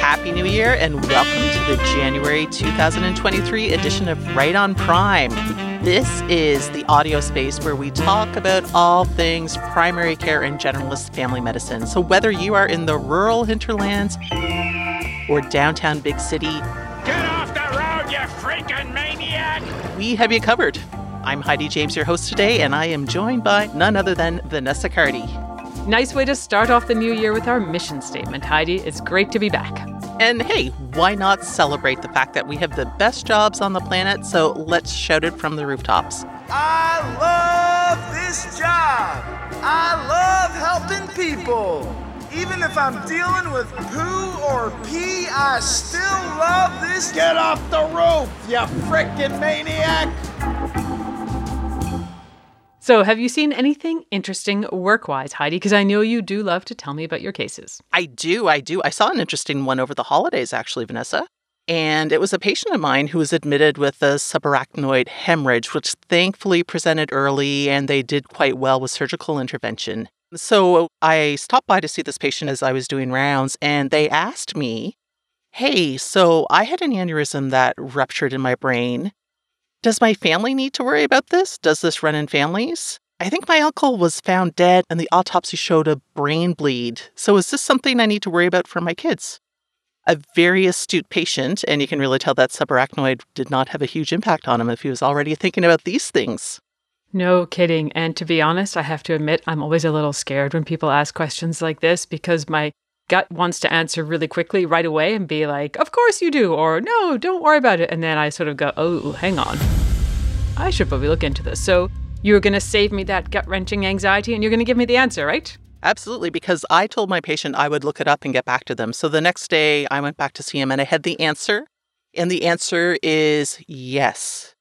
Happy New Year and welcome to the January 2023 edition of Right on Prime. This is the audio space where we talk about all things primary care and generalist family medicine. So, whether you are in the rural hinterlands or downtown big city, Get off the road, you freaking maniac! we have you covered. I'm Heidi James, your host today, and I am joined by none other than Vanessa Cardy. Nice way to start off the new year with our mission statement, Heidi. It's great to be back. And hey, why not celebrate the fact that we have the best jobs on the planet? So let's shout it from the rooftops. I love this job. I love helping people. Even if I'm dealing with poo or pee, I still love this. Get off the roof, you frickin' maniac! So, have you seen anything interesting work wise, Heidi? Because I know you do love to tell me about your cases. I do, I do. I saw an interesting one over the holidays, actually, Vanessa. And it was a patient of mine who was admitted with a subarachnoid hemorrhage, which thankfully presented early and they did quite well with surgical intervention. So I stopped by to see this patient as I was doing rounds, and they asked me, Hey, so I had an aneurysm that ruptured in my brain. Does my family need to worry about this? Does this run in families? I think my uncle was found dead and the autopsy showed a brain bleed. So is this something I need to worry about for my kids? A very astute patient, and you can really tell that subarachnoid did not have a huge impact on him if he was already thinking about these things. No kidding. And to be honest, I have to admit, I'm always a little scared when people ask questions like this because my gut wants to answer really quickly right away and be like, Of course you do, or No, don't worry about it. And then I sort of go, Oh, hang on. I should probably look into this. So you're going to save me that gut wrenching anxiety and you're going to give me the answer, right? Absolutely, because I told my patient I would look it up and get back to them. So the next day I went back to see him and I had the answer. And the answer is yes.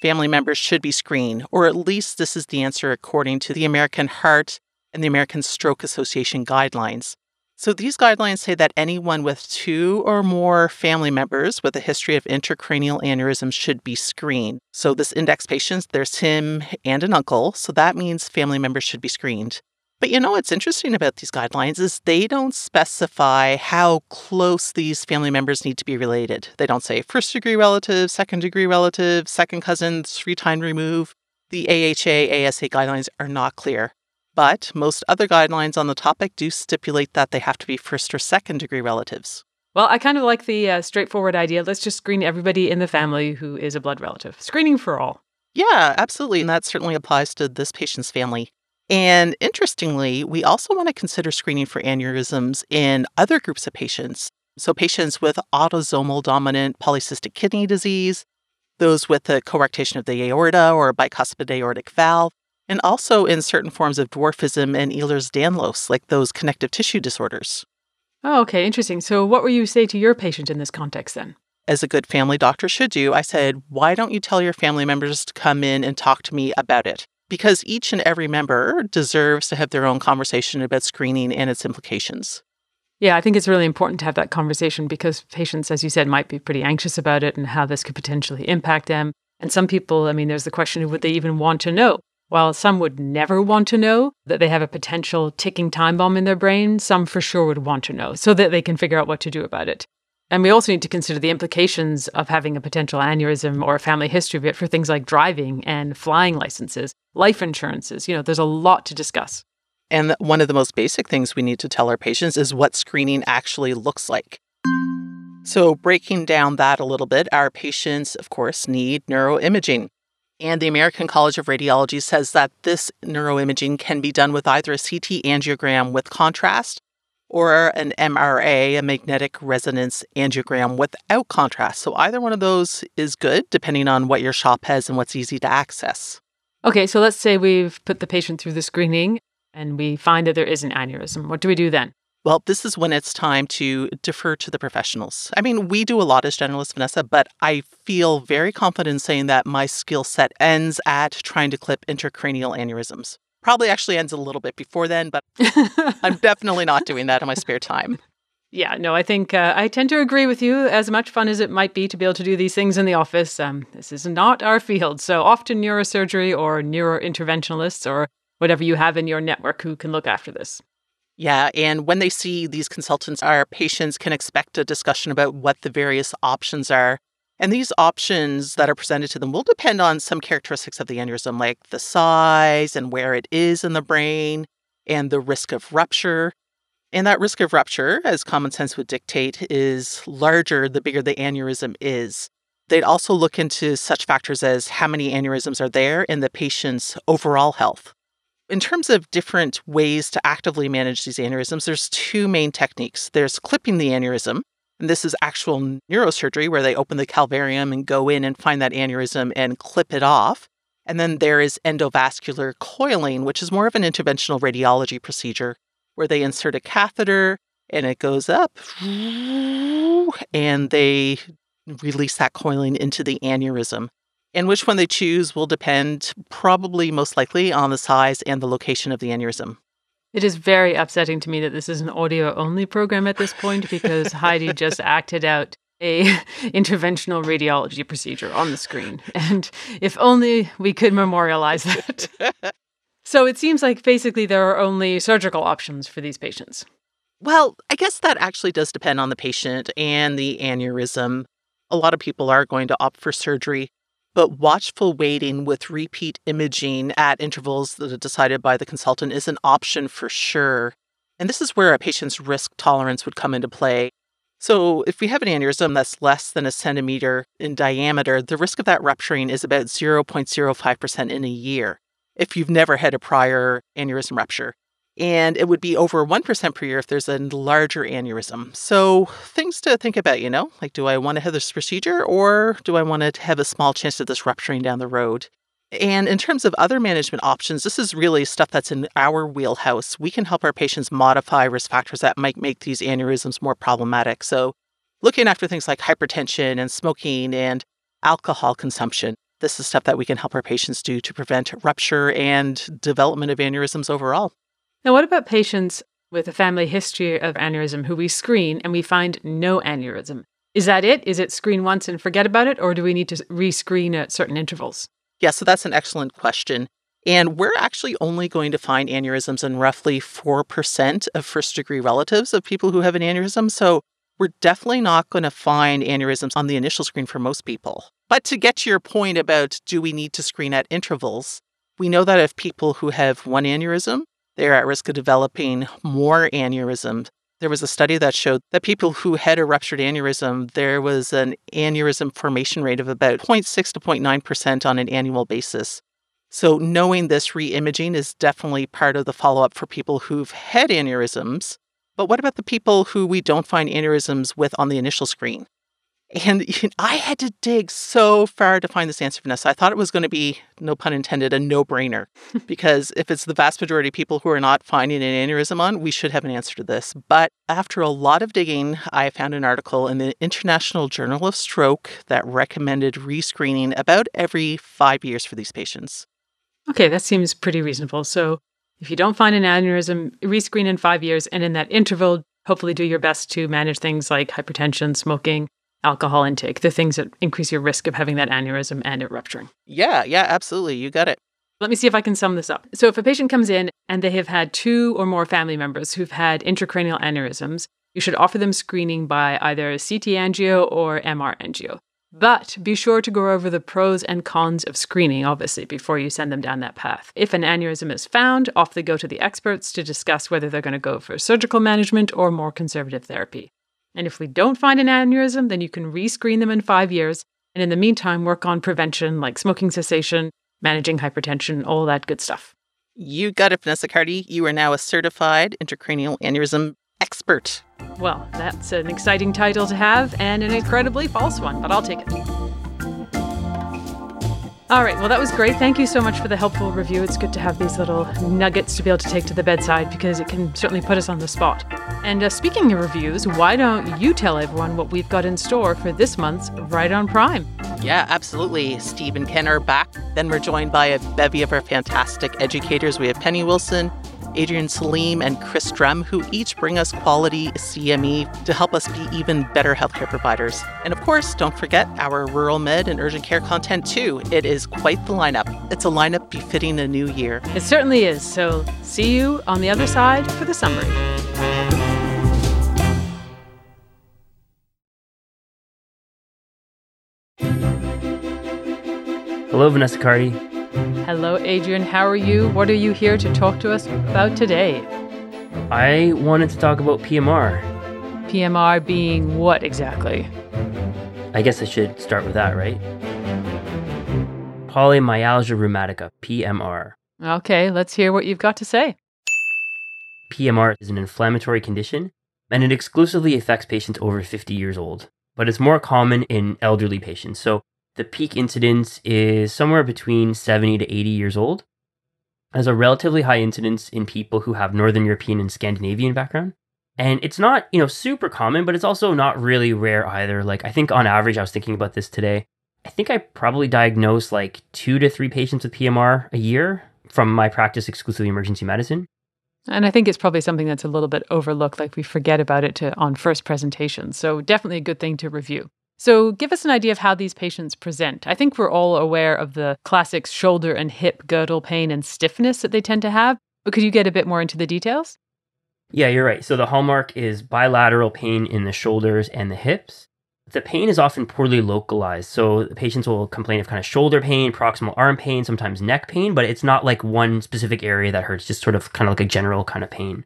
Family members should be screened, or at least this is the answer according to the American Heart and the American Stroke Association guidelines. So these guidelines say that anyone with two or more family members with a history of intracranial aneurysm should be screened. So this index patient, there's him and an uncle, so that means family members should be screened. But you know what's interesting about these guidelines is they don't specify how close these family members need to be related. They don't say first degree relative, second degree relative, second cousin, three time remove. The AHA ASA guidelines are not clear. But most other guidelines on the topic do stipulate that they have to be first or second degree relatives. Well, I kind of like the uh, straightforward idea. Let's just screen everybody in the family who is a blood relative. Screening for all. Yeah, absolutely. And that certainly applies to this patient's family. And interestingly, we also want to consider screening for aneurysms in other groups of patients. So, patients with autosomal dominant polycystic kidney disease, those with a coarctation of the aorta or bicuspid aortic valve, and also in certain forms of dwarfism and Ehlers Danlos, like those connective tissue disorders. Oh, okay, interesting. So, what will you say to your patient in this context then? As a good family doctor should do, I said, why don't you tell your family members to come in and talk to me about it? Because each and every member deserves to have their own conversation about screening and its implications. Yeah, I think it's really important to have that conversation because patients, as you said, might be pretty anxious about it and how this could potentially impact them. And some people, I mean, there's the question of would they even want to know? While some would never want to know that they have a potential ticking time bomb in their brain, some for sure would want to know so that they can figure out what to do about it. And we also need to consider the implications of having a potential aneurysm or a family history of it for things like driving and flying licenses, life insurances. You know, there's a lot to discuss. And one of the most basic things we need to tell our patients is what screening actually looks like. So, breaking down that a little bit, our patients, of course, need neuroimaging. And the American College of Radiology says that this neuroimaging can be done with either a CT angiogram with contrast or an MRA, a magnetic resonance angiogram without contrast. So, either one of those is good, depending on what your shop has and what's easy to access. Okay, so let's say we've put the patient through the screening and we find that there is an aneurysm. What do we do then? Well, this is when it's time to defer to the professionals. I mean, we do a lot as generalists, Vanessa, but I feel very confident in saying that my skill set ends at trying to clip intracranial aneurysms. Probably actually ends a little bit before then, but I'm definitely not doing that in my spare time. Yeah, no, I think uh, I tend to agree with you. As much fun as it might be to be able to do these things in the office, um, this is not our field. So often neurosurgery or neurointerventionalists or whatever you have in your network who can look after this. Yeah, and when they see these consultants, our patients can expect a discussion about what the various options are. And these options that are presented to them will depend on some characteristics of the aneurysm, like the size and where it is in the brain and the risk of rupture. And that risk of rupture, as common sense would dictate, is larger the bigger the aneurysm is. They'd also look into such factors as how many aneurysms are there in the patient's overall health. In terms of different ways to actively manage these aneurysms, there's two main techniques. There's clipping the aneurysm, and this is actual neurosurgery where they open the calvarium and go in and find that aneurysm and clip it off. And then there is endovascular coiling, which is more of an interventional radiology procedure where they insert a catheter and it goes up and they release that coiling into the aneurysm. And which one they choose will depend, probably most likely, on the size and the location of the aneurysm. It is very upsetting to me that this is an audio only program at this point because Heidi just acted out a interventional radiology procedure on the screen. And if only we could memorialize that. So it seems like basically there are only surgical options for these patients. Well, I guess that actually does depend on the patient and the aneurysm. A lot of people are going to opt for surgery, but watchful waiting with repeat imaging at intervals that are decided by the consultant is an option for sure. And this is where a patient's risk tolerance would come into play. So, if we have an aneurysm that's less than a centimeter in diameter, the risk of that rupturing is about 0.05% in a year if you've never had a prior aneurysm rupture. And it would be over 1% per year if there's a larger aneurysm. So, things to think about, you know, like do I want to have this procedure or do I want to have a small chance of this rupturing down the road? And in terms of other management options, this is really stuff that's in our wheelhouse. We can help our patients modify risk factors that might make these aneurysms more problematic. So, looking after things like hypertension and smoking and alcohol consumption, this is stuff that we can help our patients do to prevent rupture and development of aneurysms overall. Now, what about patients with a family history of aneurysm who we screen and we find no aneurysm? Is that it? Is it screen once and forget about it, or do we need to rescreen at certain intervals? Yeah, so that's an excellent question. And we're actually only going to find aneurysms in roughly 4% of first degree relatives of people who have an aneurysm. So we're definitely not going to find aneurysms on the initial screen for most people. But to get to your point about do we need to screen at intervals, we know that if people who have one aneurysm, they're at risk of developing more aneurysms. There was a study that showed that people who had a ruptured aneurysm, there was an aneurysm formation rate of about 0.6 to 0.9% on an annual basis. So, knowing this re imaging is definitely part of the follow up for people who've had aneurysms. But what about the people who we don't find aneurysms with on the initial screen? And I had to dig so far to find this answer, Vanessa. I thought it was going to be, no pun intended, a no brainer. because if it's the vast majority of people who are not finding an aneurysm on, we should have an answer to this. But after a lot of digging, I found an article in the International Journal of Stroke that recommended rescreening about every five years for these patients. Okay, that seems pretty reasonable. So if you don't find an aneurysm, rescreen in five years. And in that interval, hopefully do your best to manage things like hypertension, smoking, alcohol intake, the things that increase your risk of having that aneurysm and it rupturing. Yeah, yeah, absolutely. You got it. Let me see if I can sum this up. So, if a patient comes in and they have had two or more family members who've had intracranial aneurysms, you should offer them screening by either CT angio or MR angio. But be sure to go over the pros and cons of screening, obviously, before you send them down that path. If an aneurysm is found, off they go to the experts to discuss whether they're going to go for surgical management or more conservative therapy. And if we don't find an aneurysm, then you can rescreen them in five years. And in the meantime, work on prevention like smoking cessation, managing hypertension, all that good stuff. You got it, Vanessa Cardy. You are now a certified intracranial aneurysm expert. Well, that's an exciting title to have and an incredibly false one, but I'll take it. All right, well, that was great. Thank you so much for the helpful review. It's good to have these little nuggets to be able to take to the bedside because it can certainly put us on the spot. And uh, speaking of reviews, why don't you tell everyone what we've got in store for this month's Right on Prime? Yeah, absolutely. Steve and Ken are back. Then we're joined by a bevy of our fantastic educators. We have Penny Wilson, Adrien Selim and Chris Drumm, who each bring us quality CME to help us be even better healthcare providers. And of course, don't forget our rural med and urgent care content too. It is quite the lineup. It's a lineup befitting a new year. It certainly is. So see you on the other side for the summary. Hello, Vanessa Cardy. Hello, Adrien. How are you? What are you here to talk to us about today? I wanted to talk about PMR. PMR being what exactly? I guess I should start with that, right? Polymyalgia rheumatica, PMR. Okay, let's hear what you've got to say. PMR is an inflammatory condition, and it exclusively affects patients over 50 years old, but it's more common in elderly patients. So the peak incidence is somewhere between 70 to 80 years old. Has a relatively high incidence in people who have Northern European and Scandinavian background. And it's not, you know, super common, but it's also not really rare either. Like I think on average, I was thinking about this today. I think I probably diagnose like two to three patients with PMR a year from my practice exclusively emergency medicine. And I think it's probably something that's a little bit overlooked, like we forget about it to, on first presentation. So definitely a good thing to review. So, give us an idea of how these patients present. I think we're all aware of the classic shoulder and hip girdle pain and stiffness that they tend to have, but could you get a bit more into the details? Yeah, you're right. So, the hallmark is bilateral pain in the shoulders and the hips. The pain is often poorly localized. So, the patients will complain of kind of shoulder pain, proximal arm pain, sometimes neck pain, but it's not like one specific area that hurts, just sort of kind of like a general kind of pain.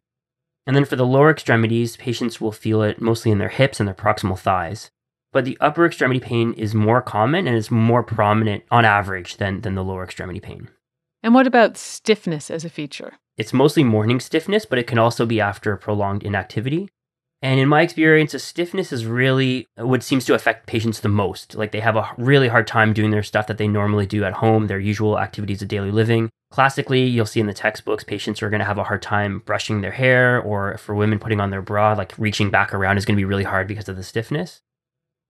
And then for the lower extremities, patients will feel it mostly in their hips and their proximal thighs but the upper extremity pain is more common and is more prominent on average than, than the lower extremity pain. And what about stiffness as a feature? It's mostly morning stiffness, but it can also be after prolonged inactivity. And in my experience, a stiffness is really what seems to affect patients the most. Like they have a really hard time doing their stuff that they normally do at home, their usual activities of daily living. Classically, you'll see in the textbooks, patients are going to have a hard time brushing their hair, or for women, putting on their bra, like reaching back around is going to be really hard because of the stiffness.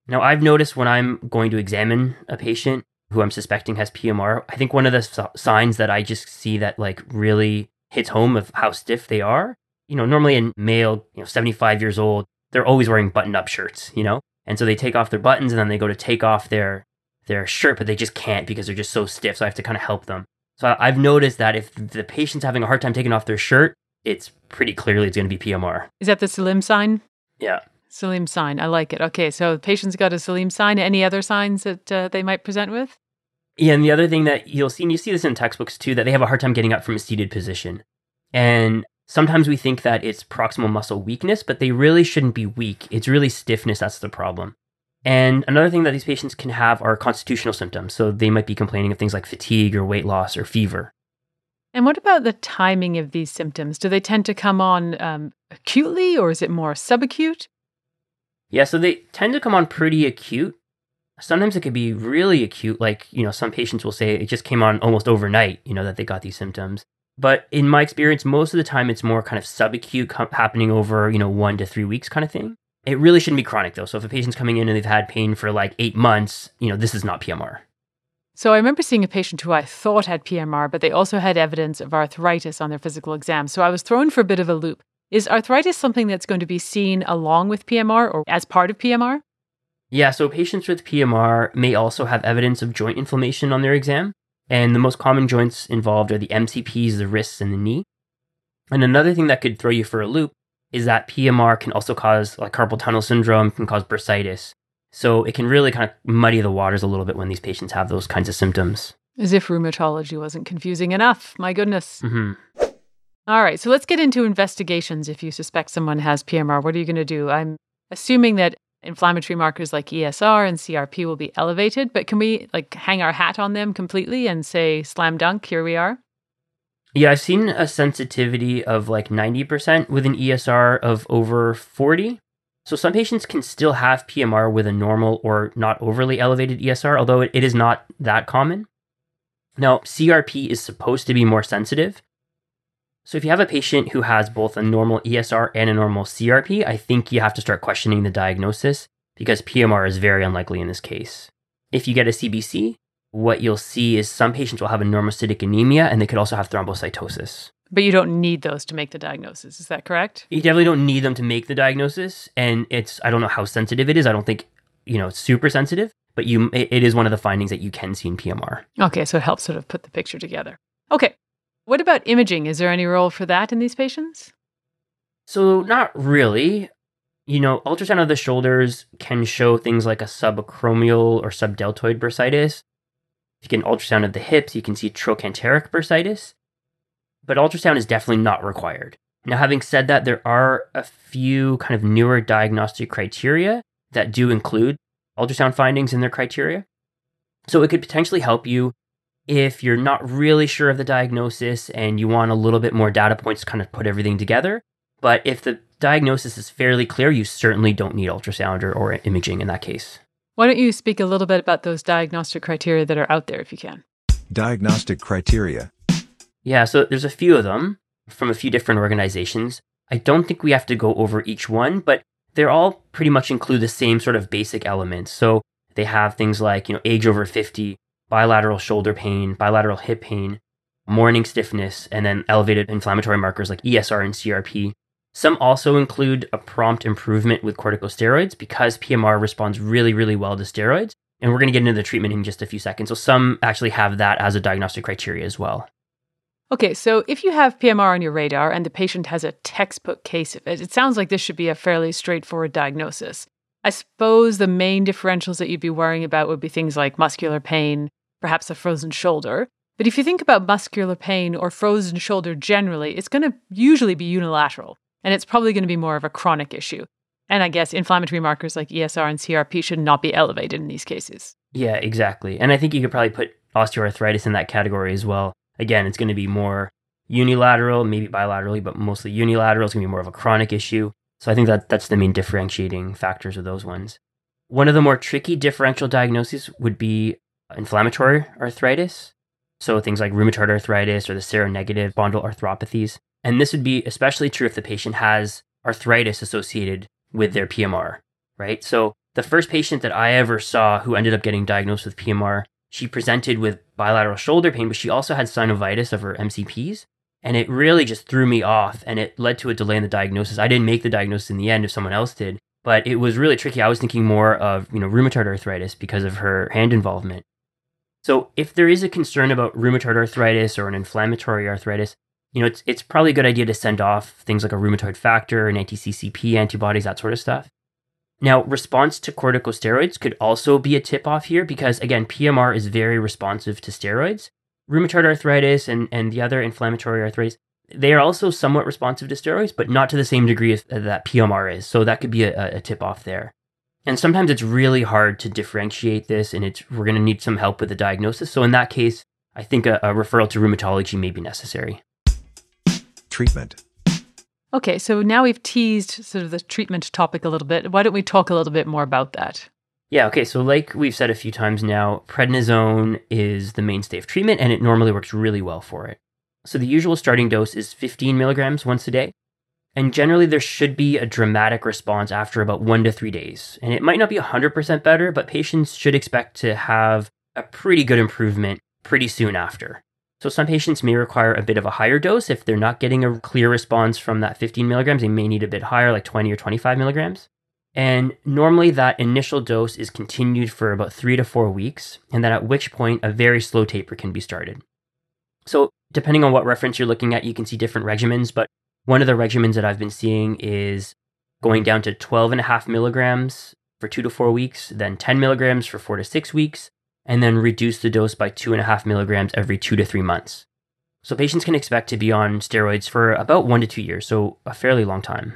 Now, I've noticed when I'm going to examine a patient who I'm suspecting has PMR, I think one of the signs that I just see that like really hits home of how stiff they are. You know, normally in male, you know, 75 years old, they're always wearing button-up shirts, you know? And so they take off their buttons and then they go to take off their their shirt, but they just can't because they're just so stiff. So I have to kind of help them. So I've noticed that if the patient's having a hard time taking off their shirt, it's pretty clearly it's going to be PMR. Is that the Selim sign? Yeah. Selim sign. I like it. Okay, so the patient's got a Selim sign. Any other signs that uh, they might present with? Yeah, and the other thing that you'll see, and you see this in textbooks too, that they have a hard time getting up from a seated position. And sometimes we think that it's proximal muscle weakness, but they really shouldn't be weak. It's really stiffness that's the problem. And another thing that these patients can have are constitutional symptoms. So they might be complaining of things like fatigue or weight loss or fever. And what about the timing of these symptoms? Do they tend to come on um, acutely or is it more subacute? Yeah, so they tend to come on pretty acute. Sometimes it could be really acute, like, you know, some patients will say it just came on almost overnight, you know, that they got these symptoms. But in my experience, most of the time it's more kind of subacute co- happening over, you know, one to three weeks kind of thing. It really shouldn't be chronic though. So if a patient's coming in and they've had pain for like eight months, you know, this is not PMR. So I remember seeing a patient who I thought had PMR, but they also had evidence of arthritis on their physical exam. So I was thrown for a bit of a loop. Is arthritis something that's going to be seen along with PMR or as part of PMR? Yeah, so patients with PMR may also have evidence of joint inflammation on their exam. And the most common joints involved are the MCPs, the wrists, and the knee. And another thing that could throw you for a loop is that PMR can also cause like carpal tunnel syndrome, can cause bursitis. So it can really kind of muddy the waters a little bit when these patients have those kinds of symptoms. As if rheumatology wasn't confusing enough. My goodness. Mm-hmm. All right, so let's get into investigations. If you suspect someone has PMR, what are you going to do? I'm assuming that inflammatory markers like ESR and CRP will be elevated, but can we like hang our hat on them completely and say slam dunk, here we are? Yeah, I've seen a sensitivity of like 90% with an ESR of over 40. So some patients can still have PMR with a normal or not overly elevated ESR, although it is not that common. Now, CRP is supposed to be more sensitive, so if you have a patient who has both a normal ESR and a normal CRP, I think you have to start questioning the diagnosis because PMR is very unlikely in this case. If you get a CBC, what you'll see is some patients will have a normocytic anemia and they could also have thrombocytosis. But you don't need those to make the diagnosis. Is that correct? You definitely don't need them to make the diagnosis. And it's, I don't know how sensitive it is. I don't think, you know, it's super sensitive, but you, it, is one of the findings that you can see in PMR. Okay, so it helps sort of put the picture together. Okay. What about imaging? Is there any role for that in these patients? So, not really. You know, ultrasound of the shoulders can show things like a subacromial or subdeltoid bursitis. If you get an ultrasound of the hips, you can see trochanteric bursitis. But ultrasound is definitely not required. Now, having said that, there are a few kind of newer diagnostic criteria that do include ultrasound findings in their criteria. So it could potentially help you if you're not really sure of the diagnosis and you want a little bit more data points to kind of put everything together. But if the diagnosis is fairly clear, you certainly don't need ultrasound or, or imaging in that case. Why don't you speak a little bit about those diagnostic criteria that are out there if you can? Diagnostic criteria. Yeah, so there's a few of them from a few different organizations. I don't think we have to go over each one, but they're all pretty much include the same sort of basic elements. So they have things like, you know, age over 50, bilateral shoulder pain, bilateral hip pain, morning stiffness, and then elevated inflammatory markers like ESR and CRP. Some also include a prompt improvement with corticosteroids because PMR responds really, really well to steroids. And we're going to get into the treatment in just a few seconds. So some actually have that as a diagnostic criteria as well. Okay, so if you have PMR on your radar and the patient has a textbook case of it, it sounds like this should be a fairly straightforward diagnosis. I suppose the main differentials that you'd be worrying about would be things like muscular pain, perhaps a frozen shoulder. But if you think about muscular pain or frozen shoulder generally, it's going to usually be unilateral, and it's probably going to be more of a chronic issue. And I guess inflammatory markers like ESR and CRP should not be elevated in these cases. Yeah, exactly. And I think you could probably put osteoarthritis in that category as well. Again, it's going to be more unilateral, maybe bilaterally, but mostly unilateral. It's going to be more of a chronic issue. So I think that that's the main differentiating factors of those ones. One of the more tricky differential diagnoses would be inflammatory arthritis. So things like rheumatoid arthritis or the seronegative spondyloarthropathies. And this would be especially true if the patient has arthritis associated with their PMR, right? So the first patient that I ever saw who ended up getting diagnosed with PMR, she presented with bilateral shoulder pain, but she also had synovitis of her MCPs. And it really just threw me off and it led to a delay in the diagnosis. I didn't make the diagnosis in the end if someone else did, but it was really tricky. I was thinking more of, you know, rheumatoid arthritis because of her hand involvement. So if there is a concern about rheumatoid arthritis or an inflammatory arthritis, you know, it's, it's probably a good idea to send off things like a rheumatoid factor and anti-CCP antibodies, that sort of stuff. Now, response to corticosteroids could also be a tip off here because, again, PMR is very responsive to steroids. Rheumatoid arthritis and, and the other inflammatory arthritis, they are also somewhat responsive to steroids, but not to the same degree as, that PMR is. So that could be a, a tip off there. And sometimes it's really hard to differentiate this, and it's we're going to need some help with the diagnosis. So in that case, I think a, a referral to rheumatology may be necessary. Treatment. Okay, so now we've teased sort of the treatment topic a little bit. Why don't we talk a little bit more about that? Yeah, okay, so like we've said a few times now, prednisone is the mainstay of treatment and it normally works really well for it. So the usual starting dose is 15 milligrams once a day. And generally, there should be a dramatic response after about one to three days. And it might not be 100% better, but patients should expect to have a pretty good improvement pretty soon after. So some patients may require a bit of a higher dose. If they're not getting a clear response from that 15 milligrams, they may need a bit higher, like 20 or 25 milligrams. And normally that initial dose is continued for about three to four weeks, and then at which point a very slow taper can be started. So depending on what reference you're looking at, you can see different regimens, but one of the regimens that I've been seeing is going down to 12 and a half milligrams for two to four weeks, then 10 milligrams for four to six weeks, and then reduce the dose by two and a half milligrams every two to three months. So patients can expect to be on steroids for about one to two years, so a fairly long time.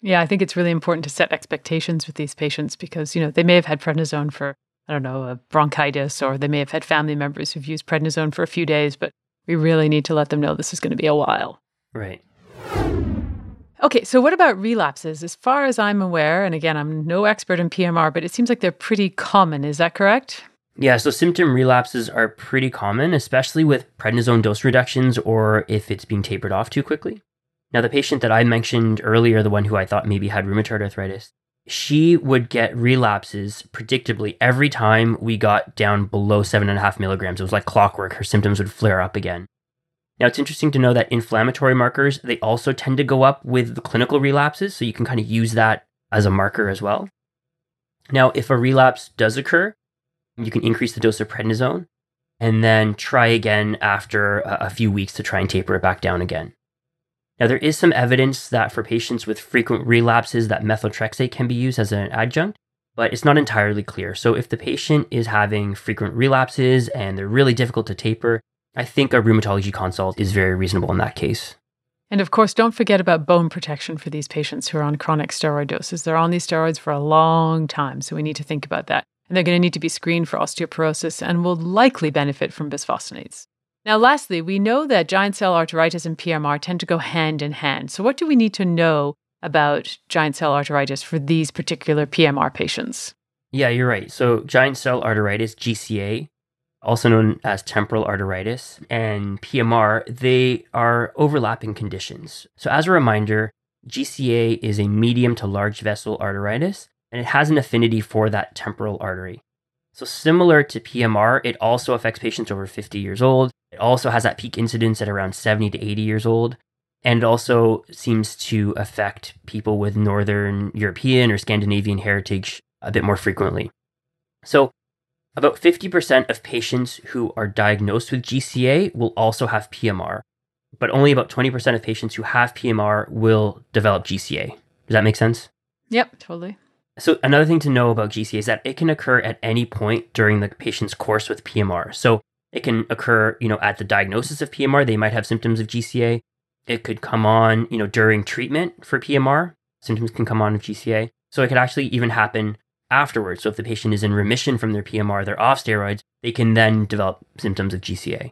Yeah, I think it's really important to set expectations with these patients because, you know, they may have had prednisone for, I don't know, a bronchitis, or they may have had family members who've used prednisone for a few days, but we really need to let them know this is going to be a while. Right. Okay, so what about relapses? As far as I'm aware, and again, I'm no expert in PMR, but it seems like they're pretty common. Is that correct? Yeah, so symptom relapses are pretty common, especially with prednisone dose reductions or if it's being tapered off too quickly. Now, the patient that I mentioned earlier, the one who I thought maybe had rheumatoid arthritis, she would get relapses predictably every time we got down below seven and a half milligrams. It was like clockwork. Her symptoms would flare up again. Now, it's interesting to know that inflammatory markers, they also tend to go up with the clinical relapses, so you can kind of use that as a marker as well. Now, if a relapse does occur, you can increase the dose of prednisone and then try again after a few weeks to try and taper it back down again. Now, there is some evidence that for patients with frequent relapses that methotrexate can be used as an adjunct, but it's not entirely clear. So if the patient is having frequent relapses and they're really difficult to taper, I think a rheumatology consult is very reasonable in that case. And of course, don't forget about bone protection for these patients who are on chronic steroid doses. They're on these steroids for a long time, so we need to think about that. And they're going to need to be screened for osteoporosis and will likely benefit from bisphosphonates. Now, lastly, we know that giant cell arteritis and PMR tend to go hand in hand. So, what do we need to know about giant cell arteritis for these particular PMR patients? Yeah, you're right. So, giant cell arteritis, GCA, also known as temporal arteritis, and PMR, they are overlapping conditions. So, as a reminder, GCA is a medium to large vessel arteritis, and it has an affinity for that temporal artery. So, similar to PMR, it also affects patients over 50 years old. It also has that peak incidence at around 70 to 80 years old. And also seems to affect people with Northern European or Scandinavian heritage a bit more frequently. So, about 50% of patients who are diagnosed with GCA will also have PMR, but only about 20% of patients who have PMR will develop GCA. Does that make sense? Yep, totally. So, another thing to know about GCA is that it can occur at any point during the patient's course with PMR. So, it can occur, you know, at the diagnosis of PMR, they might have symptoms of GCA. It could come on, you know, during treatment for PMR. Symptoms can come on of GCA. So, it could actually even happen afterwards. So if the patient is in remission from their PMR, they're off steroids, they can then develop symptoms of GCA.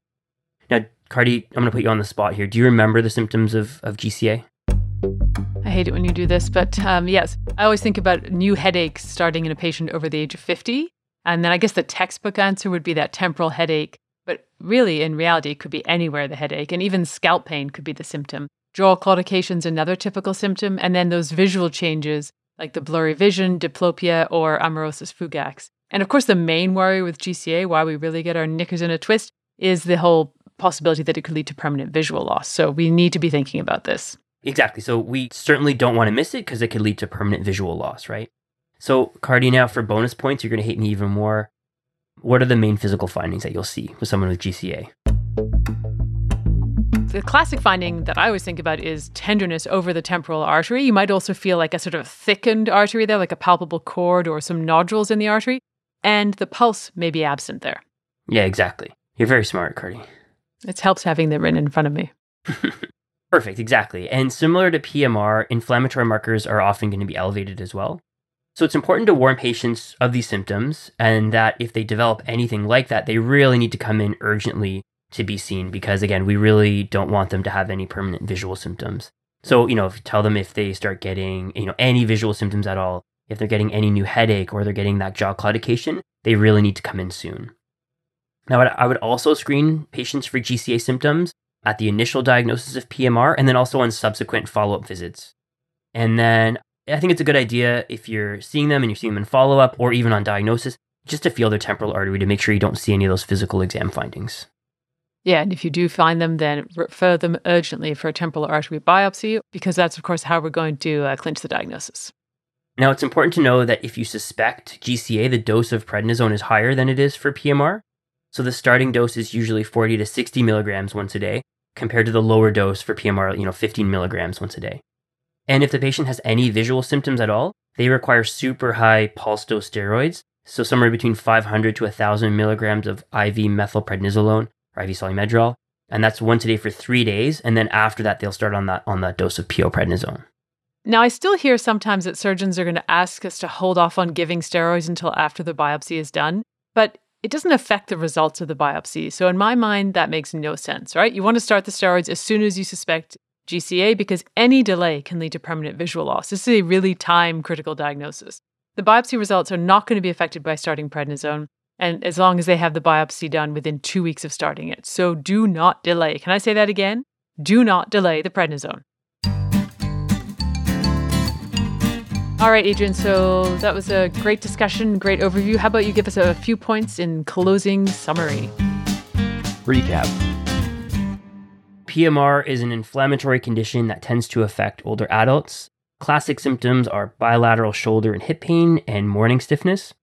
Now, Cardy, I'm going to put you on the spot here. Do you remember the symptoms of, of GCA? I hate it when you do this, but um, yes, I always think about new headaches starting in a patient over the age of 50. And then I guess the textbook answer would be that temporal headache. But really, in reality, it could be anywhere the headache, and even scalp pain could be the symptom. Jaw claudication is another typical symptom, and then those visual changes like the blurry vision, diplopia, or amaurosis fugax. And of course, the main worry with GCA, why we really get our knickers in a twist, is the whole possibility that it could lead to permanent visual loss. So we need to be thinking about this. Exactly. So we certainly don't want to miss it because it could lead to permanent visual loss, right? So, Cardy, now for bonus points, you're going to hate me even more. What are the main physical findings that you'll see with someone with GCA? The classic finding that I always think about is tenderness over the temporal artery. You might also feel like a sort of thickened artery there, like a palpable cord or some nodules in the artery, and the pulse may be absent there. Yeah, exactly. You're very smart, Cardy. It helps having them written in front of me. Perfect, exactly. And similar to PMR, inflammatory markers are often going to be elevated as well. So it's important to warn patients of these symptoms and that if they develop anything like that, they really need to come in urgently to be seen because again, we really don't want them to have any permanent visual symptoms. So, you know, if you tell them if they start getting, you know, any visual symptoms at all, if they're getting any new headache or they're getting that jaw claudication, they really need to come in soon. Now, I would also screen patients for GCA symptoms at the initial diagnosis of PMR and then also on subsequent follow up visits. And then I think it's a good idea if you're seeing them and you're seeing them in follow up or even on diagnosis, just to feel their temporal artery to make sure you don't see any of those physical exam findings. Yeah, and if you do find them, then refer them urgently for a temporal artery biopsy, because that's, of course, how we're going to uh, clinch the diagnosis. Now, it's important to know that if you suspect GCA, the dose of prednisone is higher than it is for PMR. So the starting dose is usually 40 to 60 milligrams once a day, compared to the lower dose for PMR, you know, 15 milligrams once a day. And if the patient has any visual symptoms at all, they require super high pulse dose steroids, so somewhere between 500 to 1,000 milligrams of IV methylprednisolone or IV Solu-Medrol, and that's once a day for three days, and then after that they'll start on that on that dose of PO prednisone. Now, I still hear sometimes that surgeons are going to ask us to hold off on giving steroids until after the biopsy is done, but it doesn't affect the results of the biopsy. So, in my mind, that makes no sense, right? You want to start the steroids as soon as you suspect GCA because any delay can lead to permanent visual loss. This is a really time critical diagnosis. The biopsy results are not going to be affected by starting prednisone and as long as they have the biopsy done within two weeks of starting it. So do not delay. Can I say that again? Do not delay the prednisone. All right, Adrien. So that was a great discussion, great overview. How about you give us a few points in closing summary? Recap PMR is an inflammatory condition that tends to affect older adults. Classic symptoms are bilateral shoulder and hip pain and morning stiffness.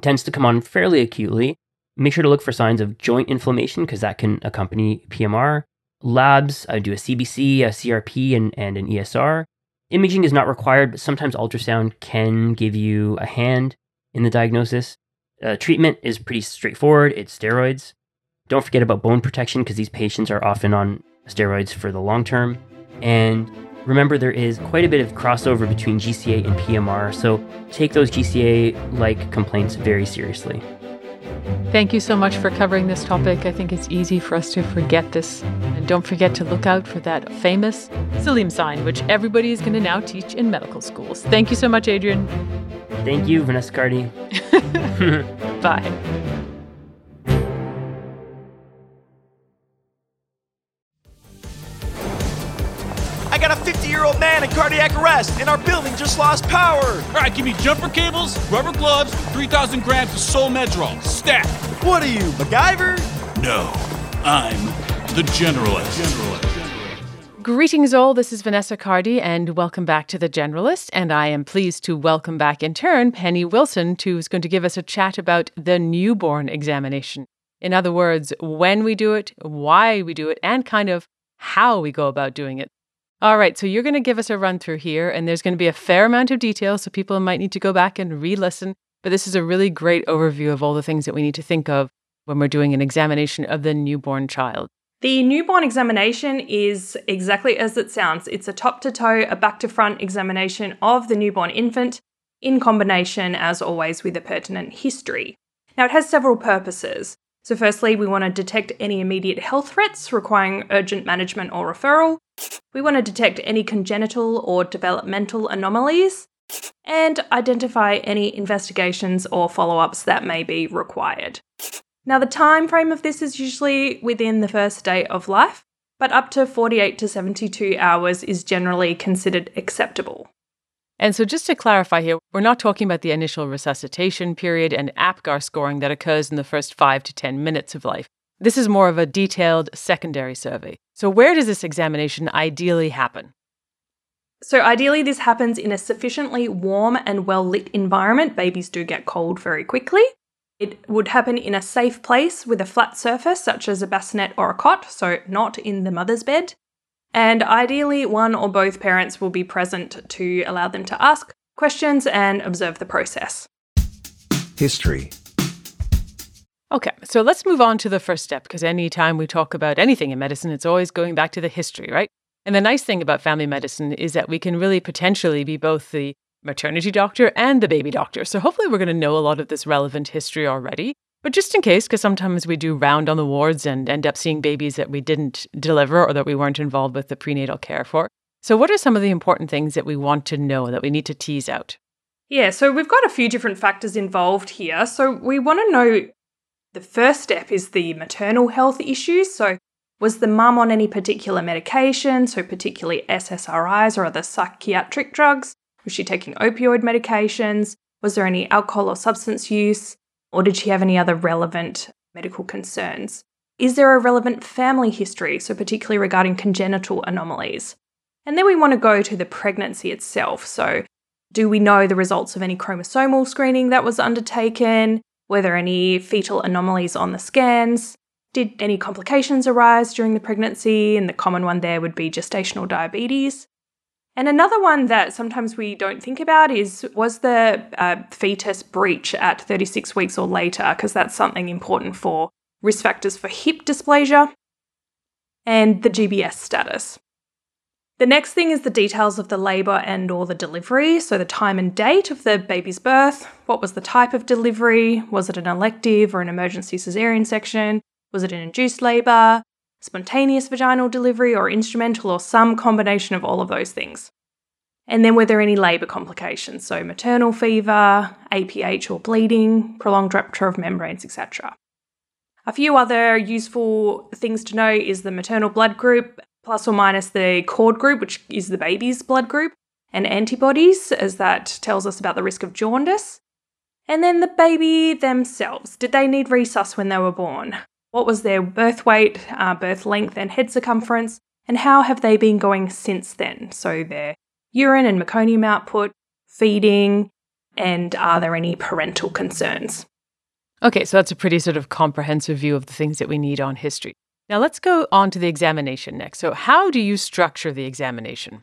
Tends to come on fairly acutely. Make sure to look for signs of joint inflammation because that can accompany PMR. Labs, I do a CBC, a CRP, and, and an ESR. Imaging is not required, but sometimes ultrasound can give you a hand in the diagnosis. Uh, treatment is pretty straightforward it's steroids. Don't forget about bone protection because these patients are often on steroids for the long term. And remember, there is quite a bit of crossover between GCA and PMR, so take those GCA like complaints very seriously. Thank you so much for covering this topic. I think it's easy for us to forget this. And don't forget to look out for that famous Selim sign, which everybody is going to now teach in medical schools. Thank you so much, Adrien. Thank you, Vanessa Cardy. Bye. Year old man in cardiac arrest, and our building just lost power. All right, give me jumper cables, rubber gloves, 3,000 grams of Solu-Medrol. Stat. What are you, MacGyver? No, I'm the Generalist. Generalist. Greetings, all. This is Vanessa Cardy, and welcome back to The Generalist. And I am pleased to welcome back in turn Penny Wilson, who's going to give us a chat about the newborn examination. In other words, when we do it, why we do it, and kind of how we go about doing it. All right, so you're going to give us a run through here, and there's going to be a fair amount of detail, so people might need to go back and re listen. But this is a really great overview of all the things that we need to think of when we're doing an examination of the newborn child. The newborn examination is exactly as it sounds. It's a top to toe, a back to front examination of the newborn infant in combination, as always, with a pertinent history. Now, it has several purposes. So, firstly, we want to detect any immediate health threats requiring urgent management or referral. We want to detect any congenital or developmental anomalies and identify any investigations or follow ups that may be required. Now, the time frame of this is usually within the first day of life, but up to 48 to 72 hours is generally considered acceptable. And so, just to clarify here, we're not talking about the initial resuscitation period and APGAR scoring that occurs in the first five to 10 minutes of life. This is more of a detailed secondary survey. So, where does this examination ideally happen? So, ideally, this happens in a sufficiently warm and well lit environment. Babies do get cold very quickly. It would happen in a safe place with a flat surface, such as a bassinet or a cot, so not in the mother's bed. And ideally, one or both parents will be present to allow them to ask questions and observe the process. History. Okay, so let's move on to the first step because anytime we talk about anything in medicine, it's always going back to the history, right? And the nice thing about family medicine is that we can really potentially be both the maternity doctor and the baby doctor. So hopefully we're going to know a lot of this relevant history already. But just in case, because sometimes we do round on the wards and end up seeing babies that we didn't deliver or that we weren't involved with the prenatal care for. So, what are some of the important things that we want to know that we need to tease out? Yeah, so we've got a few different factors involved here. So, we want to know the first step is the maternal health issues. So, was the mum on any particular medication, so particularly SSRIs or other psychiatric drugs? Was she taking opioid medications? Was there any alcohol or substance use? Or did she have any other relevant medical concerns? Is there a relevant family history, so particularly regarding congenital anomalies? And then we want to go to the pregnancy itself. So, do we know the results of any chromosomal screening that was undertaken? Were there any fetal anomalies on the scans? Did any complications arise during the pregnancy? And the common one there would be gestational diabetes. And another one that sometimes we don't think about is was the uh, fetus breech at 36 weeks or later, because that's something important for risk factors for hip dysplasia and the GBS status. The next thing is the details of the labour and or the delivery, so the time and date of the baby's birth, what was the type of delivery, was it an elective or an emergency caesarean section, was it an induced labour, spontaneous vaginal delivery or instrumental or some combination of all of those things. And then were there any labour complications, so maternal fever, APH or bleeding, prolonged rupture of membranes, etc. A few other useful things to know is the maternal blood group, plus or minus the cord group, which is the baby's blood group, and antibodies, as that tells us about the risk of jaundice. And then the baby themselves. Did they need resus when they were born? What was their birth weight, uh, birth length, and head circumference? and how have they been going since then? So their urine and meconium output, feeding, and are there any parental concerns? Okay, so that's a pretty sort of comprehensive view of the things that we need on history. Now let's go on to the examination next. So, how do you structure the examination?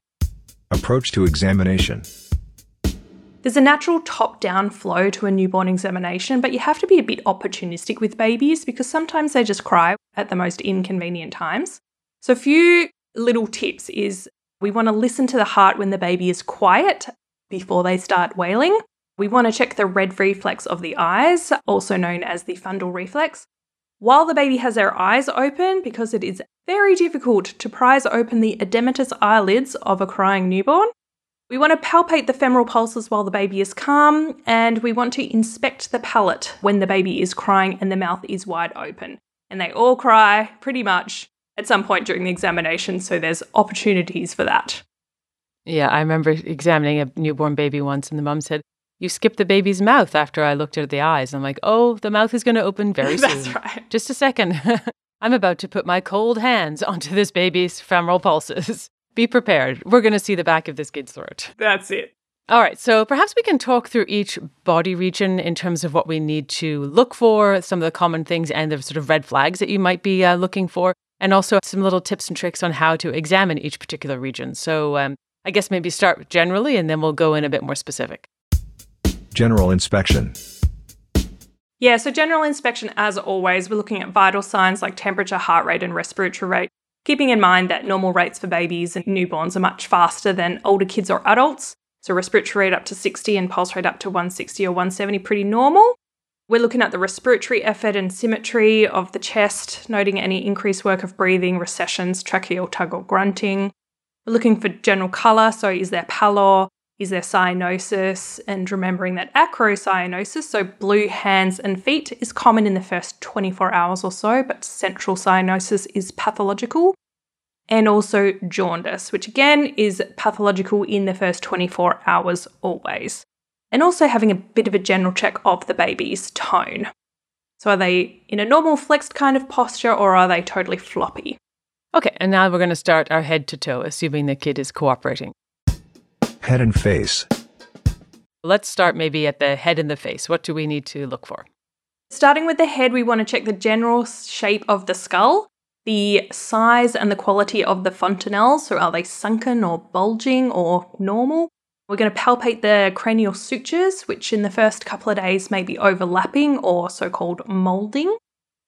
Approach to examination. There's a natural top down flow to a newborn examination, but you have to be a bit opportunistic with babies because sometimes they just cry at the most inconvenient times. So, a few little tips is we want to listen to the heart when the baby is quiet before they start wailing. We want to check the red reflex of the eyes, also known as the fundal reflex. While the baby has their eyes open, because it is very difficult to prise open the edematous eyelids of a crying newborn, we want to palpate the femoral pulses while the baby is calm, and we want to inspect the palate when the baby is crying and the mouth is wide open. And they all cry pretty much at some point during the examination, so there's opportunities for that. Yeah, I remember examining a newborn baby once, and the mum said, You skipped the baby's mouth after I looked at the eyes. I'm like, Oh, the mouth is going to open very soon. That's right. Just a second. I'm about to put my cold hands onto this baby's femoral pulses. Be prepared. We're going to see the back of this kid's throat. That's it. All right, so perhaps we can talk through each body region in terms of what we need to look for, some of the common things and the sort of red flags that you might be uh, looking for, and also some little tips and tricks on how to examine each particular region. So um, I guess maybe start generally and then we'll go in a bit more specific. General inspection. Yeah, so general inspection, as always, we're looking at vital signs like temperature, heart rate, and respiratory rate, keeping in mind that normal rates for babies and newborns are much faster than older kids or adults. So, respiratory rate up to 60 and pulse rate up to 160 or 170, pretty normal. We're looking at the respiratory effort and symmetry of the chest, noting any increased work of breathing, recessions, tracheal tug or grunting. We're looking for general colour, so is there pallor, is there cyanosis, and remembering that acrocyanosis, so blue hands and feet, is common in the first 24 hours or so, but central cyanosis is pathological. And also jaundice, which again is pathological in the first 24 hours always and also having a bit of a general check of the baby's tone. So, are they in a normal flexed kind of posture or are they totally floppy? Okay, and now we're going to start our head to toe, assuming the kid is cooperating. Head and face. Let's start maybe at the head and the face. What do we need to look for? Starting with the head, we want to check the general shape of the skull, the size and the quality of the fontanelles. So, are they sunken or bulging or normal? We're going to palpate the cranial sutures, which in the first couple of days may be overlapping or so called molding.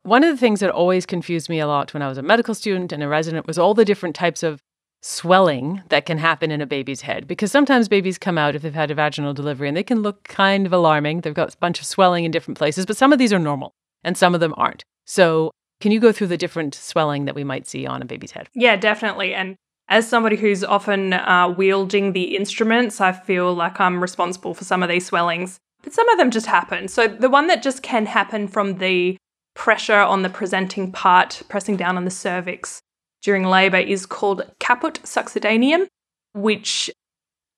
One of the things that always confused me a lot when I was a medical student and a resident was all the different types of swelling that can happen in a baby's head. Because sometimes babies come out if they've had a vaginal delivery and they can look kind of alarming. They've got a bunch of swelling in different places, but some of these are normal and some of them aren't. So, can you go through the different swelling that we might see on a baby's head? Yeah, definitely. And as somebody who's often uh, wielding the instruments, I feel like I'm responsible for some of these swellings. But some of them just happen. So the one that just can happen from the pressure on the presenting part, pressing down on the cervix during labour, is called caput succedaneum, which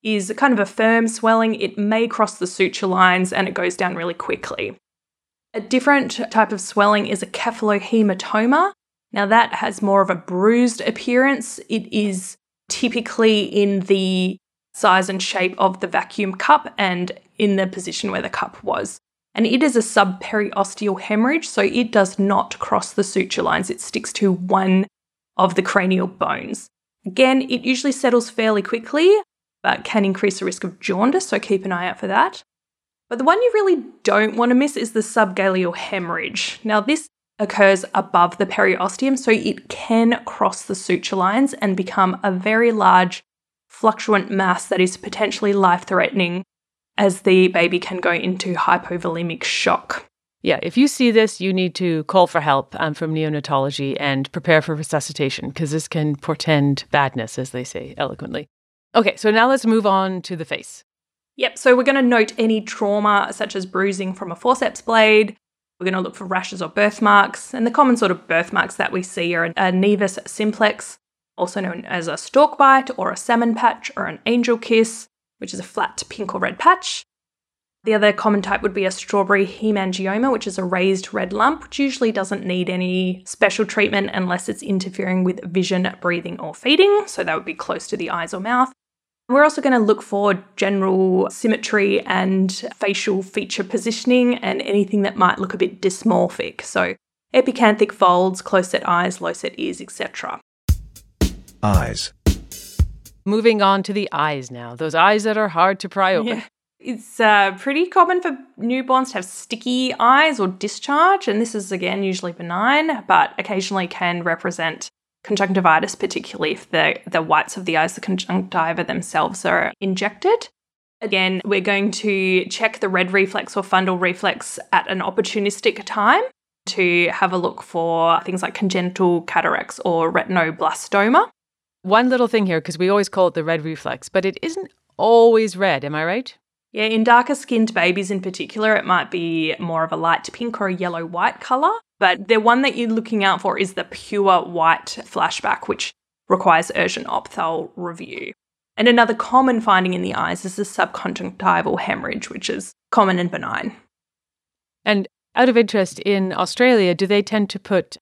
is kind of a firm swelling. It may cross the suture lines and it goes down really quickly. A different type of swelling is a cephalohematoma, now, that has more of a bruised appearance. It is typically in the size and shape of the vacuum cup and in the position where the cup was. And it is a subperiosteal hemorrhage, so it does not cross the suture lines. It sticks to one of the cranial bones. Again, it usually settles fairly quickly, but can increase the risk of jaundice, so keep an eye out for that. But the one you really don't want to miss is the subgaleal hemorrhage. Now, this occurs above the periosteum, so it can cross the suture lines and become a very large fluctuant mass that is potentially life threatening as the baby can go into hypovolemic shock. Yeah, if you see this, you need to call for help um, from neonatology and prepare for resuscitation because this can portend badness, as they say eloquently. Okay, so now let's move on to the face. Yep, so we're going to note any trauma such as bruising from a forceps blade, we're going to look for rashes or birthmarks, and the common sort of birthmarks that we see are a nevus simplex, also known as a stork bite or a salmon patch or an angel kiss, which is a flat pink or red patch. The other common type would be a strawberry hemangioma, which is a raised red lump, which usually doesn't need any special treatment unless it's interfering with vision, breathing, or feeding. So that would be close to the eyes or mouth. We're also going to look for general symmetry and facial feature positioning and anything that might look a bit dysmorphic. So epicanthic folds, close set eyes, low set ears, etc. Eyes. Moving on to the eyes now. Those eyes that are hard to pry open. Yeah. It's uh, pretty common for newborns to have sticky eyes or discharge, and this is again usually benign, but occasionally can represent conjunctivitis, particularly if the, the whites of the eyes, the conjunctiva themselves, are injected. Again, we're going to check the red reflex or fundal reflex at an opportunistic time to have a look for things like congenital cataracts or retinoblastoma. One little thing here, because we always call it the red reflex, but it isn't always red, am I right? Yeah, in darker skinned babies in particular, it might be more of a light pink or a yellow white colour. But the one that you're looking out for is the pure white flashback, which requires urgent opthal review. And another common finding in the eyes is the subconjunctival hemorrhage, which is common and benign. And out of interest, in Australia, do they tend to put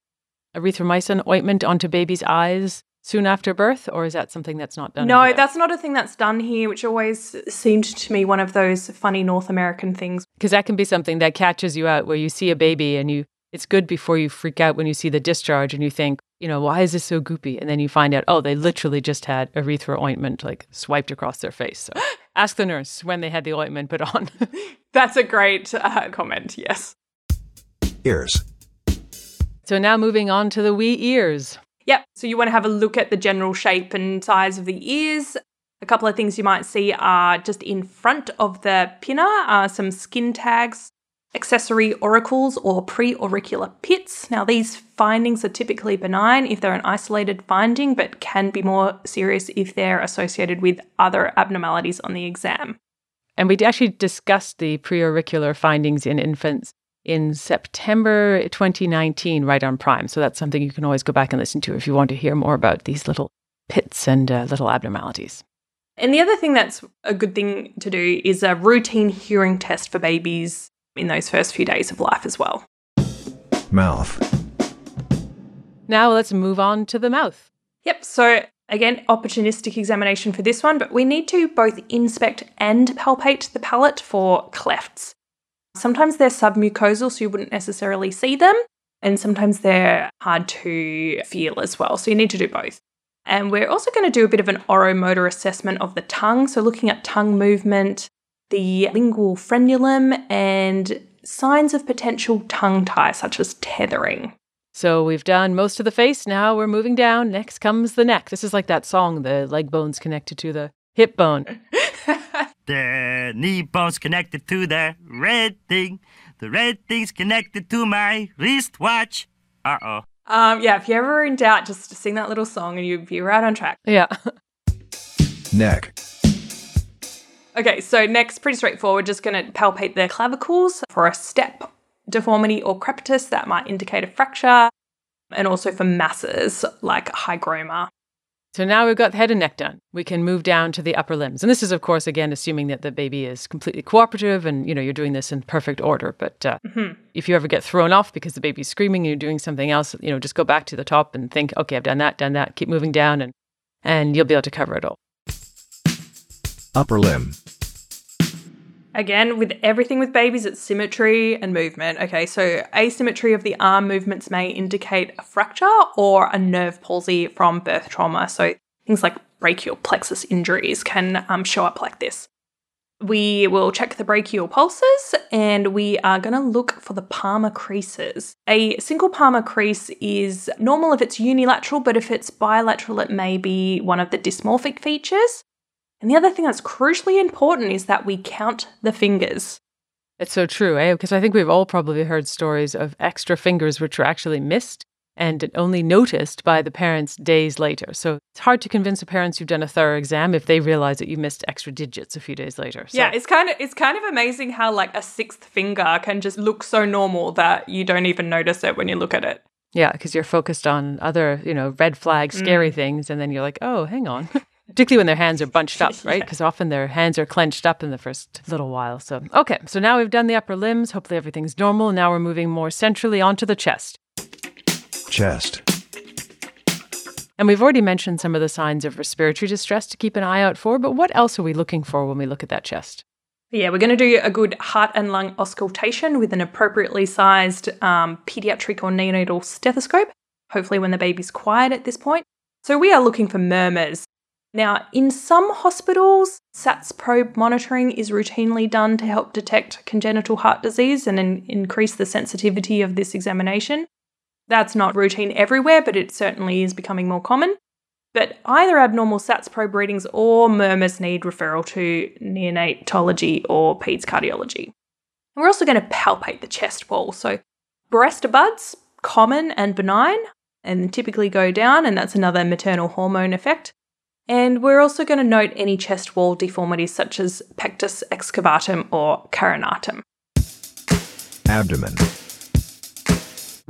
erythromycin ointment onto babies' eyes soon after birth, or is that something that's not done? No, that's not a thing that's done here, which always seemed to me one of those funny North American things. Because that can be something that catches you out where you see a baby and you, it's good before you freak out when you see the discharge and you think, you know, why is this so goopy? And then you find out, oh, they literally just had erythro ointment like swiped across their face. So ask the nurse when they had the ointment put on. that's a great uh, comment, yes. Ears. So now moving on to the wee ears. Yep. So you want to have a look at the general shape and size of the ears. A couple of things you might see are just in front of the pinna are some skin tags, accessory auricles or preauricular pits. Now, these findings are typically benign if they're an isolated finding, but can be more serious if they're associated with other abnormalities on the exam. And we actually discussed the preauricular findings in infants in September 2019, right on Prime. So that's something you can always go back and listen to if you want to hear more about these little pits and uh, little abnormalities. And the other thing that's a good thing to do is a routine hearing test for babies in those first few days of life as well. Mouth. Now let's move on to the mouth. Yep. So again, opportunistic examination for this one, but we need to both inspect and palpate the palate for clefts. Sometimes they're submucosal, so you wouldn't necessarily see them, and sometimes they're hard to feel as well. So you need to do both. And we're also going to do a bit of an oromotor assessment of the tongue, so looking at tongue movement, the lingual frenulum, and signs of potential tongue tie, such as tethering. So we've done most of the face. Now we're moving down. Next comes the neck. This is like that song, the leg bone's connected to the hip bone. The knee bone's connected to the red thing. The red thing's connected to my wristwatch. Uh oh. Um, yeah, if you're ever in doubt, just sing that little song and you'll be right on track. Yeah. Neck. Okay, so next, pretty straightforward, just going to palpate the clavicles for a step deformity or crepitus that might indicate a fracture, and also for masses like hygroma. So now we've got the head and neck done. We can move down to the upper limbs. And this is, of course, again, assuming that the baby is completely cooperative and, you know, you're doing this in perfect order. But uh, Mm-hmm. if you ever get thrown off because the baby's screaming and you're doing something else, you know, just go back to the top and think, okay, I've done that, done that, keep moving down, and, and you'll be able to cover it all. Upper limb. Again, with everything with babies, it's symmetry and movement. Okay, so asymmetry of the arm movements may indicate a fracture or a nerve palsy from birth trauma. So things like brachial plexus injuries can um, show up like this. We will check the brachial pulses and we are going to look for the palmar creases. A single palmar crease is normal if it's unilateral, but if it's bilateral, it may be one of the dysmorphic features. And the other thing that's crucially important is that we count the fingers. It's so true, eh? Because I think we've all probably heard stories of extra fingers which were actually missed and only noticed by the parents days later. So it's hard to convince the parents you've done a thorough exam if they realize that you missed extra digits a few days later. So, Yeah, it's kind of it's kind of amazing how like a sixth finger can just look so normal that you don't even notice it when you look at it. yeah, because you're focused on other, you know, red flag, scary things, and then you're like, oh, hang on. particularly when their hands are bunched up, right? Because often their hands are clenched up in the first little while. So, okay, so now we've done the upper limbs. Hopefully everything's normal. Now we're moving more centrally onto the chest. chest, And we've already mentioned some of the signs of respiratory distress to keep an eye out for, but what else are we looking for when we look at that chest? Yeah, we're going to do a good heart and lung auscultation with an appropriately sized um, pediatric or neonatal stethoscope, hopefully when the baby's quiet at this point. So we are looking for murmurs. Now, in some hospitals, SATS probe monitoring is routinely done to help detect congenital heart disease and in- increase the sensitivity of this examination. That's not routine everywhere, but it certainly is becoming more common. But either abnormal SATS probe readings or murmurs need referral to neonatology or peds cardiology. And we're also going to palpate the chest wall. So, breast buds, common and benign, and typically go down, and that's another maternal hormone effect. And we're also going to note any chest wall deformities such as pectus excavatum or carinatum. abdomen,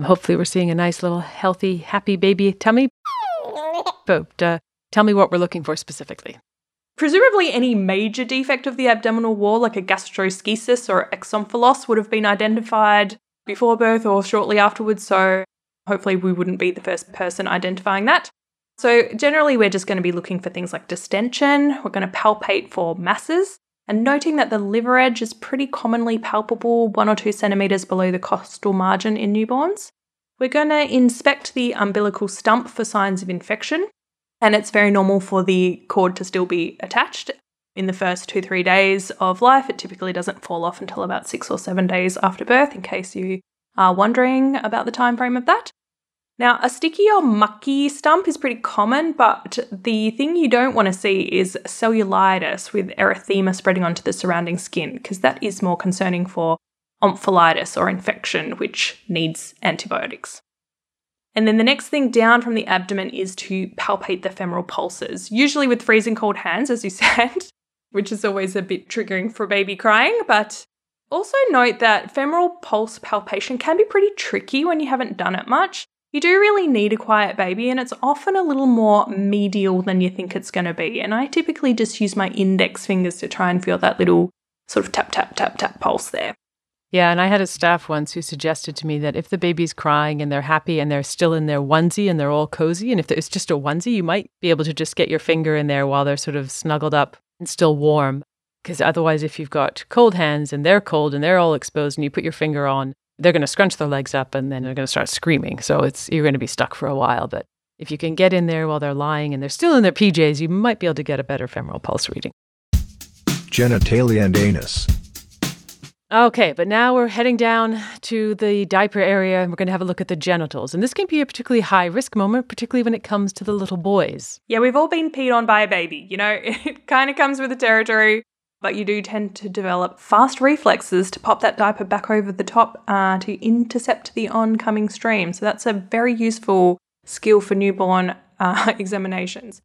Hopefully, we're seeing a nice little healthy, happy baby tummy. But uh, tell me what we're looking for specifically. Presumably, any major defect of the abdominal wall, like a gastroschisis or exomphalos, would have been identified before birth or shortly afterwards. So, hopefully, we wouldn't be the first person identifying that. So, generally, we're just going to be looking for things like distension. We're going to palpate for masses and noting that the liver edge is pretty commonly palpable one or two centimeters below the costal margin in newborns. We're going to inspect the umbilical stump for signs of infection and it's very normal for the cord to still be attached in the first two, three days of life. It typically doesn't fall off until about six or seven days after birth, in case you are wondering about the time frame of that. Now, a sticky or mucky stump is pretty common, but the thing you don't want to see is cellulitis with erythema spreading onto the surrounding skin, because that is more concerning for omphalitis or infection, which needs antibiotics. And then the next thing down from the abdomen is to palpate the femoral pulses, usually with freezing cold hands, as you said, which is always a bit triggering for baby crying. But also note that femoral pulse palpation can be pretty tricky when you haven't done it much. You do really need a quiet baby, and it's often a little more medial than you think it's going to be. And I typically just use my index fingers to try and feel that little sort of tap, tap, tap, tap pulse there. Yeah, and I had a staff once who suggested to me that if the baby's crying and they're happy and they're still in their onesie and they're all cozy, and if it's just a onesie, you might be able to just get your finger in there while they're sort of snuggled up and still warm. Because otherwise, if you've got cold hands and they're cold and they're all exposed and you put your finger on, they're going to scrunch their legs up and then they're going to start screaming. So it's you're going to be stuck for a while. But if you can get in there while they're lying and they're still in their PJs, you might be able to get a better femoral pulse reading. genitalia and anus, Okay, but now we're heading down to the diaper area and we're going to have a look at the genitals. And this can be a particularly high risk moment, particularly when it comes to the little boys. Yeah, we've all been peed on by a baby. You know, it kind of comes with the territory, but you do tend to develop fast reflexes to pop that diaper back over the top uh, to intercept the oncoming stream. So that's a very useful skill for newborn uh, examinations.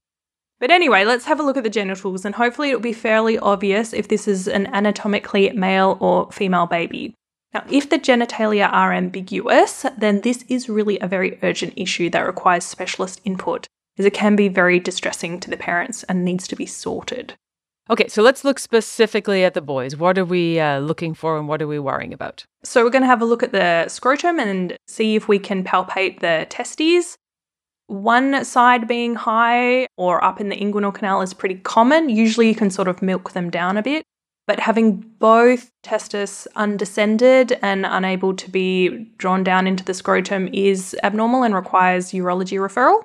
But anyway, let's have a look at the genitals, and hopefully it'll be fairly obvious if this is an anatomically male or female baby. Now, if the genitalia are ambiguous, then this is really a very urgent issue that requires specialist input, as it can be very distressing to the parents and needs to be sorted. Okay, so let's look specifically at the boys. What are we uh, looking for and what are we worrying about? So, we're going to have a look at the scrotum and see if we can palpate the testes. One side being high or up in the inguinal canal is pretty common. Usually, you can sort of milk them down a bit. But having both testes undescended and unable to be drawn down into the scrotum is abnormal and requires urology referral.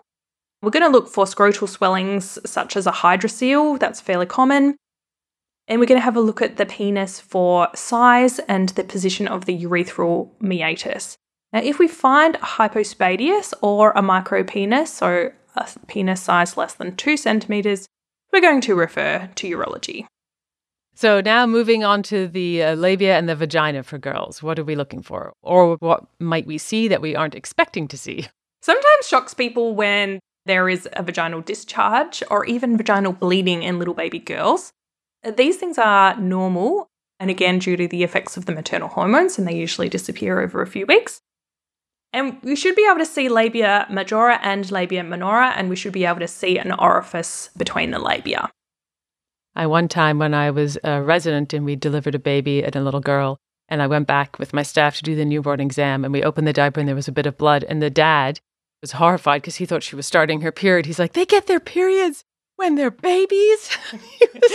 We're going to look for scrotal swellings such as a hydrocele, that's fairly common. And we're going to have a look at the penis for size and the position of the urethral meatus. Now, if we find a hypospadias or a micropenis, so a penis size less than two centimeters, we're going to refer to urology. So now moving on to the uh, labia and the vagina for girls. What are we looking for? Or what might we see that we aren't expecting to see? Sometimes shocks people when there is a vaginal discharge or even vaginal bleeding in little baby girls. These things are normal, and again, due to the effects of the maternal hormones, and they usually disappear over a few weeks. And we should be able to see labia majora and labia minora, and we should be able to see an orifice between the labia. I one time when I was a resident and we delivered a baby and a little girl, and I went back with my staff to do the newborn exam, and we opened the diaper and there was a bit of blood, and the dad was horrified because he thought she was starting her period. He's like, "They get their periods when they're babies." he, was,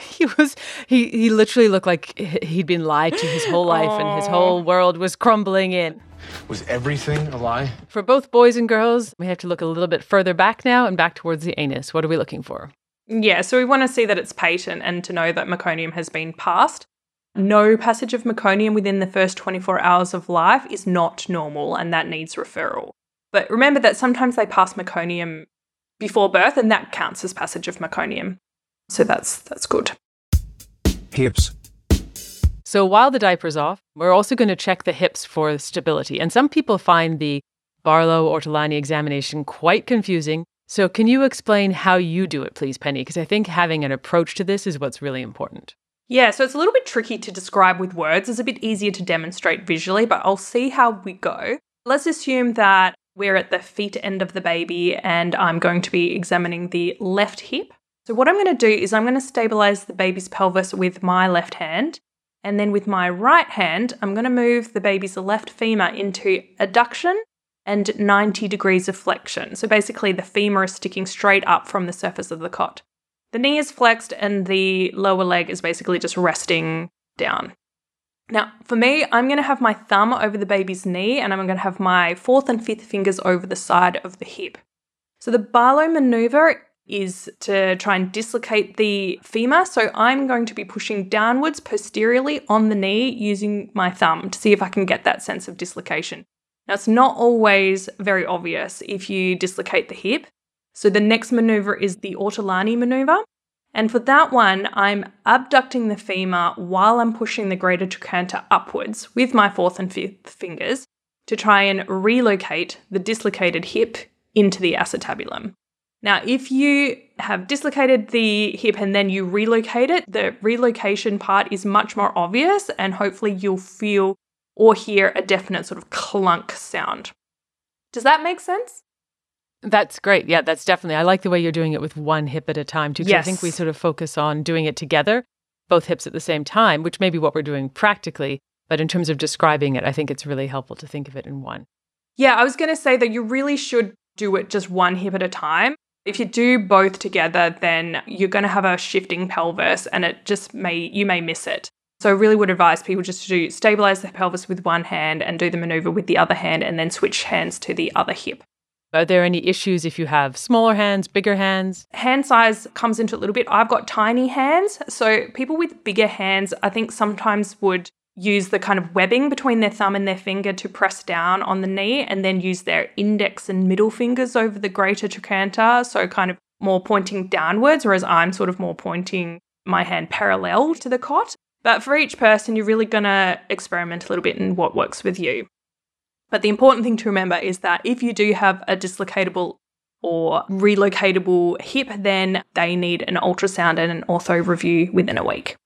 he was he he literally looked like he'd been lied to his whole life, and his whole world was crumbling in. Was everything a lie? For both boys and girls, we have to look a little bit further back now and back towards the anus. What are we looking for? Yeah, so we want to see that it's patent and to know that meconium has been passed. No passage of meconium within the first 24 hours of life is not normal and that needs referral. But remember that sometimes they pass meconium before birth and that counts as passage of meconium. So that's that's good. hips, So while the diaper's off, we're also going to check the hips for stability. And some people find the Barlow Ortolani examination quite confusing. So can you explain how you do it, please, Penny? Because I think having an approach to this is what's really important. Yeah, so it's a little bit tricky to describe with words. It's a bit easier to demonstrate visually, but I'll see how we go. Let's assume that we're at the feet end of the baby and I'm going to be examining the left hip. So, what I'm going to do is I'm going to stabilize the baby's pelvis with my left hand. And then with my right hand, I'm going to move the baby's left femur into adduction and 90 degrees of flexion. So basically, the femur is sticking straight up from the surface of the cot. The knee is flexed and the lower leg is basically just resting down. Now, for me, I'm going to have my thumb over the baby's knee and I'm going to have my fourth and fifth fingers over the side of the hip. So the Barlow maneuver is to try and dislocate the femur. So I'm going to be pushing downwards posteriorly on the knee using my thumb to see if I can get that sense of dislocation. Now, it's not always very obvious if you dislocate the hip. So the next maneuver is the Ortolani maneuver. And for that one, I'm abducting the femur while I'm pushing the greater trochanter upwards with my fourth and fifth fingers to try and relocate the dislocated hip into the acetabulum. Now, if you have dislocated the hip and then you relocate it, the relocation part is much more obvious, and hopefully you'll feel or hear a definite sort of clunk sound. Does that make sense? That's great. Yeah, that's definitely. I like the way you're doing it with one hip at a time too. 'cause I think we sort of focus on doing it together, both hips at the same time, which may be what we're doing practically. But in terms of describing it, I think it's really helpful to think of it in one. Yeah, I was going to say that you really should do it just one hip at a time. If you do both together, then you're going to have a shifting pelvis and it just may, you may miss it. So I really would advise people just to do stabilize the pelvis with one hand and do the maneuver with the other hand and then switch hands to the other hip. Are there any issues if you have smaller hands, bigger hands? Hand size comes into a little bit. I've got tiny hands. So people with bigger hands, I think sometimes would use the kind of webbing between their thumb and their finger to press down on the knee and then use their index and middle fingers over the greater trochanter. So kind of more pointing downwards, whereas I'm sort of more pointing my hand parallel to the cot. But for each person, you're really going to experiment a little bit in what works with you. But the important thing to remember is that if you do have a dislocatable or relocatable hip, then they need an ultrasound and an ortho review within a week.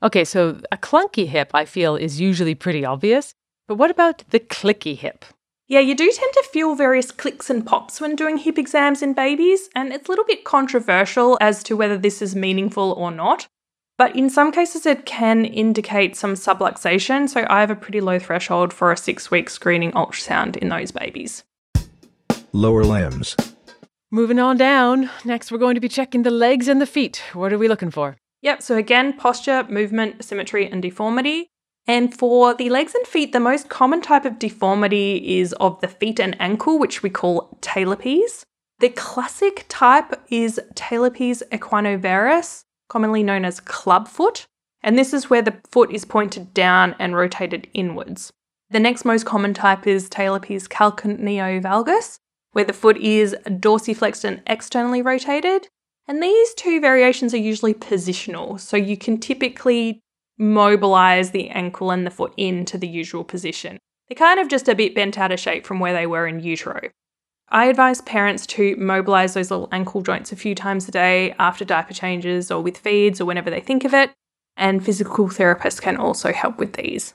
Okay, so a clunky hip, I feel, is usually pretty obvious. But what about the clicky hip? Yeah, you do tend to feel various clicks and pops when doing hip exams in babies, and it's a little bit controversial as to whether this is meaningful or not. But in some cases, it can indicate some subluxation, so I have a pretty low threshold for a six week screening ultrasound in those babies. lower limbs, Moving on down. Next, we're going to be checking the legs and the feet. What are we looking for? Yep, so again, posture, movement, symmetry, and deformity. And for the legs and feet, the most common type of deformity is of the feet and ankle, which we call talipes. The classic type is talipes equinovarus, commonly known as clubfoot. And this is where the foot is pointed down and rotated inwards. The next most common type is talipes calcaneovalgus, where the foot is dorsiflexed and externally rotated. And these two variations are usually positional, so you can typically mobilize the ankle and the foot into the usual position. They're kind of just a bit bent out of shape from where they were in utero. I advise parents to mobilize those little ankle joints a few times a day after diaper changes or with feeds or whenever they think of it, and physical therapists can also help with these.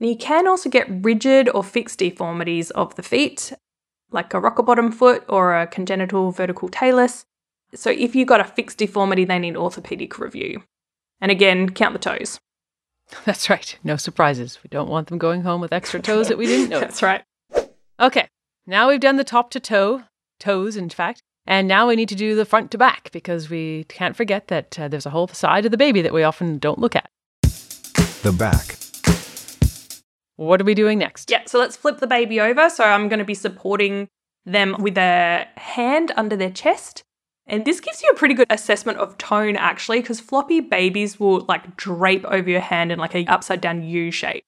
You can also get rigid or fixed deformities of the feet, like a rocker bottom foot or a congenital vertical talus. So if you've got a fixed deformity, they need orthopedic review. And again, count the toes. That's right. No surprises. We don't want them going home with extra toes that we didn't know. That's right. Okay, now we've done the top to toe, toes, in fact. And now we need to do the front to back because we can't forget that uh, there's a whole side of the baby that we often don't look at. The back. What are we doing next? Yeah, so let's flip the baby over. So I'm going to be supporting them with a hand under their chest. And this gives you a pretty good assessment of tone actually, because floppy babies will like drape over your hand in like a upside down U shape.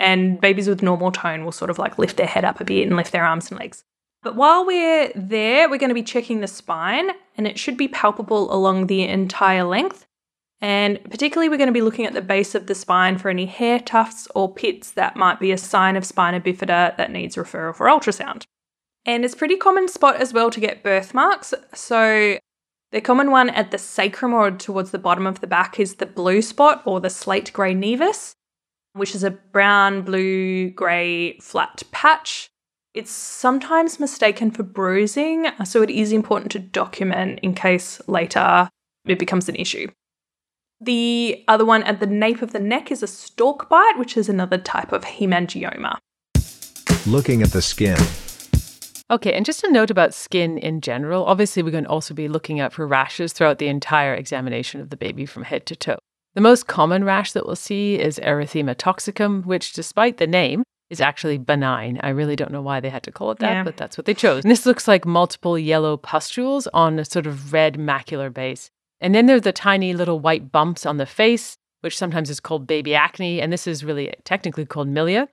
And babies with normal tone will sort of like lift their head up a bit and lift their arms and legs. But while we're there, we're going to be checking the spine, and it should be palpable along the entire length. And particularly, we're going to be looking at the base of the spine for any hair tufts or pits that might be a sign of spina bifida that needs referral for ultrasound. And it's pretty common spot as well to get birthmarks. So, the common one at the sacrum or towards the bottom of the back is the blue spot or the slate grey nevus, which is a brown, blue, grey flat patch. It's sometimes mistaken for bruising, so it is important to document in case later it becomes an issue. The other one at the nape of the neck is a stork bite, which is another type of hemangioma. Looking at the skin. Okay, and just a note about skin in general. Obviously, we're going to also be looking out for rashes throughout the entire examination of the baby from head to toe. The most common rash that we'll see is erythema toxicum, which, despite the name, is actually benign. I really don't know why they had to call it that, Yeah. but that's what they chose. And this looks like multiple yellow pustules on a sort of red macular base. And then there are the tiny little white bumps on the face, which sometimes is called baby acne, and this is really technically called milia.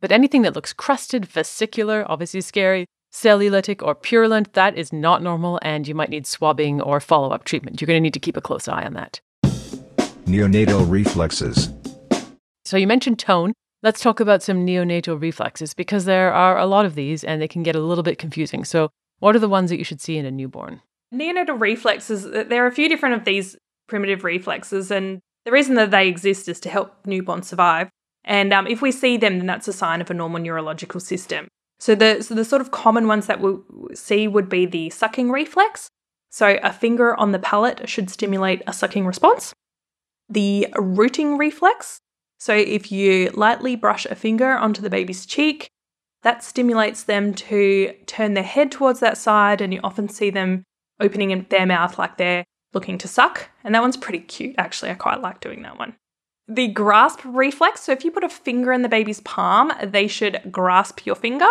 But anything that looks crusted, vesicular, obviously scary, cellulitic, or purulent, that is not normal, and you might need swabbing or follow up treatment. You're going to need to keep a close eye on that. Neonatal reflexes. So you mentioned tone. Let's talk about some neonatal reflexes because there are a lot of these and they can get a little bit confusing. So, what are the ones that you should see in a newborn? Neonatal reflexes, there are a few different of these primitive reflexes, and the reason that they exist is to help newborns survive. And um, if we see them, then that's a sign of a normal neurological system. So the, so the sort of common ones that we'll see would be the sucking reflex. So a finger on the palate should stimulate a sucking response. The rooting reflex. So if you lightly brush a finger onto the baby's cheek, that stimulates them to turn their head towards that side, and you often see them opening their mouth like they're looking to suck. And that one's pretty cute, actually. I quite like doing that one. The grasp reflex. So if you put a finger in the baby's palm, they should grasp your finger.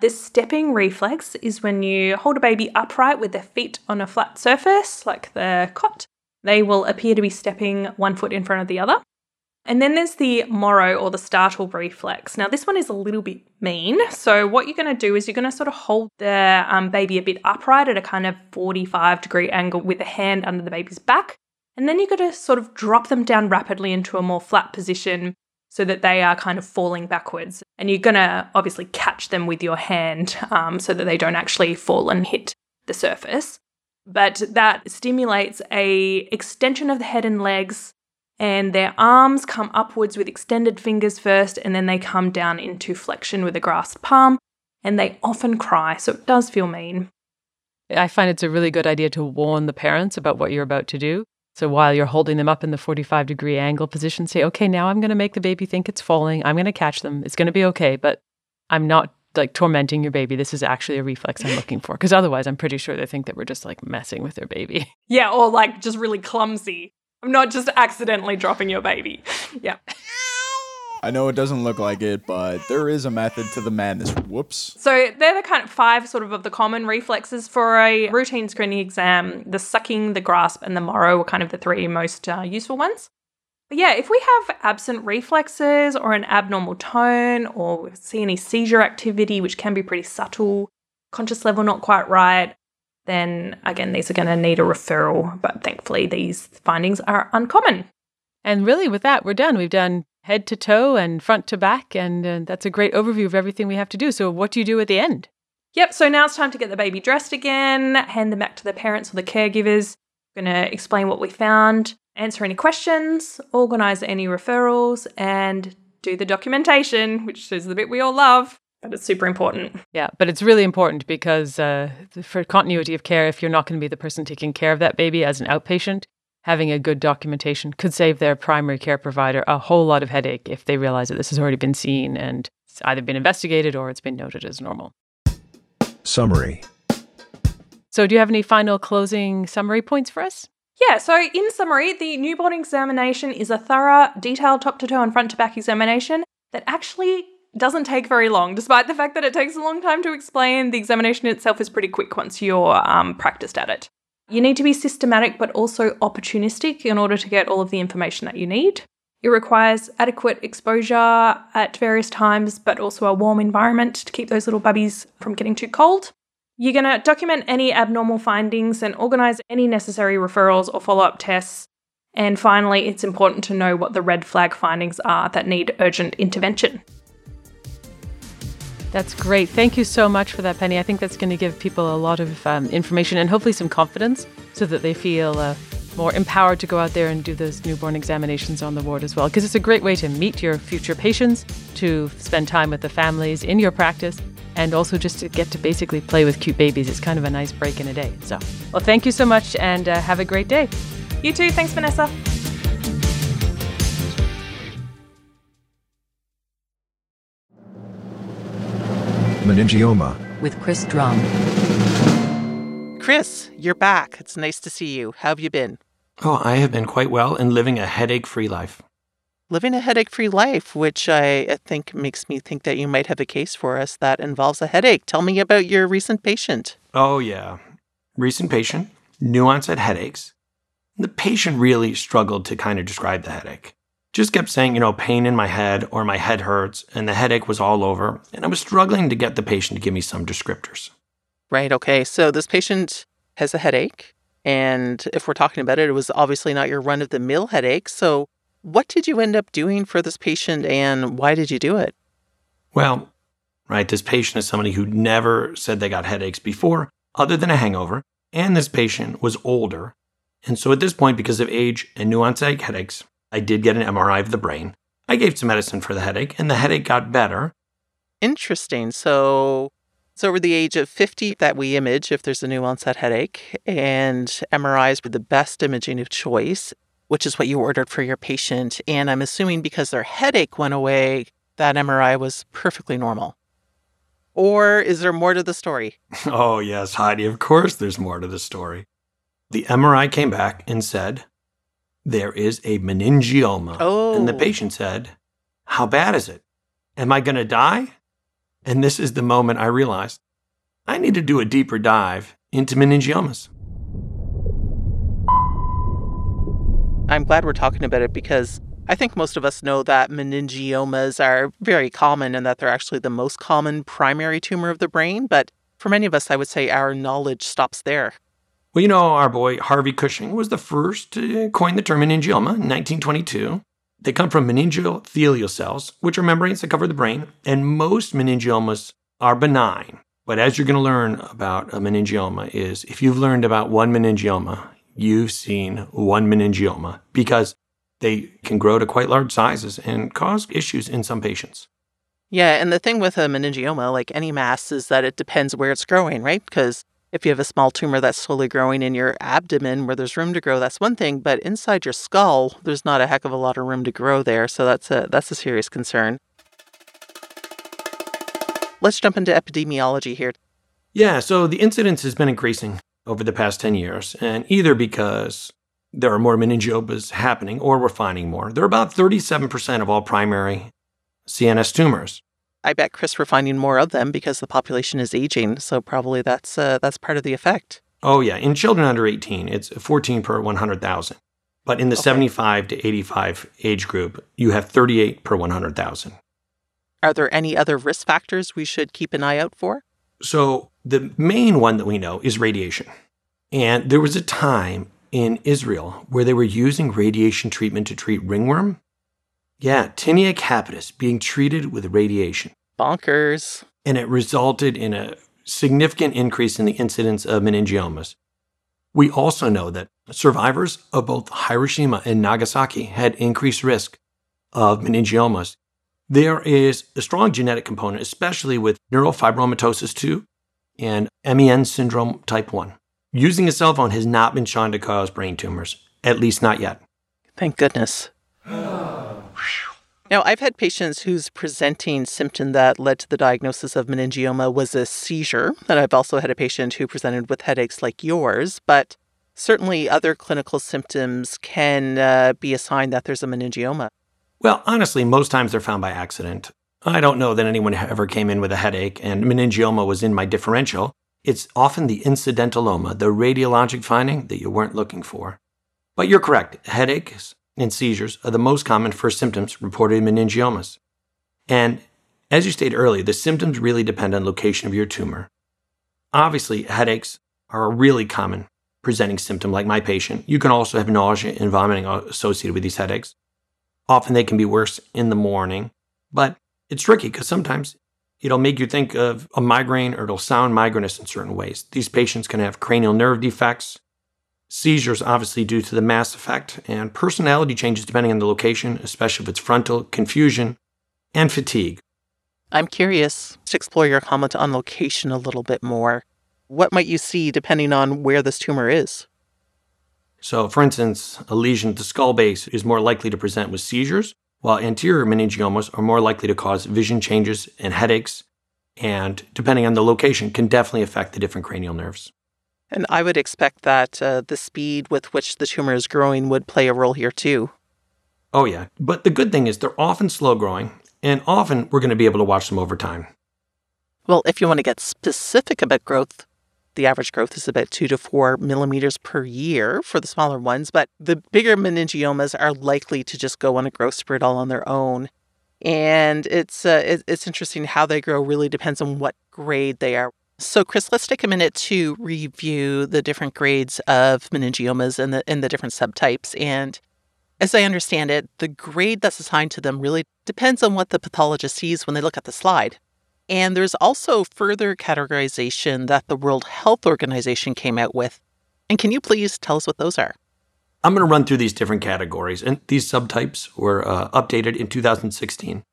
The stepping reflex is when you hold a baby upright with their feet on a flat surface, like the cot. They will appear to be stepping one foot in front of the other. And then there's the Moro or the startle reflex. Now, this one is a little bit mean. So, what you're going to do is you're going to sort of hold the um, baby a bit upright at a kind of 45 degree angle with the hand under the baby's back. And then you're going to sort of drop them down rapidly into a more flat position so that they are kind of falling backwards. And you're going to obviously catch them with your hand um, so that they don't actually fall and hit the surface. But that stimulates a extension of the head and legs and their arms come upwards with extended fingers first, and then they come down into flexion with a grasped palm, and they often cry, so it does feel mean. I find it's a really good idea to warn the parents about what you're about to do. So while you're holding them up in the 45 degree angle position, say, okay, now I'm going to make the baby think it's falling. I'm going to catch them. It's going to be okay, but I'm not like tormenting your baby. This is actually a reflex I'm looking for. Because otherwise, I'm pretty sure they think that we're just like messing with their baby. Yeah, or like just really clumsy. I'm not just accidentally dropping your baby. Yeah. I know it doesn't look like it, but there is a method to the madness. Whoops. So they're the kind of five sort of of the common reflexes for a routine screening exam. The sucking, the grasp, and the Moro are kind of the three most uh, useful ones. But yeah, if we have absent reflexes or an abnormal tone or see any seizure activity, which can be pretty subtle, conscious level not quite right, then again, these are going to need a referral. But thankfully, these findings are uncommon. And really, with that, we're done. We've done head to toe and front to back, and uh, that's a great overview of everything we have to do. So, what do you do at the end? Yep, so now it's time to get the baby dressed again, hand them back to the parents or the caregivers. We're going to explain what we found, answer any questions, organise any referrals, and do the documentation, which is the bit we all love, but it's super important. Yeah, but it's really important because uh, for continuity of care, if you're not going to be the person taking care of that baby as an outpatient, having a good documentation could save their primary care provider a whole lot of headache if they realize that this has already been seen and it's either been investigated or it's been noted as normal. Summary So, do you have any final closing summary points for us? Yeah, so in summary, the newborn examination is a thorough, detailed top to toe and front to back examination that actually doesn't take very long, despite the fact that it takes a long time to explain. The examination itself is pretty quick once you're um, practiced at it. You need to be systematic but also opportunistic in order to get all of the information that you need. It requires adequate exposure at various times, but also a warm environment to keep those little bubbies from getting too cold. You're going to document any abnormal findings and organise any necessary referrals or follow up tests. And finally, it's important to know what the red flag findings are that need urgent intervention. That's great. Thank you so much for that, Penny. I think that's going to give people a lot of um, information and hopefully some confidence so that they feel uh, more empowered to go out there and do those newborn examinations on the ward as well. Because it's a great way to meet your future patients, to spend time with the families in your practice, and also just to get to basically play with cute babies. It's kind of a nice break in a day. So, well, thank you so much and uh, have a great day. You too. Thanks, Vanessa. Meningioma. with Chris Drumm. Chris, you're back. It's nice to see you. How have you been? Oh, I have been quite well and living a headache free life. Living a headache free life, which I I think makes me think that you might have a case for us that involves a headache. Tell me about your recent patient. Oh, yeah. Recent patient, new onset headaches. The patient really struggled to kind of describe the headache. Just kept saying, you know, pain in my head or my head hurts, and the headache was all over. And I was struggling to get the patient to give me some descriptors. Right. Okay. So this patient has a headache. And if we're talking about it, it was obviously not your run of the mill headache. So what did you end up doing for this patient and why did you do it? Well, right, this patient is somebody who never said they got headaches before, other than a hangover. And this patient was older. And so at this point, because of age and new onset headaches, I did get an MRI of the brain. I gave some medicine for the headache, and the headache got better. Interesting. So it's over the age of 50 that we image if there's a new onset headache, and MRIs were the best imaging of choice, which is what you ordered for your patient. And I'm assuming because their headache went away, that MRI was perfectly normal. Or is there more to the story? Oh, yes, Heidi, of course there's more to the story. The MRI came back and said, There is a meningioma. And the Oh. patient said, How bad is it? Am I going to die? And this is the moment I realized I need to do a deeper dive into meningiomas. I'm glad we're talking about it because I think most of us know that meningiomas are very common and that they're actually the most common primary tumor of the brain. But for many of us, I would say our knowledge stops there. Well, you know, our boy Harvey Cushing was the first to coin the term meningioma in 1922. They come from meningothelial cells, which are membranes that cover the brain, and most meningiomas are benign. But as you're going to learn about a meningioma is if you've learned about one meningioma, you've seen one meningioma because they can grow to quite large sizes and cause issues in some patients. Yeah, and the thing with a meningioma, like any mass, is that it depends where it's growing, right? Because if you have a small tumor that's slowly growing in your abdomen where there's room to grow, that's one thing. But inside your skull, there's not a heck of a lot of room to grow there. So that's a that's a serious concern. Let's jump into epidemiology here. Yeah, so the incidence has been increasing over the past 10 years, and either because there are more meningiomas happening or we're finding more. There are about 37% of all primary CNS tumors. I bet Chris, we're finding more of them because the population is aging. So probably that's uh, that's part of the effect. Oh, yeah, in children under 18, it's 14 per 100,000. But in the 75 to 85 age group, you have 38 per 100,000. Are there any other risk factors we should keep an eye out for? So the main one that we know is radiation. And there was a time in Israel where they were using radiation treatment to treat ringworm. Yeah, tinea capitis being treated with radiation. Bonkers. And it resulted in a significant increase in the incidence of meningiomas. We also know that survivors of both Hiroshima and Nagasaki had increased risk of meningiomas. There is a strong genetic component, especially with neurofibromatosis 2 and MEN syndrome type 1. Using a cell phone has not been shown to cause brain tumors, at least not yet. Thank goodness. Now, I've had patients whose presenting symptom that led to the diagnosis of meningioma was a seizure, and I've also had a patient who presented with headaches like yours, but certainly other clinical symptoms can uh, be a sign that there's a meningioma. Well, honestly, most times they're found by accident. I don't know that anyone ever came in with a headache and meningioma was in my differential. It's often the incidentaloma, the radiologic finding that you weren't looking for. But you're correct, headaches and seizures are the most common first symptoms reported in meningiomas. And as you stated earlier, the symptoms really depend on location of your tumor. Obviously, headaches are a really common presenting symptom, like my patient. You can also have nausea and vomiting associated with these headaches. Often they can be worse in the morning, but it's tricky because sometimes it'll make you think of a migraine or it'll sound migrainous in certain ways. These patients can have cranial nerve defects, Seizures, obviously, due to the mass effect, and personality changes depending on the location, especially if it's frontal, confusion, and fatigue. I'm curious to explore your comment on location a little bit more. What might you see depending on where this tumor is? So, for instance, a lesion at the skull base is more likely to present with seizures, while anterior meningiomas are more likely to cause vision changes and headaches, and depending on the location, can definitely affect the different cranial nerves. And I would expect that uh, the speed with which the tumor is growing would play a role here too. Oh, yeah. But the good thing is they're often slow growing, and often we're going to be able to watch them over time. Well, if you want to get specific about growth, the average growth is about two to four millimeters per year for the smaller ones, but the bigger meningiomas are likely to just go on a growth spurt all on their own. And it's uh, it's interesting how they grow really depends on what grade they are. So, Chris, let's take a minute to review the different grades of meningiomas and the, and the different subtypes. And as I understand it, the grade that's assigned to them really depends on what the pathologist sees when they look at the slide. And there's also further categorization that the World Health Organization came out with. And can you please tell us what those are? I'm going to run through these different categories, and these subtypes were uh, updated in 2016.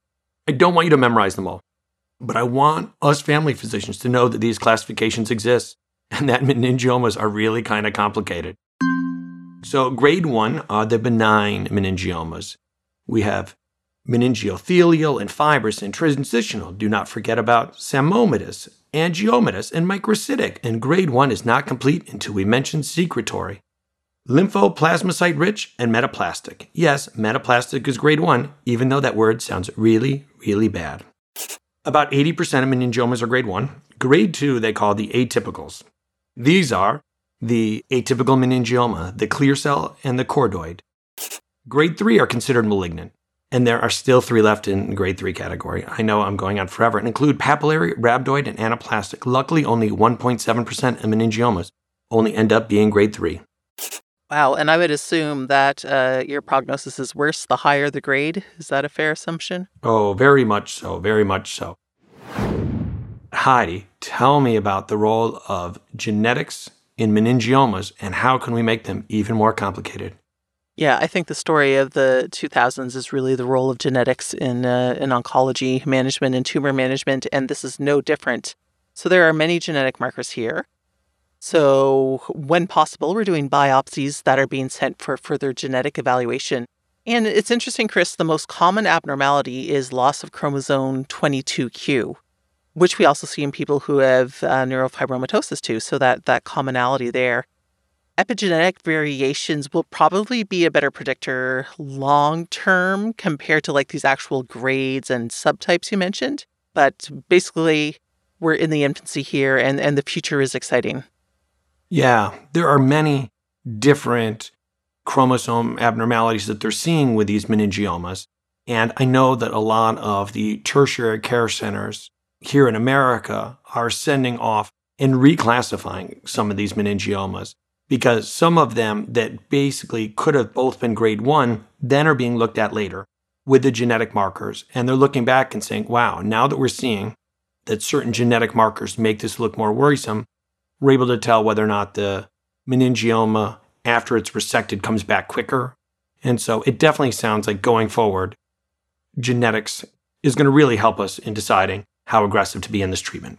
I don't want you to memorize them all. But I want us family physicians to know that these classifications exist and that meningiomas are really kind of complicated. So, grade one are the benign meningiomas. We have meningothelial and fibrous and transitional. Do not forget about psammomatous, angiomatous, and microcystic. And grade one is not complete until we mention secretory. Lymphoplasmacyte rich and metaplastic. Yes, metaplastic is grade one, even though that word sounds really, really bad. About 80% of meningiomas are grade 1. Grade 2, they call the atypicals. These are the atypical meningioma, the clear cell, and the chordoid. Grade 3 are considered malignant, and there are still three left in grade 3 category. I know I'm going on forever, and include papillary, rhabdoid, and anaplastic. Luckily, only 1.7% of meningiomas only end up being grade 3. Wow, and I would assume that uh, your prognosis is worse the higher the grade. Is that a fair assumption? Oh, very much so, very much so. Heidi, tell me about the role of genetics in meningiomas and how can we make them even more complicated? Yeah, I think the story of the 2000s is really the role of genetics in uh, in oncology management and tumor management, and this is no different. So there are many genetic markers here. So, when possible, we're doing biopsies that are being sent for further genetic evaluation. And it's interesting, Chris, the most common abnormality is loss of chromosome 22q, which we also see in people who have uh, neurofibromatosis two. So, that, that commonality there. Epigenetic variations will probably be a better predictor long term compared to like these actual grades and subtypes you mentioned. But basically, we're in the infancy here and, and the future is exciting. Yeah, there are many different chromosome abnormalities that they're seeing with these meningiomas. And I know that a lot of the tertiary care centers here in America are sending off and reclassifying some of these meningiomas because some of them that basically could have both been grade one then are being looked at later with the genetic markers. And they're looking back and saying, wow, now that we're seeing that certain genetic markers make this look more worrisome, we're able to tell whether or not the meningioma after it's resected comes back quicker. And so it definitely sounds like going forward, genetics is going to really help us in deciding how aggressive to be in this treatment.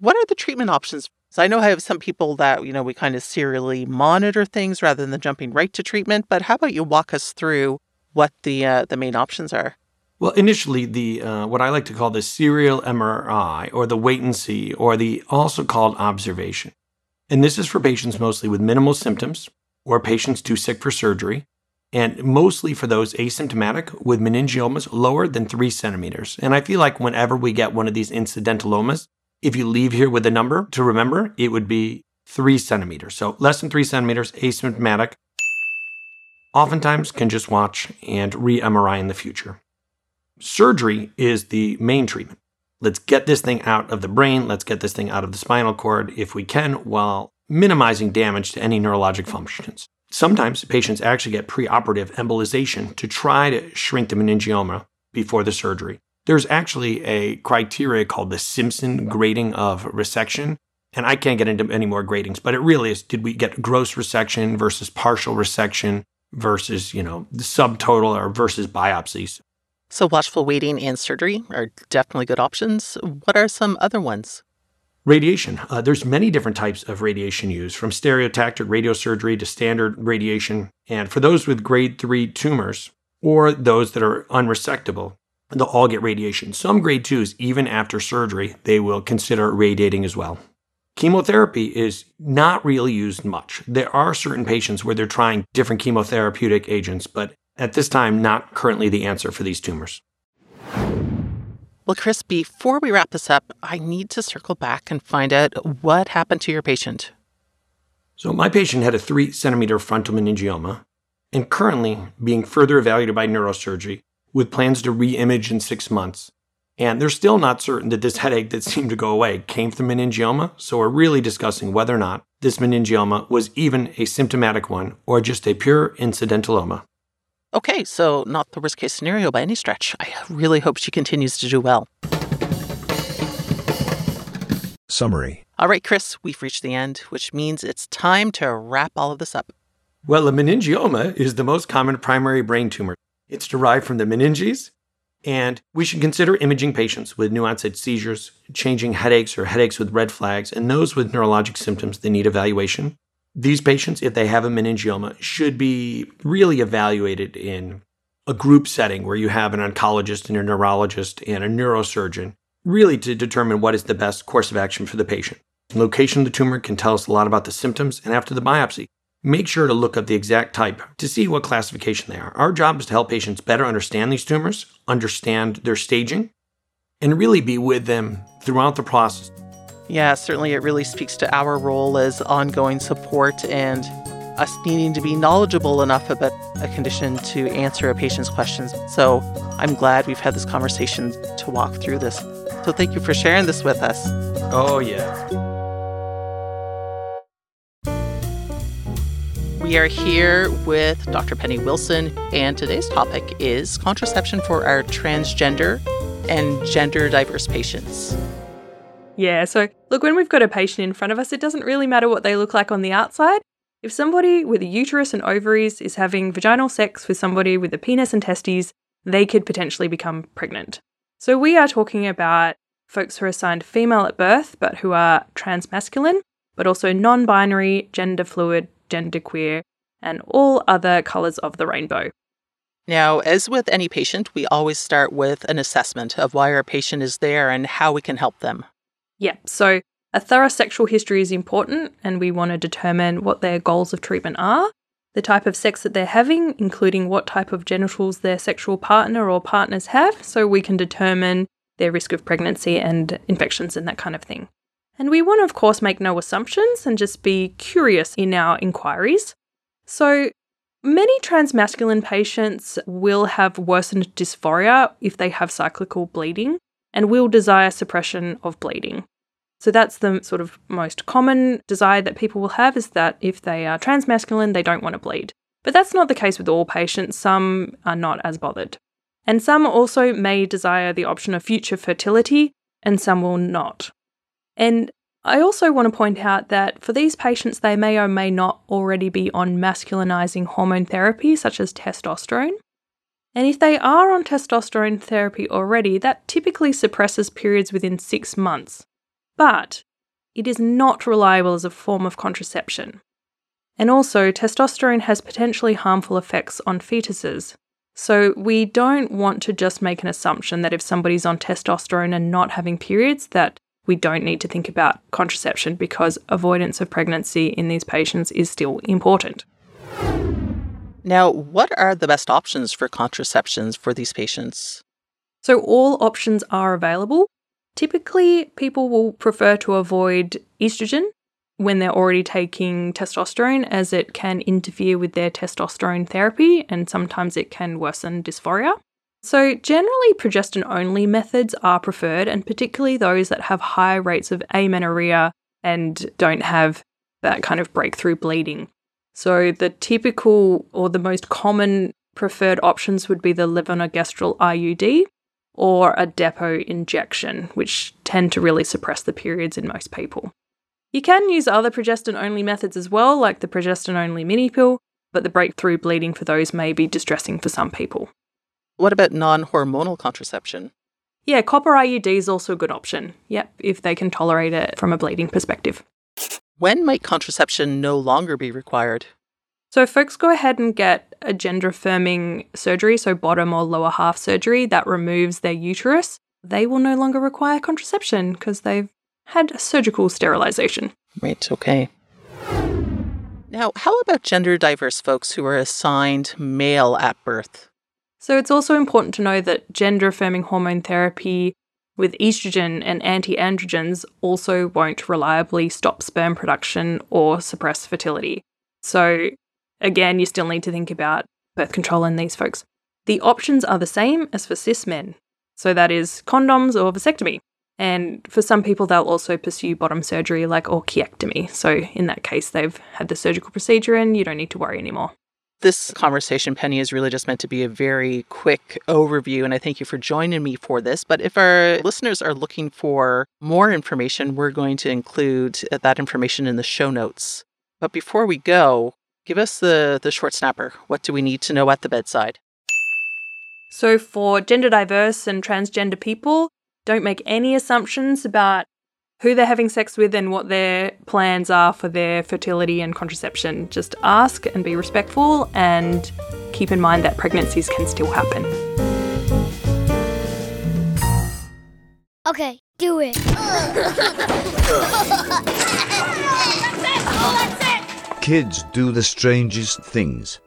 What are the treatment options? So I know I have some people that, you know, we kind of serially monitor things rather than jumping right to treatment, but how about you walk us through what the uh, the main options are? Well, initially, the uh, what I like to call the serial MRI, or the wait and see, or the also called observation, and this is for patients mostly with minimal symptoms or patients too sick for surgery, and mostly for those asymptomatic with meningiomas lower than three centimeters. And I feel like whenever we get one of these incidentalomas, if you leave here with a number to remember, it would be three centimeters. So less than three centimeters, asymptomatic, oftentimes can just watch and re MRI in the future. Surgery is the main treatment. Let's get this thing out of the brain. Let's get this thing out of the spinal cord if we can while minimizing damage to any neurologic functions. Sometimes patients actually get preoperative embolization to try to shrink the meningioma before the surgery. There's actually a criteria called the Simpson grading of resection. And I can't get into any more gradings, but it really is did we get gross resection versus partial resection versus, you know, subtotal or versus biopsies? So, watchful waiting and surgery are definitely good options. What are some other ones? Radiation. Uh, there's many different types of radiation used, from stereotactic radiosurgery to standard radiation. And for those with grade 3 tumors or those that are unresectable, they'll all get radiation. Some grade 2s, even after surgery, they will consider radiating as well. Chemotherapy is not really used much. There are certain patients where they're trying different chemotherapeutic agents, but at this time, not currently the answer for these tumors. Well, Chris, before we wrap this up, I need to circle back and find out what happened to your patient. So, my patient had a three centimeter frontal meningioma and currently being further evaluated by neurosurgery with plans to re image in six months. And they're still not certain that this headache that seemed to go away came from meningioma, so we're really discussing whether or not this meningioma was even a symptomatic one or just a pure incidentaloma. Okay, so not the worst case scenario by any stretch. I really hope she continues to do well. Summary All right, Chris, we've reached the end, which means it's time to wrap all of this up. Well, a meningioma is the most common primary brain tumor. It's derived from the meninges, and we should consider imaging patients with new onset seizures, changing headaches or headaches with red flags, and those with neurologic symptoms that need evaluation. These patients, if they have a meningioma, should be really evaluated in a group setting where you have an oncologist and a neurologist and a neurosurgeon, really to determine what is the best course of action for the patient. location of the tumor can tell us a lot about the symptoms, and after the biopsy, make sure to look up the exact type to see what classification they are. Our job is to help patients better understand these tumors, understand their staging, and really be with them throughout the process. Yeah, certainly it really speaks to our role as ongoing support and us needing to be knowledgeable enough about a condition to answer a patient's questions. So I'm glad we've had this conversation to walk through this. So thank you for sharing this with us. Oh, yeah. We are here with Dr. Penny Wilson, and today's topic is contraception for our transgender and gender diverse patients. Yeah, so look, when we've got a patient in front of us, it doesn't really matter what they look like on the outside. If somebody with a uterus and ovaries is having vaginal sex with somebody with a penis and testes, they could potentially become pregnant. So we are talking about folks who are assigned female at birth, but who are transmasculine, but also non binary, gender fluid, genderqueer, and all other colours of the rainbow. Now, as with any patient, we always start with an assessment of why our patient is there and how we can help them. Yeah, so a thorough sexual history is important, and we want to determine what their goals of treatment are, the type of sex that they're having, including what type of genitals their sexual partner or partners have, so we can determine their risk of pregnancy and infections and that kind of thing. And we want to, of course, make no assumptions and just be curious in our inquiries. So, many transmasculine patients will have worsened dysphoria if they have cyclical bleeding and will desire suppression of bleeding. So that's the sort of most common desire that people will have is that if they are transmasculine, they don't want to bleed. But that's not the case with all patients. Some are not as bothered. And some also may desire the option of future fertility, and some will not. And I also want to point out that for these patients, they may or may not already be on masculinizing hormone therapy, such as testosterone. And if they are on testosterone therapy already, that typically suppresses periods within six months. But it is not reliable as a form of contraception. And also, testosterone has potentially harmful effects on fetuses. So, we don't want to just make an assumption that if somebody's on testosterone and not having periods, that we don't need to think about contraception because avoidance of pregnancy in these patients is still important. Now, what are the best options for contraceptions for these patients? So, all options are available. Typically, people will prefer to avoid estrogen when they're already taking testosterone, as it can interfere with their testosterone therapy and sometimes it can worsen dysphoria. So, generally, progestin only methods are preferred, and particularly those that have high rates of amenorrhea and don't have that kind of breakthrough bleeding. So, the typical or the most common preferred options would be the levonorgestrel IUD or a depot injection, which tend to really suppress the periods in most people. You can use other progestin only methods as well, like the progestin only mini pill, but the breakthrough bleeding for those may be distressing for some people. What about non hormonal contraception? Yeah, copper IUD is also a good option. Yep, if they can tolerate it from a bleeding perspective. When might contraception no longer be required? So, folks go ahead and get a gender affirming surgery, so bottom or lower half surgery that removes their uterus. They will no longer require contraception because they've had surgical sterilization. Right, okay. Now, how about gender diverse folks who are assigned male at birth? So it's also important to know that gender affirming hormone therapy with estrogen and anti androgens also won't reliably stop sperm production or suppress fertility. So, again, you still need to think about birth control in these folks. The options are the same as for cis men. So, that is condoms or vasectomy. And for some people, they'll also pursue bottom surgery like orchiectomy. So, in that case, they've had the surgical procedure and you don't need to worry anymore. This conversation, Penny, is really just meant to be a very quick overview, and I thank you for joining me for this. But if our listeners are looking for more information, we're going to include that information in the show notes. But before we go, give us the, the short snapper. What do we need to know at the bedside? So, for gender diverse and transgender people, don't make any assumptions about who they're having sex with and what their plans are for their fertility and contraception. Just ask and be respectful and keep in mind that pregnancies can still happen. Okay, do it. Kids do the strangest things.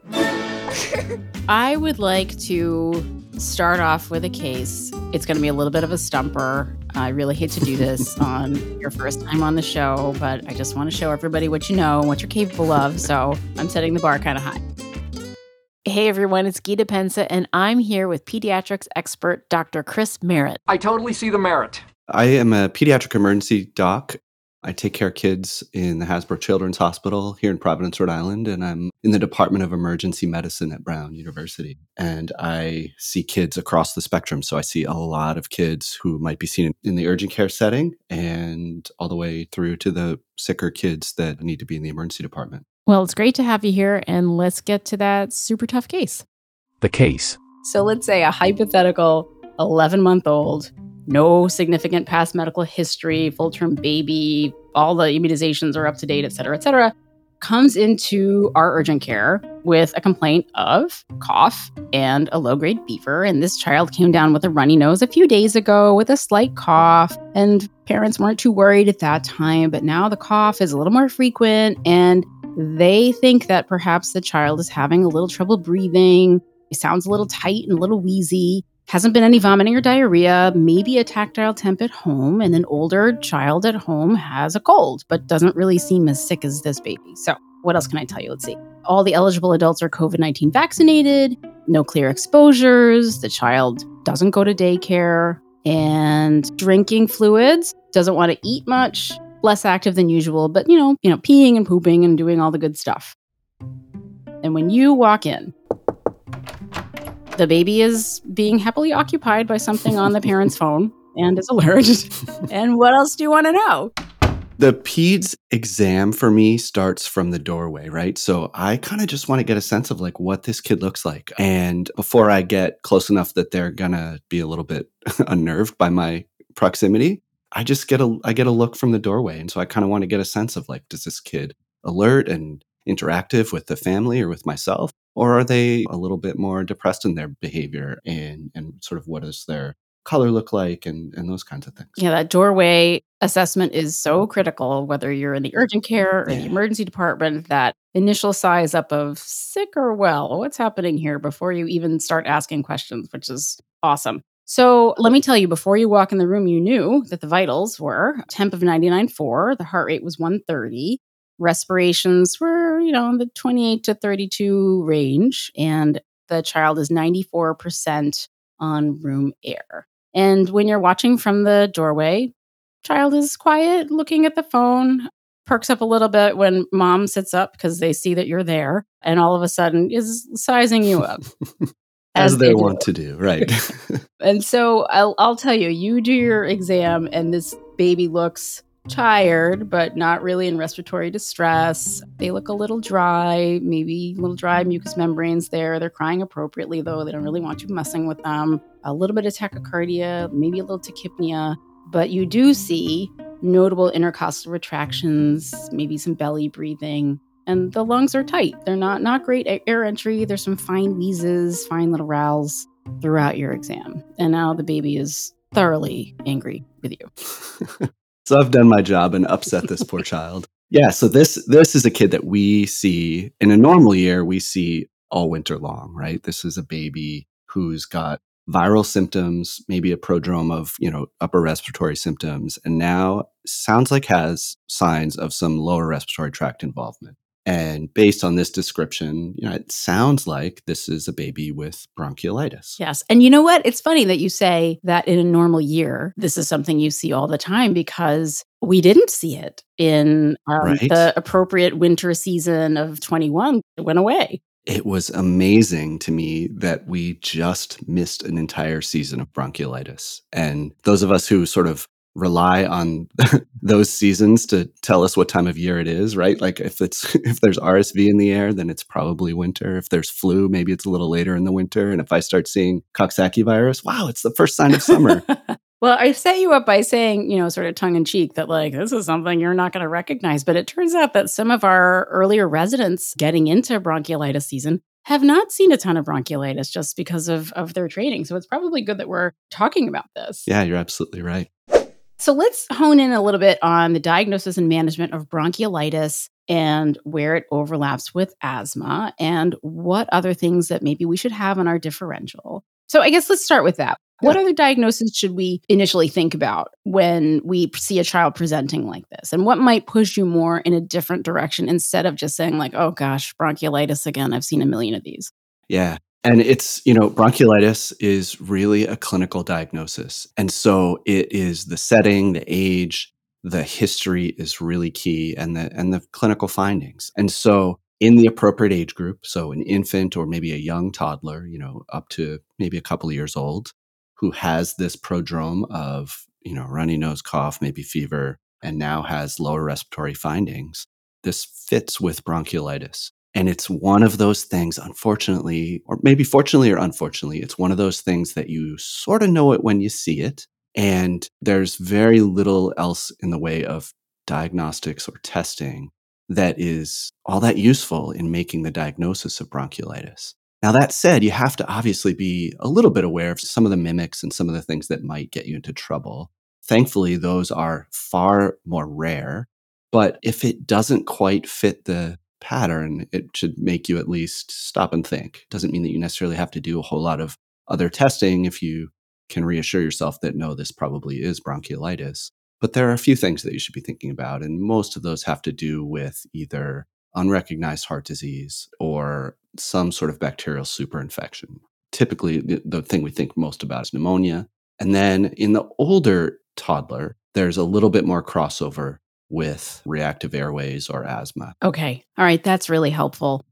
I would like to start off with a case. It's going to be a little bit of a stumper. I really hate to do this on your first time on the show, but I just want to show everybody what you know and what you're capable of. So I'm setting the bar kind of high. Hey everyone, it's Gita Pensa, and I'm here with pediatrics expert Dr. Chris Merritt. I totally see the merit. I am a pediatric emergency doc. I take care of kids in the Hasbro Children's Hospital here in Providence, Rhode Island, and I'm in the Department of Emergency Medicine at Brown University. And I see kids across the spectrum. So I see a lot of kids who might be seen in the urgent care setting and all the way through to the sicker kids that need to be in the emergency department. Well, it's great to have you here, and let's get to that super tough case. The case. So let's say a hypothetical 11 month old no significant past medical history, full term baby, all the immunizations are up to date, et cetera, et cetera, comes into our urgent care with a complaint of cough and a low grade fever. And this child came down with a runny nose a few days ago with a slight cough. And parents weren't too worried at that time, but now the cough is a little more frequent. And they think that perhaps the child is having a little trouble breathing. It sounds a little tight and a little wheezy. Hasn't been any vomiting or diarrhea, maybe a tactile temp at home, and an older child at home has a cold, but doesn't really seem as sick as this baby. So, what else can I tell you? Let's see. All the eligible adults are COVID 19 vaccinated, no clear exposures, the child doesn't go to daycare, and drinking fluids, doesn't want to eat much, less active than usual, but you know, you know, peeing and pooping and doing all the good stuff. And when you walk in, the baby is being happily occupied by something on the parent's phone and is alert. and what else do you want to know? The PEDS exam for me starts from the doorway, right? So I kind of just want to get a sense of like what this kid looks like. And before I get close enough that they're going to be a little bit unnerved by my proximity, I just get a I get a look from the doorway. And so I kind of want to get a sense of like does this kid alert and interactive with the family or with myself or are they a little bit more depressed in their behavior and and sort of what does their color look like and and those kinds of things. Yeah, that doorway assessment is so critical, whether you're in the urgent care or the emergency department, that initial size up of sick or well, what's happening here before you even start asking questions, which is awesome. So let me tell you, before you walk in the room, you knew that the vitals were temp of 99.4, the heart rate was 130, respirations were, you know, in the 28 to 32 range, and the child is 94% on room air. And when you're watching from the doorway, child is quiet, looking at the phone, perks up a little bit when mom sits up because they see that you're there, and all of a sudden is sizing you up. As, they, want to do, right? and so I'll, I'll tell you, you do your exam, and this baby looks tired, but not really in respiratory distress. They look a little dry, maybe a little dry mucous membranes there. They're crying appropriately, though. They don't really want you messing with them. A little bit of tachycardia, maybe a little tachypnea, but you do see notable intercostal retractions, maybe some belly breathing. And the lungs are tight. They're not not great air entry. There's some fine wheezes, fine little rales throughout your exam. And now the baby is thoroughly angry with you. So I've done my job and upset this poor child. Yeah, so this this is a kid that we see in a normal year we see all winter long, right? This is a baby who's got viral symptoms, maybe a prodrome of, you know, upper respiratory symptoms and now sounds like has signs of some lower respiratory tract involvement. And based on this description, you know, it sounds like this is a baby with bronchiolitis. Yes. And you know what? It's funny that you say that in a normal year, this is something you see all the time because we didn't see it in um, right? the appropriate winter season of 21. It went away. It was amazing to me that we just missed an entire season of bronchiolitis. And those of us who sort of rely on those seasons to tell us what time of year it is, right? Like if it's if there's RSV in the air, then it's probably winter. If there's flu, maybe it's a little later in the winter. And if I start seeing Coxsackie virus, wow, it's the first sign of summer. well, I set you up by saying, you know, sort of tongue in cheek that like this is something you're not going to recognize, but it turns out that some of our earlier residents getting into bronchiolitis season have not seen a ton of bronchiolitis just because of of their training. So it's probably good that we're talking about this. Yeah, you're absolutely right. So let's hone in a little bit on the diagnosis and management of bronchiolitis and where it overlaps with asthma and what other things that maybe we should have on our differential. So I guess let's start with that. What other diagnoses should we initially think about when we see a child presenting like this? And what might push you more in a different direction instead of just saying, like, oh gosh, bronchiolitis again? I've seen a million of these. Yeah. And it's, you know, bronchiolitis is really a clinical diagnosis. And so it is the setting, the age, the history is really key and the and the clinical findings. And so in the appropriate age group, so an infant or maybe a young toddler, you know, up to maybe a couple of years old, who has this prodrome of, you know, runny nose, cough, maybe fever, and now has lower respiratory findings, this fits with bronchiolitis. And it's one of those things, unfortunately, or maybe fortunately or unfortunately, it's one of those things that you sort of know it when you see it. And there's very little else in the way of diagnostics or testing that is all that useful in making the diagnosis of bronchiolitis. Now, that said, you have to obviously be a little bit aware of some of the mimics and some of the things that might get you into trouble. Thankfully, those are far more rare. But if it doesn't quite fit the pattern, it should make you at least stop and think. Doesn't mean that you necessarily have to do a whole lot of other testing if you can reassure yourself that no, this probably is bronchiolitis. But there are a few things that you should be thinking about, and most of those have to do with either unrecognized heart disease or some sort of bacterial superinfection. Typically, the, the thing we think most about is pneumonia. And then in the older toddler, there's a little bit more crossover with reactive airways or asthma. Okay. All right. That's really helpful.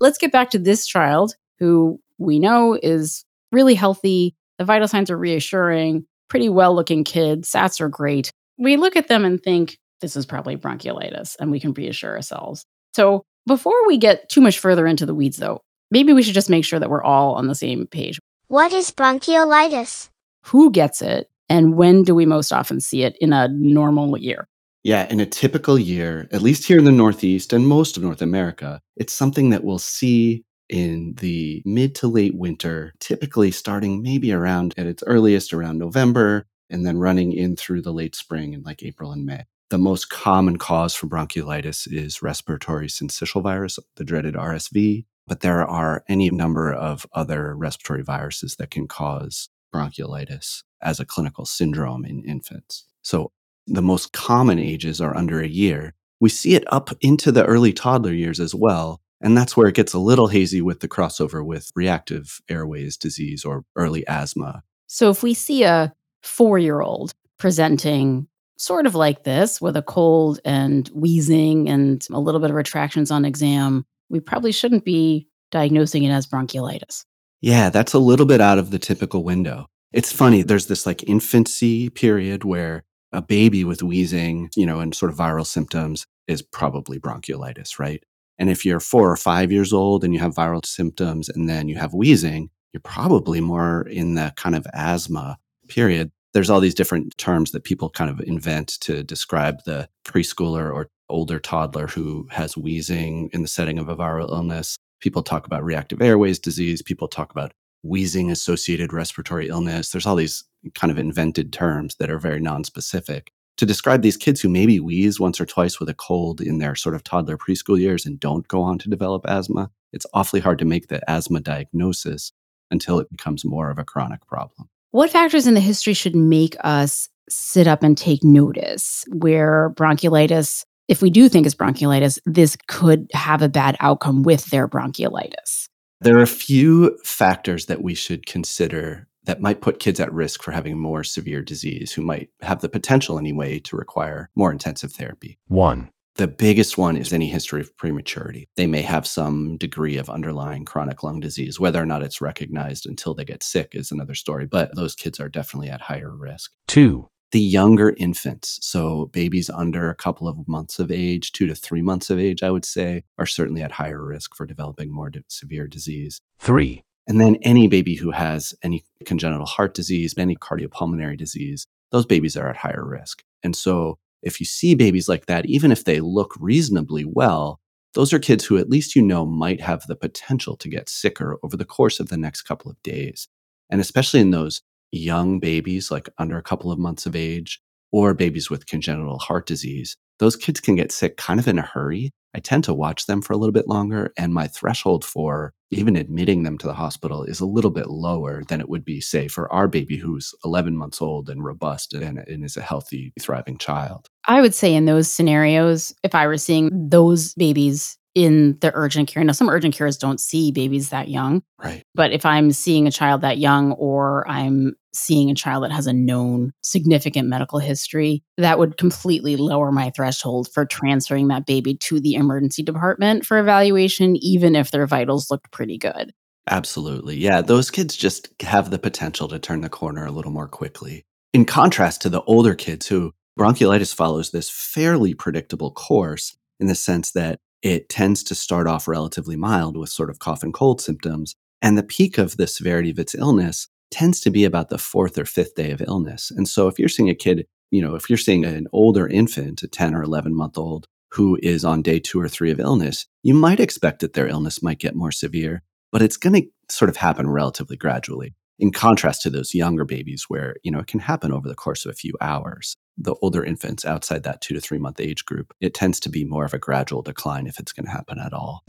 Let's get back to this child who we know is really healthy. The vital signs are reassuring, pretty well looking kid. SATs are great. We look at them and think this is probably bronchiolitis and we can reassure ourselves. So, before we get too much further into the weeds, though, maybe we should just make sure that we're all on the same page. What is bronchiolitis? Who gets it, and when do we most often see it in a normal year? Yeah, in a typical year, at least here in the Northeast and most of North America, it's something that we'll see in the mid to late winter, typically starting maybe around at its earliest around November and then running in through the late spring in like April and May. The most common cause for bronchiolitis is respiratory syncytial virus, the dreaded RSV, but there are any number of other respiratory viruses that can cause bronchiolitis as a clinical syndrome in infants. So the most common ages are under a year. We see it up into the early toddler years as well. And that's where it gets a little hazy with the crossover with reactive airways disease or early asthma. So, if we see a four year old presenting sort of like this with a cold and wheezing and a little bit of retractions on exam, we probably shouldn't be diagnosing it as bronchiolitis. Yeah, that's a little bit out of the typical window. It's funny, there's this like infancy period where a baby with wheezing, you know, and sort of viral symptoms is probably bronchiolitis, right? And if you're four or five years old and you have viral symptoms and then you have wheezing, you're probably more in the kind of asthma period. There's all these different terms that people kind of invent to describe the preschooler or older toddler who has wheezing in the setting of a viral illness. People talk about reactive airways disease. People talk about wheezing associated respiratory illness. There's all these kind of invented terms that are very nonspecific to describe these kids who maybe wheeze once or twice with a cold in their sort of toddler preschool years and don't go on to develop asthma. It's awfully hard to make the asthma diagnosis until it becomes more of a chronic problem. What factors in the history should make us sit up and take notice where bronchiolitis, if we do think it's bronchiolitis, this could have a bad outcome with their bronchiolitis? There are a few factors that we should consider that might put kids at risk for having more severe disease who might have the potential anyway to require more intensive therapy. One. The biggest one is any history of prematurity. They may have some degree of underlying chronic lung disease. Whether or not it's recognized until they get sick is another story, but those kids are definitely at higher risk. Two. The younger infants, so babies under a couple of months of age, two to three months of age, I would say, are certainly at higher risk for developing more di- severe disease. Three. And then any baby who has any congenital heart disease, any cardiopulmonary disease, those babies are at higher risk. And so if you see babies like that, even if they look reasonably well, those are kids who at least you know might have the potential to get sicker over the course of the next couple of days. And especially in those young babies, like under a couple of months of age, or babies with congenital heart disease, those kids can get sick kind of in a hurry. I tend to watch them for a little bit longer, and my threshold for even admitting them to the hospital is a little bit lower than it would be, say, for our baby who's 11 months old and robust and, and is a healthy, thriving child. I would say in those scenarios, if I were seeing those babies in the urgent care. Now, some urgent cares don't see babies that young. Right. But if I'm seeing a child that young or I'm seeing a child that has a known significant medical history, that would completely lower my threshold for transferring that baby to the emergency department for evaluation, even if their vitals looked pretty good. Absolutely. Yeah. Those kids just have the potential to turn the corner a little more quickly. In contrast to the older kids who bronchiolitis follows this fairly predictable course in the sense that it tends to start off relatively mild with sort of cough and cold symptoms. And the peak of the severity of its illness tends to be about the fourth or fifth day of illness. And so if you're seeing a kid, you know, if you're seeing an older infant, a 10 or 11 month old, who is on day two or three of illness, you might expect that their illness might get more severe, but it's going to sort of happen relatively gradually. In contrast to those younger babies where, you know, it can happen over the course of a few hours the older infants outside that two to three month age group, it tends to be more of a gradual decline if it's going to happen at all.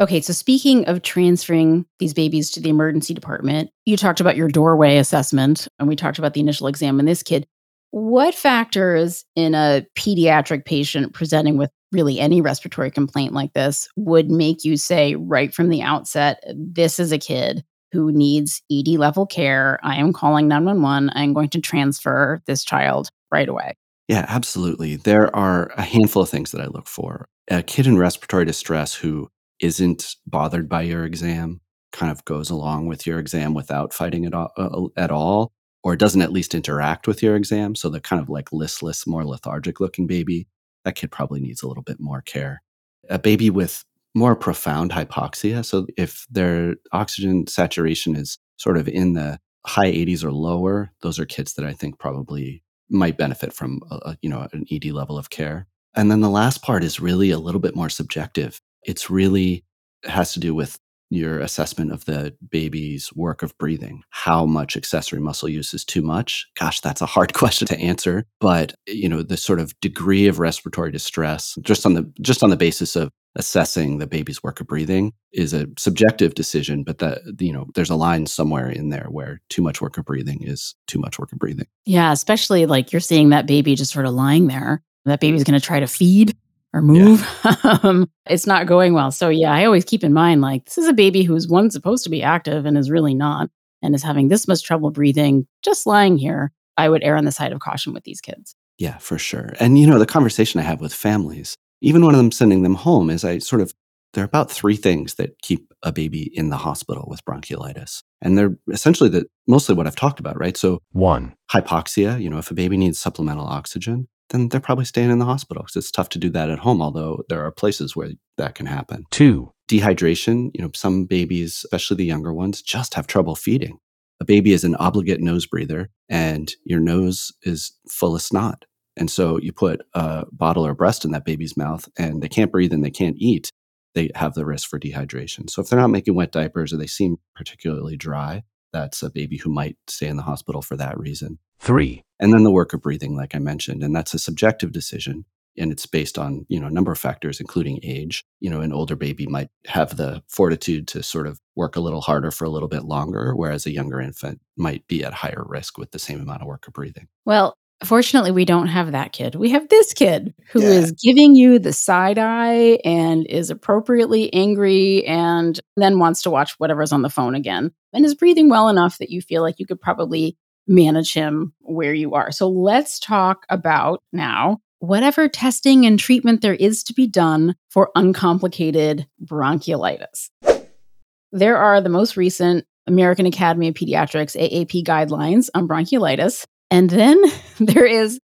Okay, so speaking of transferring these babies to the emergency department, you talked about your doorway assessment and we talked about the initial exam in this kid. What factors in a pediatric patient presenting with really any respiratory complaint like this would make you say right from the outset, this is a kid who needs ED level care? I am calling 911. I'm going to transfer this child right away. Yeah, absolutely. There are a handful of things that I look for. A kid in respiratory distress who isn't bothered by your exam, kind of goes along with your exam without fighting it all, uh, at all, or doesn't at least interact with your exam. So the kind of like listless, more lethargic looking baby. that kid probably needs a little bit more care. A baby with more profound hypoxia, so if their oxygen saturation is sort of in the high 80s or lower, those are kids that I think probably might benefit from a, you know an ED level of care. And then the last part is really a little bit more subjective. It's really has to do with your assessment of the baby's work of breathing. How much accessory muscle use is too much? Gosh, that's a hard question to answer, but you know, the sort of degree of respiratory distress just on the just on the basis of assessing the baby's work of breathing is a subjective decision, but that you know, there's a line somewhere in there where too much work of breathing is too much work of breathing. Yeah, especially like you're seeing that baby just sort of lying there. That baby's going to try to feed or move. Yeah. um, it's not going well. So, yeah, I always keep in mind like this is a baby who's one supposed to be active and is really not, and is having this much trouble breathing just lying here. I would err on the side of caution with these kids. Yeah, for sure. And, you know, the conversation I have with families, even one of them sending them home, is I sort of, there are about three things that keep a baby in the hospital with bronchiolitis. And they're essentially the, mostly what I've talked about, right? So, one, hypoxia, you know, if a baby needs supplemental oxygen, then they're probably staying in the hospital because it's tough to do that at home, although there are places where that can happen. Two, dehydration. You know, some babies, especially the younger ones, just have trouble feeding. A baby is an obligate nose breather, and your nose is full of snot. And so you put a bottle or breast in that baby's mouth, and they can't breathe and they can't eat. They have the risk for dehydration. So if they're not making wet diapers or they seem particularly dry, that's a baby who might stay in the hospital for that reason. Three. And then the work of breathing, like I mentioned, and that's a subjective decision. And it's based on, you know, a number of factors, including age. You know, an older baby might have the fortitude to sort of work a little harder for a little bit longer, whereas a younger infant might be at higher risk with the same amount of work of breathing. Well, Fortunately, we don't have that kid. We have this kid who yeah. is giving you the side eye and is appropriately angry and then wants to watch whatever's on the phone again and is breathing well enough that you feel like you could probably manage him where you are. So let's talk about now whatever testing and treatment there is to be done for uncomplicated bronchiolitis. There are the most recent American Academy of Pediatrics AAP guidelines on bronchiolitis and then there is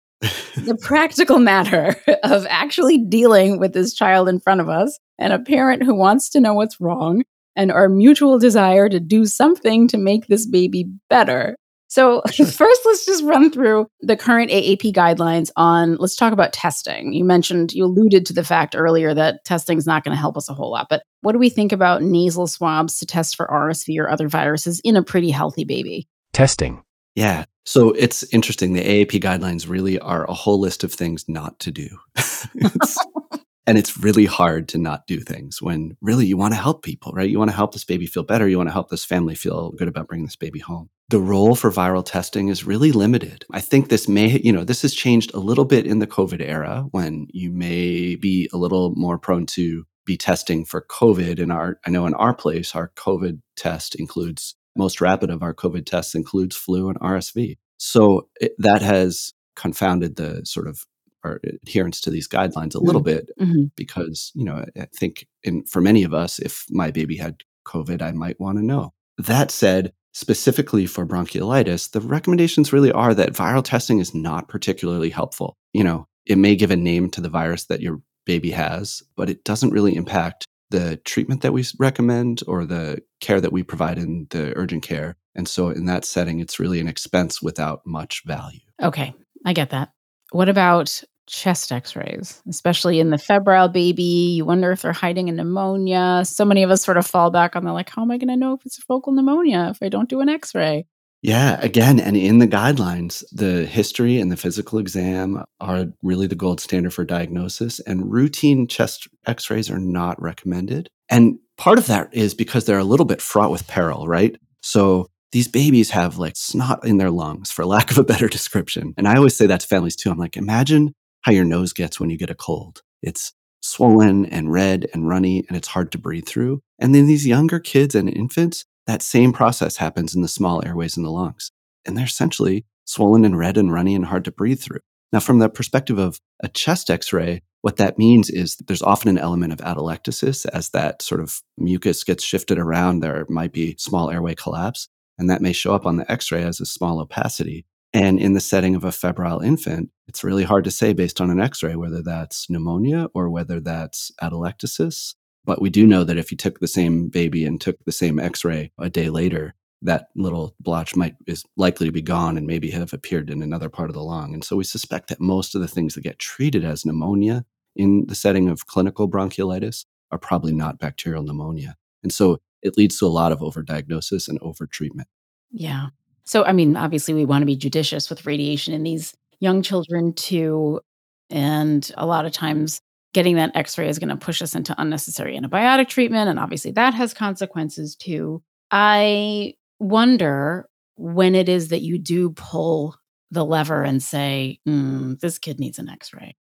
the practical matter of actually dealing with this child in front of us and a parent who wants to know what's wrong and our mutual desire to do something to make this baby better. So, first, let's just run through the current AAP guidelines on, let's talk about testing. You mentioned, you alluded to the fact earlier that testing is not going to help us a whole lot. But what do we think about nasal swabs to test for RSV or other viruses in a pretty healthy baby? Testing. Yeah. So it's interesting. The AAP guidelines really are a whole list of things not to do. and it's really hard to not do things when really you want to help people, right? You want to help this baby feel better. You want to help this family feel good about bringing this baby home. The role for viral testing is really limited. I think this may, you know, this has changed a little bit in the COVID era when you may be a little more prone to be testing for COVID. In our, I know in our place, our COVID test includes most rapid of our COVID tests includes flu and RSV. So it, that has confounded the sort of our adherence to these guidelines a little mm-hmm. bit mm-hmm. because, you know, I think in, for many of us, if my baby had COVID, I might want to know. That said, specifically for bronchiolitis, the recommendations really are that viral testing is not particularly helpful. You know, it may give a name to the virus that your baby has, but it doesn't really impact the treatment that we recommend or the care that we provide in the urgent care. And so, in that setting, it's really an expense without much value. Okay, I get that. What about chest x rays, especially in the febrile baby? You wonder if they're hiding a pneumonia. So many of us sort of fall back on the like, how am I going to know if it's a focal pneumonia if I don't do an x ray? Yeah, again, and in the guidelines, the history and the physical exam are really the gold standard for diagnosis, and routine chest x rays are not recommended. And part of that is because they're a little bit fraught with peril, right? So these babies have like snot in their lungs, for lack of a better description. And I always say that to families too. I'm like, imagine how your nose gets when you get a cold. It's swollen and red and runny, and it's hard to breathe through. And then these younger kids and infants, that same process happens in the small airways in the lungs. And they're essentially swollen and red and runny and hard to breathe through. Now, from the perspective of a chest x ray, what that means is that there's often an element of atelectasis as that sort of mucus gets shifted around. There might be small airway collapse, and that may show up on the x ray as a small opacity. And in the setting of a febrile infant, it's really hard to say based on an x ray whether that's pneumonia or whether that's atelectasis. But we do know that if you took the same baby and took the same x ray a day later, that little blotch might is likely to be gone and maybe have appeared in another part of the lung. And so we suspect that most of the things that get treated as pneumonia in the setting of clinical bronchiolitis are probably not bacterial pneumonia. And so it leads to a lot of overdiagnosis and overtreatment. Yeah. So, I mean, obviously, we want to be judicious with radiation in these young children too. And a lot of times, getting that x ray is going to push us into unnecessary antibiotic treatment. And obviously, that has consequences too. I wonder when it is that you do pull the lever and say, mm, this kid needs an x ray.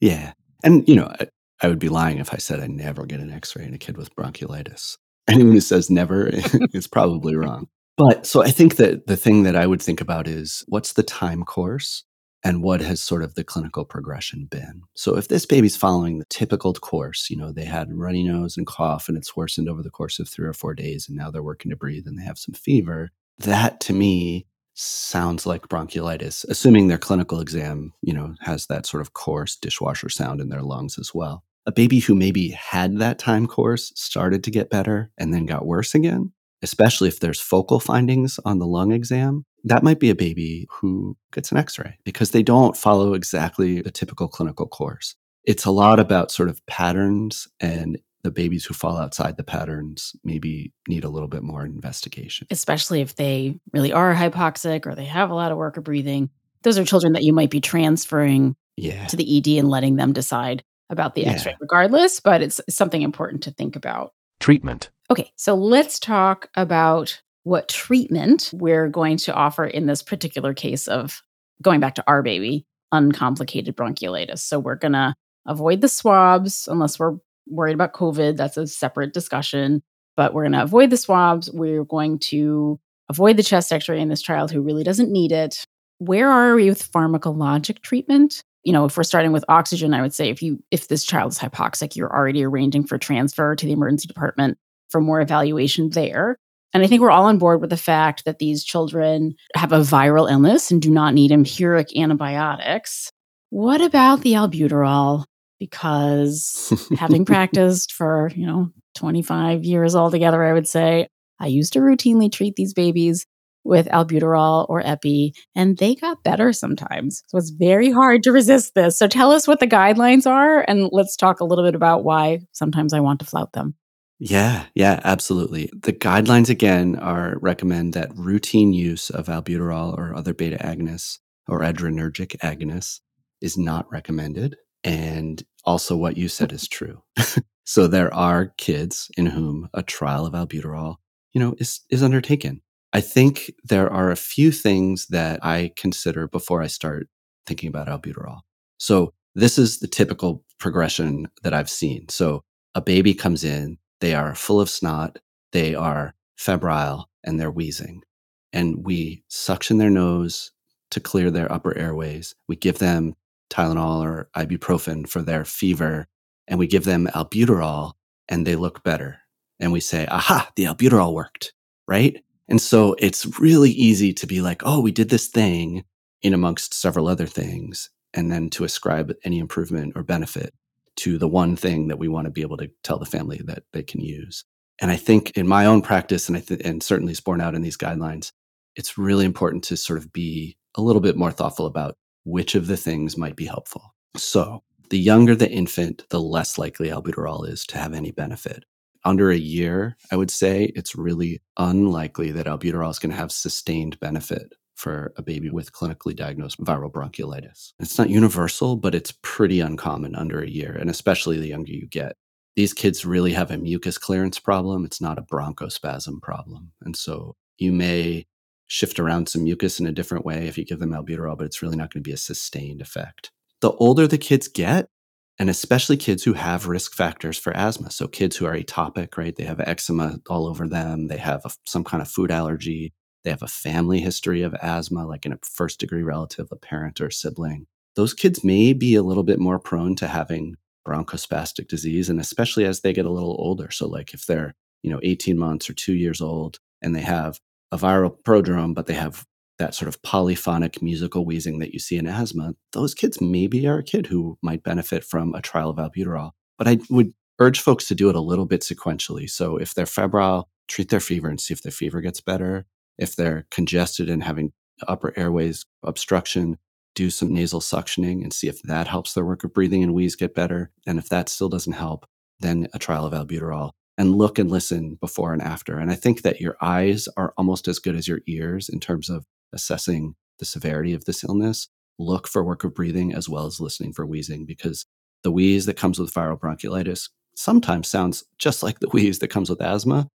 Yeah. And, you know, I, I would be lying if I said I never get an x ray in a kid with bronchiolitis. Anyone who says never is probably wrong. But so I think that the thing that I would think about is what's the time course and what has sort of the clinical progression been. So if this baby's following the typical course, you know, they had runny nose and cough and it's worsened over the course of three or four days and now they're working to breathe and they have some fever, that to me sounds like bronchiolitis, assuming their clinical exam, you know, has that sort of coarse dishwasher sound in their lungs as well. A baby who maybe had that time course started to get better and then got worse again, especially if there's focal findings on the lung exam, that might be a baby who gets an x ray because they don't follow exactly the typical clinical course. It's a lot about sort of patterns and the babies who fall outside the patterns maybe need a little bit more investigation. Especially if they really are hypoxic or they have a lot of work of breathing. Those are children that you might be transferring yeah. to the ED and letting them decide about the Yeah. x ray regardless, but it's something important to think about. Treatment. Okay, so let's talk about what treatment we're going to offer in this particular case of going back to our baby, uncomplicated bronchiolitis. So we're going to avoid the swabs unless we're worried about COVID. That's a separate discussion. But we're going to avoid the swabs. We're going to avoid the chest x ray in this child who really doesn't need it. Where are we with pharmacologic treatment? You know, if we're starting with oxygen, I would say if you if this child is hypoxic, you're already arranging for transfer to the emergency department for more evaluation there. And I think we're all on board with the fact that these children have a viral illness and do not need empiric antibiotics. What about the albuterol? Because having practiced for, you know, 25 years altogether, I would say, I used to routinely treat these babies with albuterol or epi, and they got better sometimes. So it's very hard to resist this. So tell us what the guidelines are, and let's talk a little bit about why sometimes I want to flout them. Yeah, yeah, absolutely. The guidelines again are recommend that routine use of albuterol or other beta agonists or adrenergic agonists is not recommended. And also what you said is true. so there are kids in whom a trial of albuterol, you know, is is undertaken. I think there are a few things that I consider before I start thinking about albuterol. So this is the typical progression that I've seen. So a baby comes in, they are full of snot, they are febrile, and they're wheezing. And we suction their nose to clear their upper airways. We give them Tylenol or ibuprofen for their fever, and we give them albuterol, and they look better. And we say, aha, the albuterol worked, right? And so it's really easy to be like, oh, we did this thing in amongst several other things, and then to ascribe any improvement or benefit to the one thing that we want to be able to tell the family that they can use. And I think in my own practice, and I th- and certainly it's borne out in these guidelines, it's really important to sort of be a little bit more thoughtful about which of the things might be helpful. So the younger the infant, the less likely albuterol is to have any benefit. Under a year, I would say it's really unlikely that albuterol is going to have sustained benefit for a baby with clinically diagnosed viral bronchiolitis. It's not universal, but it's pretty uncommon under a year, and especially the younger you get. These kids really have a mucus clearance problem. It's not a bronchospasm problem. And so you may shift around some mucus in a different way if you give them albuterol, but it's really not going to be a sustained effect. The older the kids get, and especially kids who have risk factors for asthma. So kids who are atopic, right? They have eczema all over them. They have a, some kind of food allergy. They have a family history of asthma, like in a first degree relative, a parent or sibling. Those kids may be a little bit more prone to having bronchospastic disease, and especially as they get a little older. So, like if they're, you know, 18 months or two years old and they have a viral prodrome, but they have that sort of polyphonic musical wheezing that you see in asthma, those kids maybe are a kid who might benefit from a trial of albuterol. But I would urge folks to do it a little bit sequentially. So if they're febrile, treat their fever and see if their fever gets better. If they're congested and having upper airways obstruction, do some nasal suctioning and see if that helps their work of breathing and wheeze get better. And if that still doesn't help, then a trial of albuterol and look and listen before and after. And I think that your eyes are almost as good as your ears in terms of assessing the severity of this illness. Look for work of breathing as well as listening for wheezing because the wheeze that comes with viral bronchiolitis sometimes sounds just like the wheeze that comes with asthma,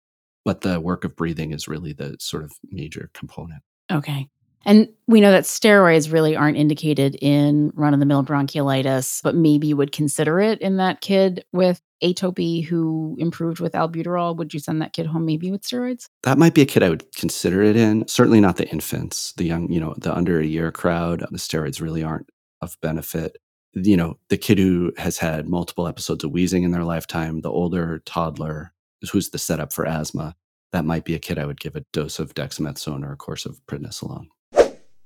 but the work of breathing is really the sort of major component. Okay. And we know that steroids really aren't indicated in run of the mill bronchiolitis, but maybe you would consider it in that kid with atopy who improved with albuterol. Would you send that kid home maybe with steroids? That might be a kid I would consider it in. Certainly not the infants, the young, you know, the under a year crowd. The steroids really aren't of benefit. You know, the kid who has had multiple episodes of wheezing in their lifetime, the older toddler who's the setup for asthma, that might be a kid I would give a dose of dexamethasone or a course of prednisolone.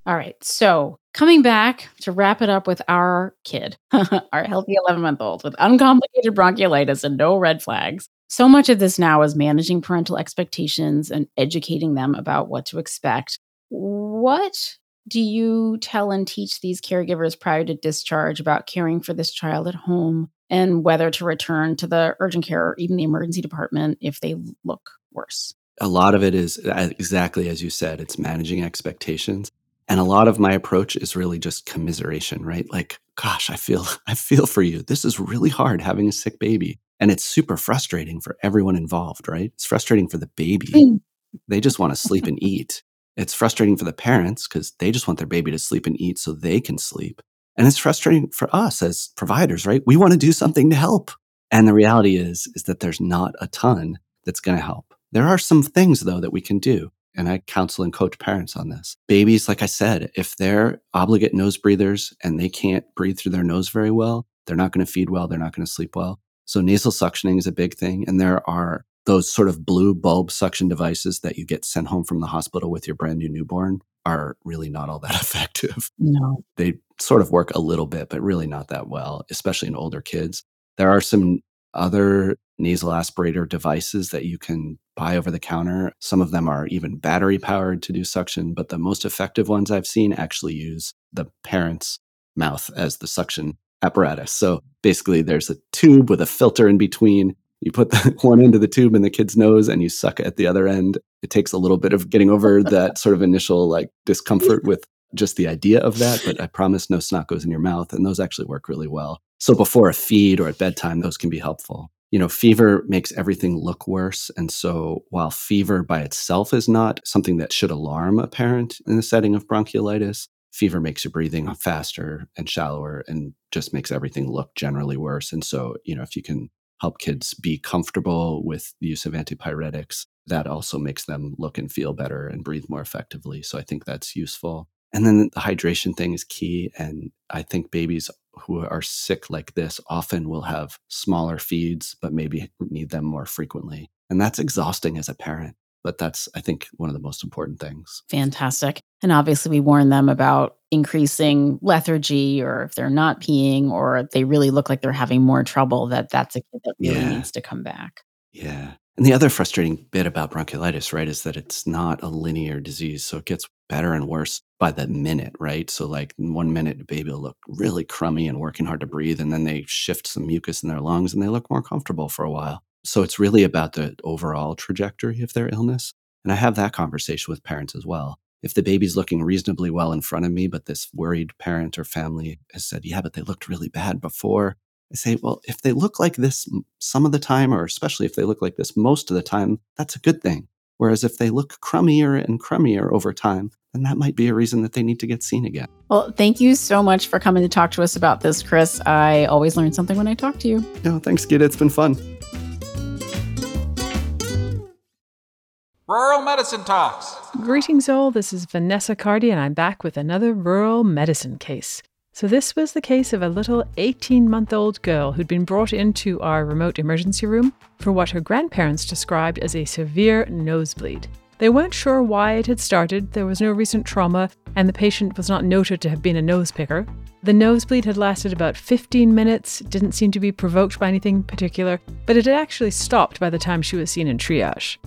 All right. So, coming back to wrap it up with our kid, our healthy 11 month old with uncomplicated bronchiolitis and no red flags. So much of this now is managing parental expectations and educating them about what to expect. What do you tell and teach these caregivers prior to discharge about caring for this child at home and whether to return to the urgent care or even the emergency department if they look worse? A lot of it is exactly as you said, it's managing expectations. And a lot of my approach is really just commiseration, right? Like, gosh, I feel I feel for you. This is really hard having a sick baby. And it's super frustrating for everyone involved, right? It's frustrating for the baby. Mm. They just want to sleep and eat. It's frustrating for the parents because they just want their baby to sleep and eat so they can sleep. And it's frustrating for us as providers, right? We want to do something to help. And the reality is, is that there's not a ton that's going to help. There are some things though that we can do and I counsel and coach parents on this. Babies, like I said, if they're obligate nose breathers and they can't breathe through their nose very well, they're not going to feed well, they're not going to sleep well. So nasal suctioning is a big thing. And there are those sort of blue bulb suction devices that you get sent home from the hospital with your brand new newborn are really not all that effective. No. They sort of work a little bit, but really not that well, especially in older kids. There are some other nasal aspirator devices that you can buy over the counter. Some of them are even battery powered to do suction, but the most effective ones I've seen actually use the parent's mouth as the suction apparatus. So basically, there's a tube with a filter in between. You put the one end of the tube in the kid's nose and you suck at the other end. It takes a little bit of getting over that sort of initial like discomfort with just the idea of that, but I promise no snot goes in your mouth. And those actually work really well. So before a feed or at bedtime, those can be helpful you know, fever makes everything look worse. And so while fever by itself is not something that should alarm a parent in the setting of bronchiolitis, fever makes your breathing faster and shallower and just makes everything look generally worse. And so, you know, if you can help kids be comfortable with the use of antipyretics, that also makes them look and feel better and breathe more effectively. So I think that's useful. And then the hydration thing is key. And I think babies who are sick like this often will have smaller feeds, but maybe need them more frequently. And that's exhausting as a parent. But that's, I think, one of the most important things. Fantastic. And obviously, we warn them about increasing lethargy or if they're not peeing or they really look like they're having more trouble, that that's a kid that really Yeah. needs to come back. Yeah. And the other frustrating bit about bronchiolitis, right, is that it's not a linear disease. So it gets better and worse by the minute, right? So, like, one minute, a baby will look really crummy and working hard to breathe. And then they shift some mucus in their lungs and they look more comfortable for a while. So it's really about the overall trajectory of their illness. And I have that conversation with parents as well. If the baby's looking reasonably well in front of me, but this worried parent or family has said, yeah, but they looked really bad before, I say, well, if they look like this some of the time, or especially if they look like this most of the time, that's a good thing. Whereas if they look crummier and crummier over time, then that might be a reason that they need to get seen again. Well, thank you so much for coming to talk to us about this, Chris. I always learn something when I talk to you. No, thanks, Gita. It's been fun. Rural Medicine Talks. Greetings, all. This is Vanessa Cardy, and I'm back with another rural medicine case. So, this was the case of a little 18 month old girl who'd been brought into our remote emergency room for what her grandparents described as a severe nosebleed. They weren't sure why it had started, there was no recent trauma, and the patient was not noted to have been a nose picker. The nosebleed had lasted about 15 minutes, didn't seem to be provoked by anything particular, but it had actually stopped by the time she was seen in triage.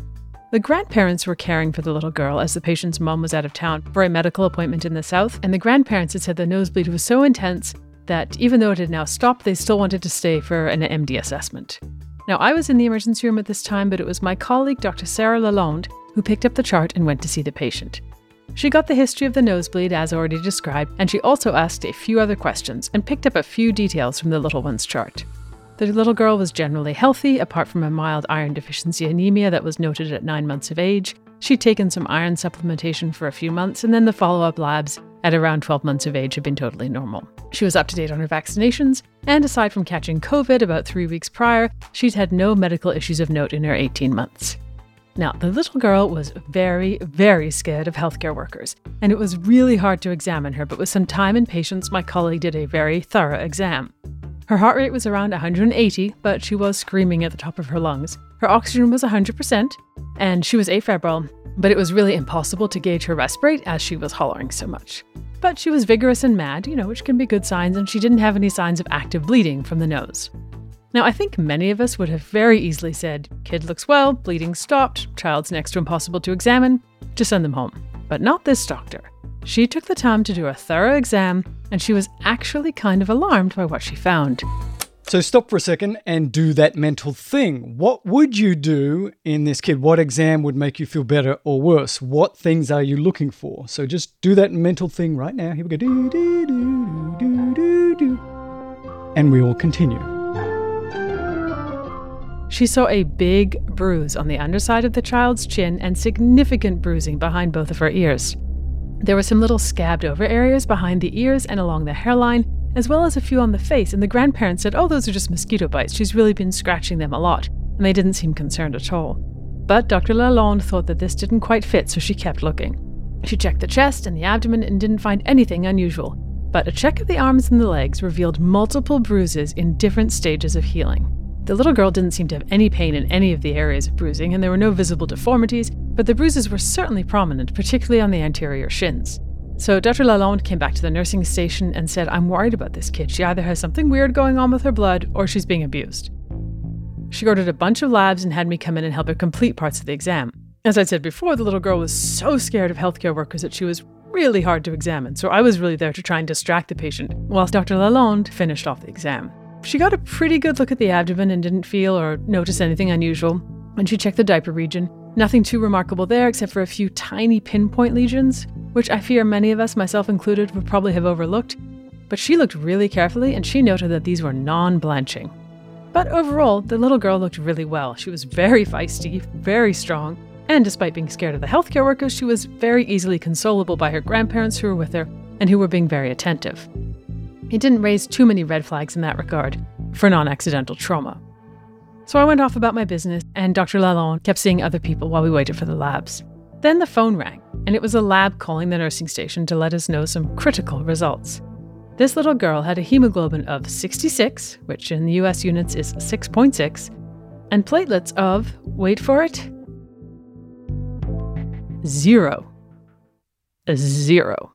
The grandparents were caring for the little girl as the patient's mom was out of town for a medical appointment in the south, and the grandparents had said the nosebleed was so intense that even though it had now stopped, they still wanted to stay for an MD assessment. Now, I was in the emergency room at this time, but it was my colleague, Dr. Sarah Lalonde, who picked up the chart and went to see the patient. She got the history of the nosebleed as already described, and she also asked a few other questions and picked up a few details from the little one's chart. The little girl was generally healthy, apart from a mild iron deficiency anemia that was noted at nine months of age. She'd taken some iron supplementation for a few months, and then the follow up labs at around 12 months of age had been totally normal. She was up to date on her vaccinations, and aside from catching COVID about three weeks prior, she'd had no medical issues of note in her 18 months. Now, the little girl was very, very scared of healthcare workers, and it was really hard to examine her, but with some time and patience, my colleague did a very thorough exam. Her heart rate was around 180, but she was screaming at the top of her lungs. Her oxygen was 100%, and she was afebrile, but it was really impossible to gauge her respirate as she was hollering so much. But she was vigorous and mad, you know, which can be good signs, and she didn't have any signs of active bleeding from the nose. Now, I think many of us would have very easily said, Kid looks well, bleeding stopped, child's next to impossible to examine, just send them home. But not this doctor. She took the time to do a thorough exam and she was actually kind of alarmed by what she found. So stop for a second and do that mental thing. What would you do in this kid? What exam would make you feel better or worse? What things are you looking for? So just do that mental thing right now. Here we go. Do, do, do, do, do, do. And we will continue. She saw a big bruise on the underside of the child's chin and significant bruising behind both of her ears. There were some little scabbed over areas behind the ears and along the hairline, as well as a few on the face, and the grandparents said, Oh, those are just mosquito bites. She's really been scratching them a lot, and they didn't seem concerned at all. But Dr. Lalonde thought that this didn't quite fit, so she kept looking. She checked the chest and the abdomen and didn't find anything unusual, but a check of the arms and the legs revealed multiple bruises in different stages of healing. The little girl didn't seem to have any pain in any of the areas of bruising, and there were no visible deformities, but the bruises were certainly prominent, particularly on the anterior shins. So Dr. Lalonde came back to the nursing station and said, I'm worried about this kid. She either has something weird going on with her blood or she's being abused. She ordered a bunch of labs and had me come in and help her complete parts of the exam. As I said before, the little girl was so scared of healthcare workers that she was really hard to examine, so I was really there to try and distract the patient, whilst Dr. Lalonde finished off the exam. She got a pretty good look at the abdomen and didn't feel or notice anything unusual. When she checked the diaper region, nothing too remarkable there except for a few tiny pinpoint lesions, which I fear many of us, myself included, would probably have overlooked. But she looked really carefully and she noted that these were non blanching. But overall, the little girl looked really well. She was very feisty, very strong, and despite being scared of the healthcare workers, she was very easily consolable by her grandparents who were with her and who were being very attentive. It didn't raise too many red flags in that regard for non accidental trauma. So I went off about my business, and Dr. Lalonde kept seeing other people while we waited for the labs. Then the phone rang, and it was a lab calling the nursing station to let us know some critical results. This little girl had a hemoglobin of 66, which in the US units is 6.6, and platelets of, wait for it, zero. A zero.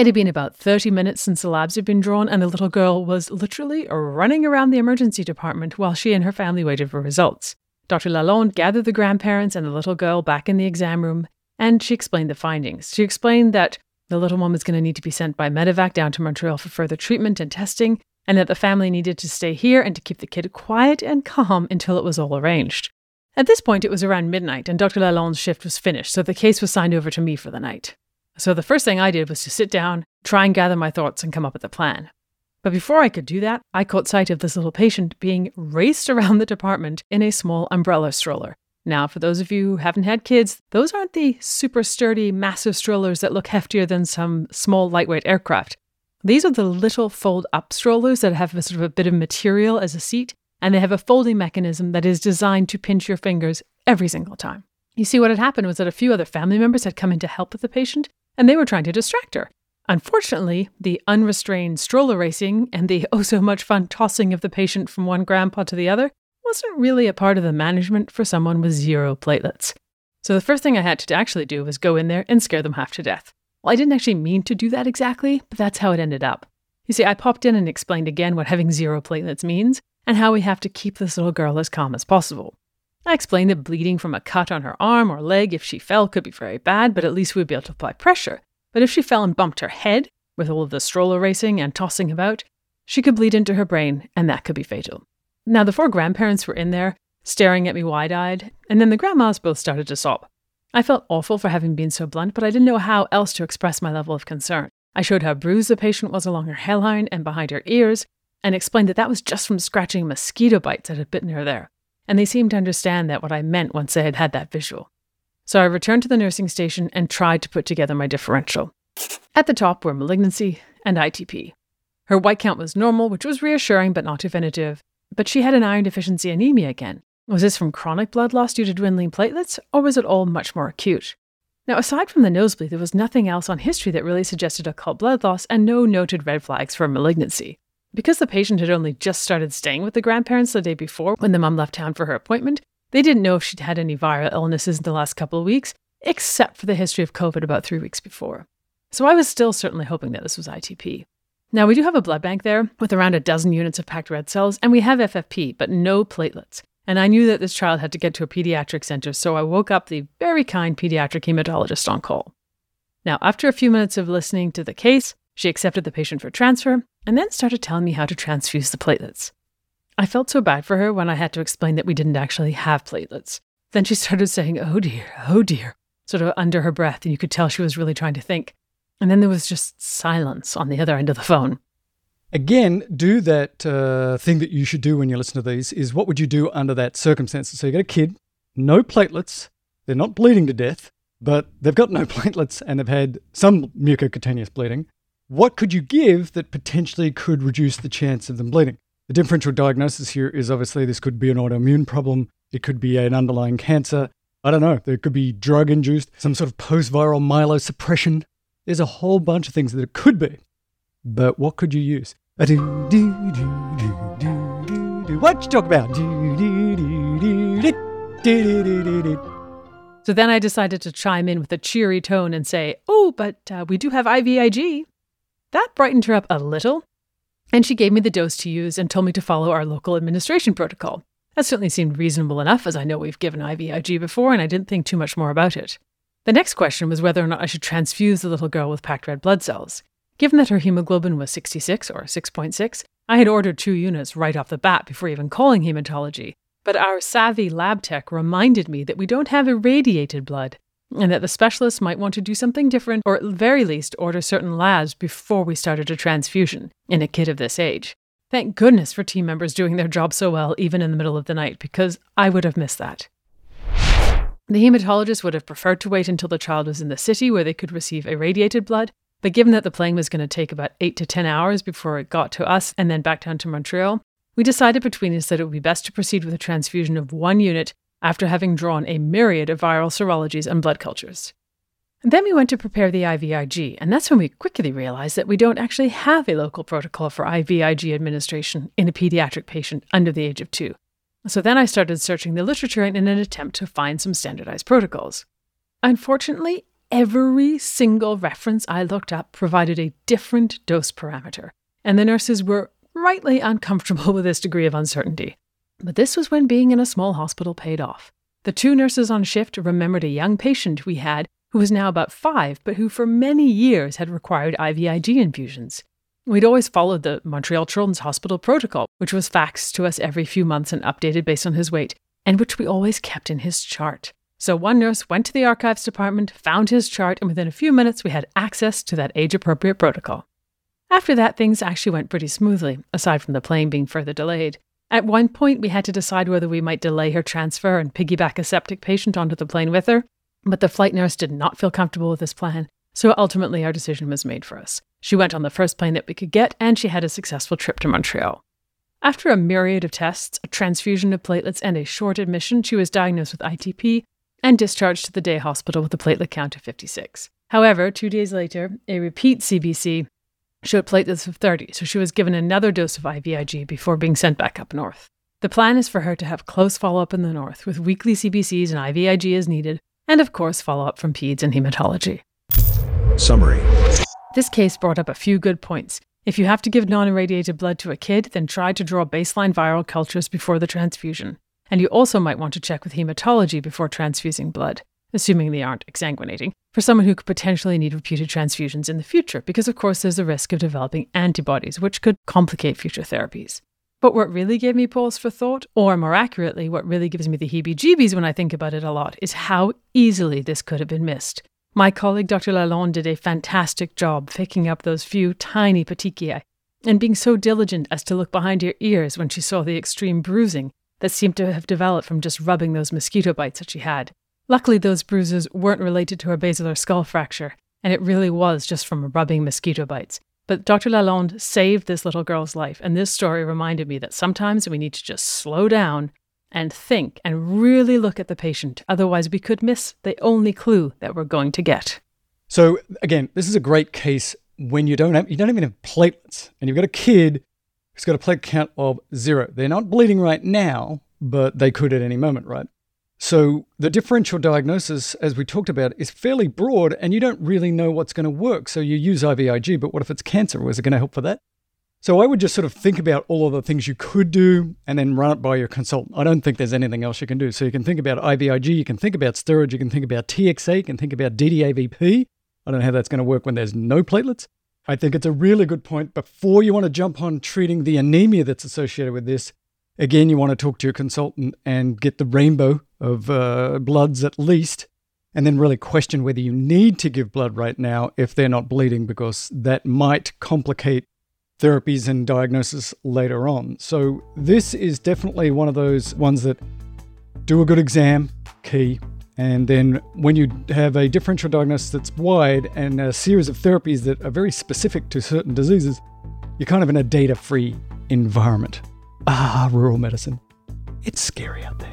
It had been about 30 minutes since the labs had been drawn, and the little girl was literally running around the emergency department while she and her family waited for results. Dr. Lalonde gathered the grandparents and the little girl back in the exam room, and she explained the findings. She explained that the little one was going to need to be sent by medevac down to Montreal for further treatment and testing, and that the family needed to stay here and to keep the kid quiet and calm until it was all arranged. At this point, it was around midnight, and Dr. Lalonde's shift was finished, so the case was signed over to me for the night. So the first thing I did was to sit down, try and gather my thoughts, and come up with a plan. But before I could do that, I caught sight of this little patient being raced around the department in a small umbrella stroller. Now, for those of you who haven't had kids, those aren't the super sturdy, massive strollers that look heftier than some small, lightweight aircraft. These are the little fold up strollers that have a sort of a bit of material as a seat, and they have a folding mechanism that is designed to pinch your fingers every single time. You see, what had happened was that a few other family members had come in to help with the patient, and they were trying to distract her. Unfortunately, the unrestrained stroller racing and the oh so much fun tossing of the patient from one grandpa to the other wasn't really a part of the management for someone with zero platelets. So the first thing I had to actually do was go in there and scare them half to death. Well, I didn't actually mean to do that exactly, but that's how it ended up. You see, I popped in and explained again what having zero platelets means and how we have to keep this little girl as calm as possible. I explained that bleeding from a cut on her arm or leg if she fell could be very bad, but at least we'd be able to apply pressure. But if she fell and bumped her head, with all of the stroller racing and tossing about, she could bleed into her brain, and that could be fatal. Now, the four grandparents were in there, staring at me wide eyed, and then the grandmas both started to sob. I felt awful for having been so blunt, but I didn't know how else to express my level of concern. I showed how bruised the patient was along her hairline and behind her ears, and explained that that was just from scratching mosquito bites that had bitten her there. And they seemed to understand that what I meant once they had had that visual. So I returned to the nursing station and tried to put together my differential. At the top were malignancy and ITP. Her white count was normal, which was reassuring but not definitive, but she had an iron deficiency anemia again. Was this from chronic blood loss due to dwindling platelets, or was it all much more acute? Now, aside from the nosebleed, there was nothing else on history that really suggested occult blood loss and no noted red flags for malignancy. Because the patient had only just started staying with the grandparents the day before when the mom left town for her appointment, they didn't know if she'd had any viral illnesses in the last couple of weeks, except for the history of COVID about three weeks before. So I was still certainly hoping that this was ITP. Now, we do have a blood bank there with around a dozen units of packed red cells, and we have FFP, but no platelets. And I knew that this child had to get to a pediatric center, so I woke up the very kind pediatric hematologist on call. Now, after a few minutes of listening to the case, she accepted the patient for transfer and then started telling me how to transfuse the platelets. I felt so bad for her when I had to explain that we didn't actually have platelets. Then she started saying, oh dear, oh dear, sort of under her breath, and you could tell she was really trying to think. And then there was just silence on the other end of the phone. Again, do that uh, thing that you should do when you listen to these is what would you do under that circumstance? So you got a kid, no platelets, they're not bleeding to death, but they've got no platelets and they've had some mucocutaneous bleeding. What could you give that potentially could reduce the chance of them bleeding? The differential diagnosis here is obviously this could be an autoimmune problem, it could be an underlying cancer. I don't know, there could be drug induced, some sort of post viral myelosuppression. There's a whole bunch of things that it could be. But what could you use? What you talk about? So then I decided to chime in with a cheery tone and say, Oh, but uh, we do have IVIG. That brightened her up a little, and she gave me the dose to use and told me to follow our local administration protocol. That certainly seemed reasonable enough, as I know we've given IVIG before, and I didn't think too much more about it. The next question was whether or not I should transfuse the little girl with packed red blood cells. Given that her hemoglobin was 66 or 6.6, I had ordered two units right off the bat before even calling hematology. But our savvy lab tech reminded me that we don't have irradiated blood, and that the specialist might want to do something different, or at very least order certain labs before we started a transfusion in a kid of this age. Thank goodness for team members doing their job so well, even in the middle of the night, because I would have missed that. The hematologist would have preferred to wait until the child was in the city where they could receive irradiated blood, but given that the plane was going to take about 8 to 10 hours before it got to us and then back down to Montreal, we decided between us that it would be best to proceed with a transfusion of one unit after having drawn a myriad of viral serologies and blood cultures. And then we went to prepare the IVIG, and that's when we quickly realized that we don't actually have a local protocol for IVIG administration in a pediatric patient under the age of two. So then I started searching the literature in an attempt to find some standardized protocols. Unfortunately, every single reference I looked up provided a different dose parameter, and the nurses were rightly uncomfortable with this degree of uncertainty. But this was when being in a small hospital paid off. The two nurses on shift remembered a young patient we had who was now about five, but who for many years had required IVIG infusions. We'd always followed the Montreal Children's Hospital protocol, which was faxed to us every few months and updated based on his weight, and which we always kept in his chart. So one nurse went to the archives department, found his chart, and within a few minutes we had access to that age appropriate protocol. After that, things actually went pretty smoothly, aside from the plane being further delayed. At one point, we had to decide whether we might delay her transfer and piggyback a septic patient onto the plane with her, but the flight nurse did not feel comfortable with this plan, so ultimately our decision was made for us. She went on the first plane that we could get, and she had a successful trip to Montreal. After a myriad of tests, a transfusion of platelets, and a short admission, she was diagnosed with ITP and discharged to the day hospital with a platelet count of 56. However, two days later, a repeat CBC showed platelets of 30, so she was given another dose of IVIG before being sent back up north. The plan is for her to have close follow up in the north with weekly CBCs and IVIG as needed, and of course, follow up from peds and hematology. Summary This case brought up a few good points. If you have to give non irradiated blood to a kid, then try to draw baseline viral cultures before the transfusion. And you also might want to check with hematology before transfusing blood, assuming they aren't exsanguinating, for someone who could potentially need repeated transfusions in the future, because of course there's a risk of developing antibodies, which could complicate future therapies. But what really gave me pause for thought, or more accurately, what really gives me the heebie jeebies when I think about it a lot, is how easily this could have been missed. My colleague Dr. Lalonde did a fantastic job picking up those few tiny petechiae and being so diligent as to look behind her ears when she saw the extreme bruising that seemed to have developed from just rubbing those mosquito bites that she had. Luckily, those bruises weren't related to her basilar skull fracture, and it really was just from rubbing mosquito bites. But Dr. Lalonde saved this little girl's life, and this story reminded me that sometimes we need to just slow down and think and really look at the patient. Otherwise, we could miss the only clue that we're going to get. So again, this is a great case when you don't have you don't even have platelets, and you've got a kid who's got a platelet count of zero. They're not bleeding right now, but they could at any moment, right? So the differential diagnosis, as we talked about, is fairly broad, and you don't really know what's going to work. So you use IVIG, but what if it's cancer? Was it going to help for that? So I would just sort of think about all of the things you could do and then run it by your consultant. I don't think there's anything else you can do. So you can think about IVIG, you can think about steroids, you can think about TXA, you can think about DDAVP. I don't know how that's going to work when there's no platelets. I think it's a really good point. Before you want to jump on treating the anemia that's associated with this, again, you want to talk to your consultant and get the rainbow of uh, bloods at least, and then really question whether you need to give blood right now if they're not bleeding, because that might complicate therapies and diagnosis later on. So, this is definitely one of those ones that do a good exam, key. And then when you have a differential diagnosis that's wide and a series of therapies that are very specific to certain diseases, you're kind of in a data free environment. Ah, rural medicine. It's scary out there.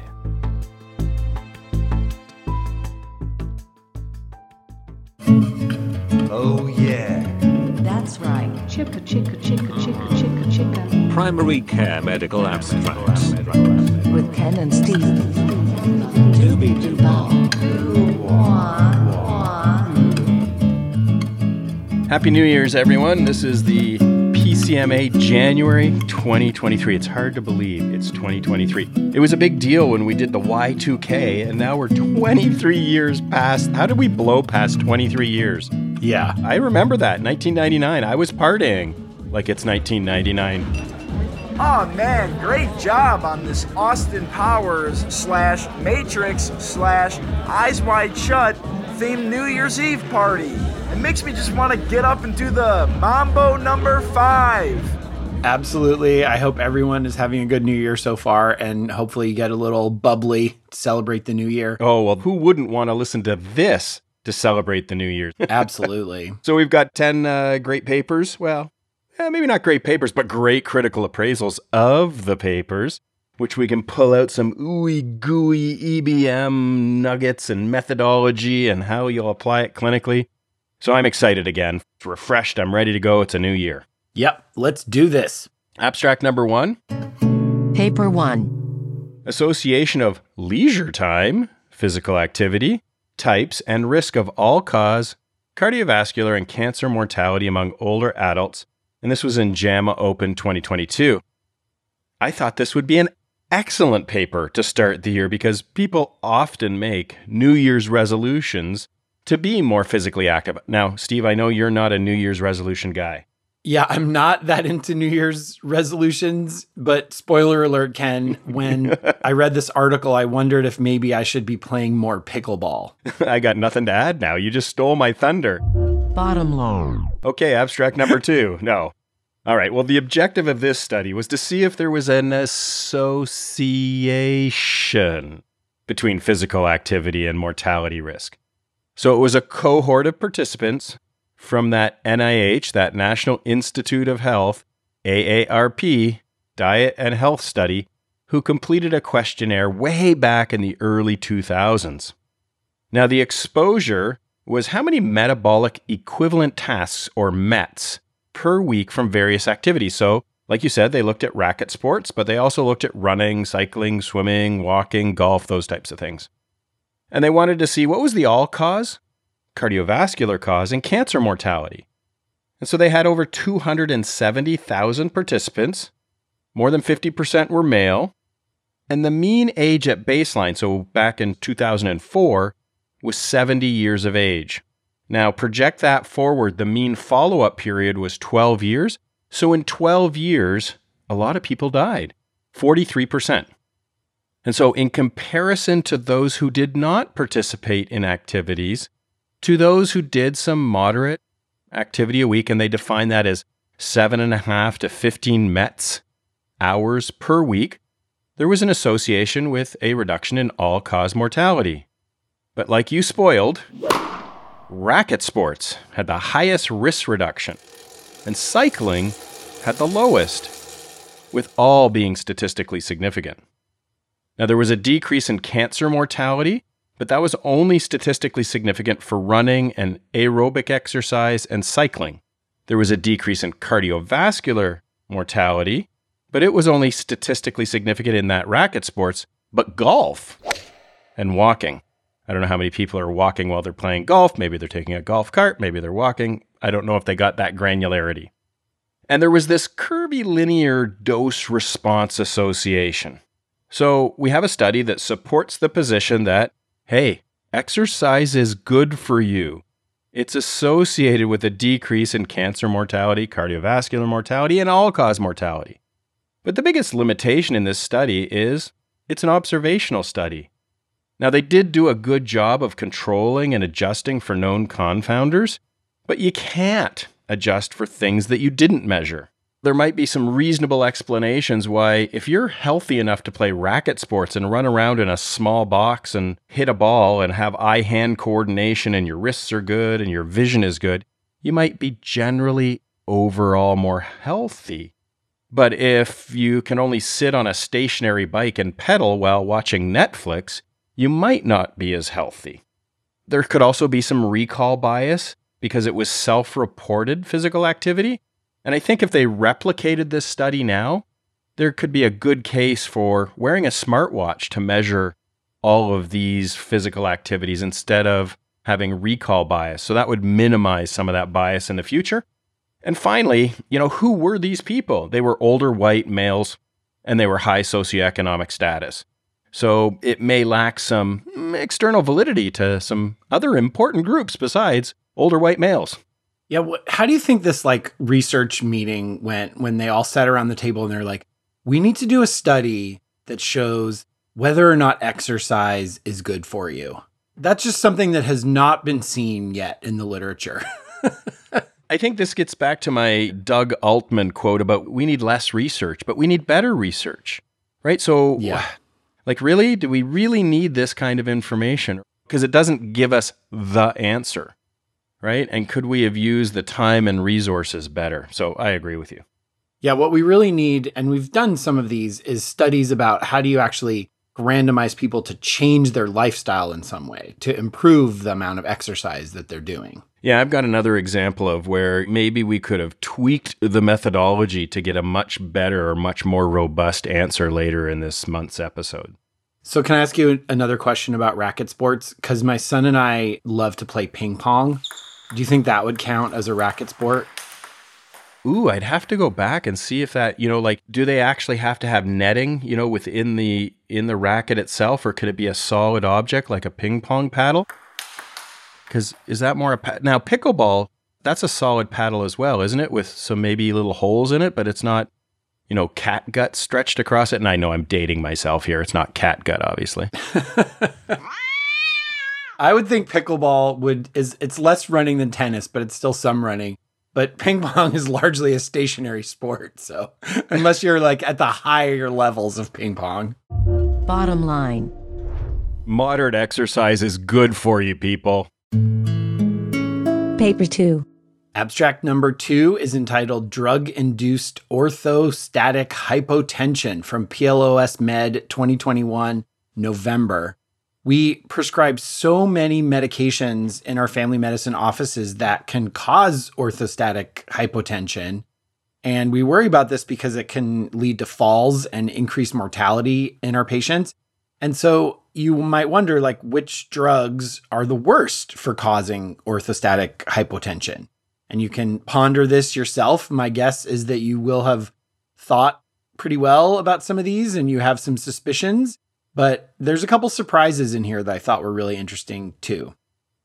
Oh, yeah. That's right. Chicka, chicka, chicka, chicka, chicka, chicka. Primary Care Medical Abstracts. With Ken and Steve. Doobie Happy New Year's, everyone. This is the PCMA January 2023. It's hard to believe it's 2023. It was a big deal when we did the Y2K, and now we're 23 years past. How did we blow past 23 years? Yeah. I remember that. 1999. I was partying like it's 1999. Oh man, great job on this Austin Powers slash Matrix slash Eyes Wide Shut themed New Year's Eve party. It makes me just want to get up and do the Mambo number five. Absolutely. I hope everyone is having a good new year so far and hopefully you get a little bubbly to celebrate the new year. Oh, well, who wouldn't want to listen to this to celebrate the new year? Absolutely. so we've got 10 uh, great papers. Well, eh, maybe not great papers, but great critical appraisals of the papers, which we can pull out some ooey gooey EBM nuggets and methodology and how you'll apply it clinically. So I'm excited again. It's refreshed. I'm ready to go. It's a new year. Yep, let's do this. Abstract number one Paper 1. Association of leisure time, physical activity, types, and risk of all cause cardiovascular and cancer mortality among older adults. And this was in JAMA Open 2022. I thought this would be an excellent paper to start the year because people often make New Year's resolutions to be more physically active. Now, Steve, I know you're not a New Year's resolution guy. Yeah, I'm not that into New Year's resolutions, but spoiler alert, Ken, when I read this article, I wondered if maybe I should be playing more pickleball. I got nothing to add now. You just stole my thunder. Bottom line. Okay, abstract number two. No. All right, well, the objective of this study was to see if there was an association between physical activity and mortality risk. So it was a cohort of participants from that NIH, that National Institute of Health, AARP, diet and health study, who completed a questionnaire way back in the early 2000s. Now, the exposure was how many metabolic equivalent tasks, or METs, per week from various activities. So, like you said, they looked at racket sports, but they also looked at running, cycling, swimming, walking, golf, those types of things. And they wanted to see what was the all cause, cardiovascular cause, and cancer mortality. And so they had over 270,000 participants. More than 50% were male. And the mean age at baseline, so back in 2004, was 70 years of age. Now, project that forward, the mean follow up period was 12 years. So, in 12 years, a lot of people died 43%. And so, in comparison to those who did not participate in activities, to those who did some moderate activity a week, and they define that as seven and a half to 15 METs hours per week, there was an association with a reduction in all cause mortality. But like you spoiled, racket sports had the highest risk reduction, and cycling had the lowest, with all being statistically significant. Now, there was a decrease in cancer mortality, but that was only statistically significant for running and aerobic exercise and cycling. There was a decrease in cardiovascular mortality, but it was only statistically significant in that racket sports, but golf and walking. I don't know how many people are walking while they're playing golf. Maybe they're taking a golf cart. Maybe they're walking. I don't know if they got that granularity. And there was this curvilinear dose response association. So we have a study that supports the position that, hey, exercise is good for you. It's associated with a decrease in cancer mortality, cardiovascular mortality, and all cause mortality. But the biggest limitation in this study is it's an observational study. Now, they did do a good job of controlling and adjusting for known confounders, but you can't adjust for things that you didn't measure. There might be some reasonable explanations why, if you're healthy enough to play racket sports and run around in a small box and hit a ball and have eye hand coordination and your wrists are good and your vision is good, you might be generally overall more healthy. But if you can only sit on a stationary bike and pedal while watching Netflix, you might not be as healthy. There could also be some recall bias because it was self reported physical activity. And I think if they replicated this study now, there could be a good case for wearing a smartwatch to measure all of these physical activities instead of having recall bias. So that would minimize some of that bias in the future. And finally, you know, who were these people? They were older white males and they were high socioeconomic status. So it may lack some external validity to some other important groups besides older white males. Yeah, wh- how do you think this like research meeting went when they all sat around the table and they're like, "We need to do a study that shows whether or not exercise is good for you." That's just something that has not been seen yet in the literature. I think this gets back to my Doug Altman quote about we need less research, but we need better research. Right? So Yeah. Like really, do we really need this kind of information? Because it doesn't give us the answer. Right? And could we have used the time and resources better? So I agree with you. Yeah, what we really need, and we've done some of these, is studies about how do you actually randomize people to change their lifestyle in some way to improve the amount of exercise that they're doing. Yeah, I've got another example of where maybe we could have tweaked the methodology to get a much better or much more robust answer later in this month's episode. So, can I ask you another question about racket sports? Because my son and I love to play ping pong. Do you think that would count as a racket sport? Ooh, I'd have to go back and see if that, you know, like do they actually have to have netting, you know, within the in the racket itself or could it be a solid object like a ping pong paddle? Cuz is that more a pa- Now pickleball, that's a solid paddle as well, isn't it? With some maybe little holes in it, but it's not you know, cat gut stretched across it. And I know I'm dating myself here. It's not cat gut, obviously. I would think pickleball would is it's less running than tennis, but it's still some running. But ping pong is largely a stationary sport, so unless you're like at the higher levels of ping pong. Bottom line. Moderate exercise is good for you, people. Paper 2. Abstract number two is entitled Drug Induced Orthostatic Hypotension from PLOS Med 2021, November. We prescribe so many medications in our family medicine offices that can cause orthostatic hypotension. And we worry about this because it can lead to falls and increased mortality in our patients. And so you might wonder like which drugs are the worst for causing orthostatic hypotension. And you can ponder this yourself. My guess is that you will have thought pretty well about some of these and you have some suspicions, but there's a couple surprises in here that I thought were really interesting too.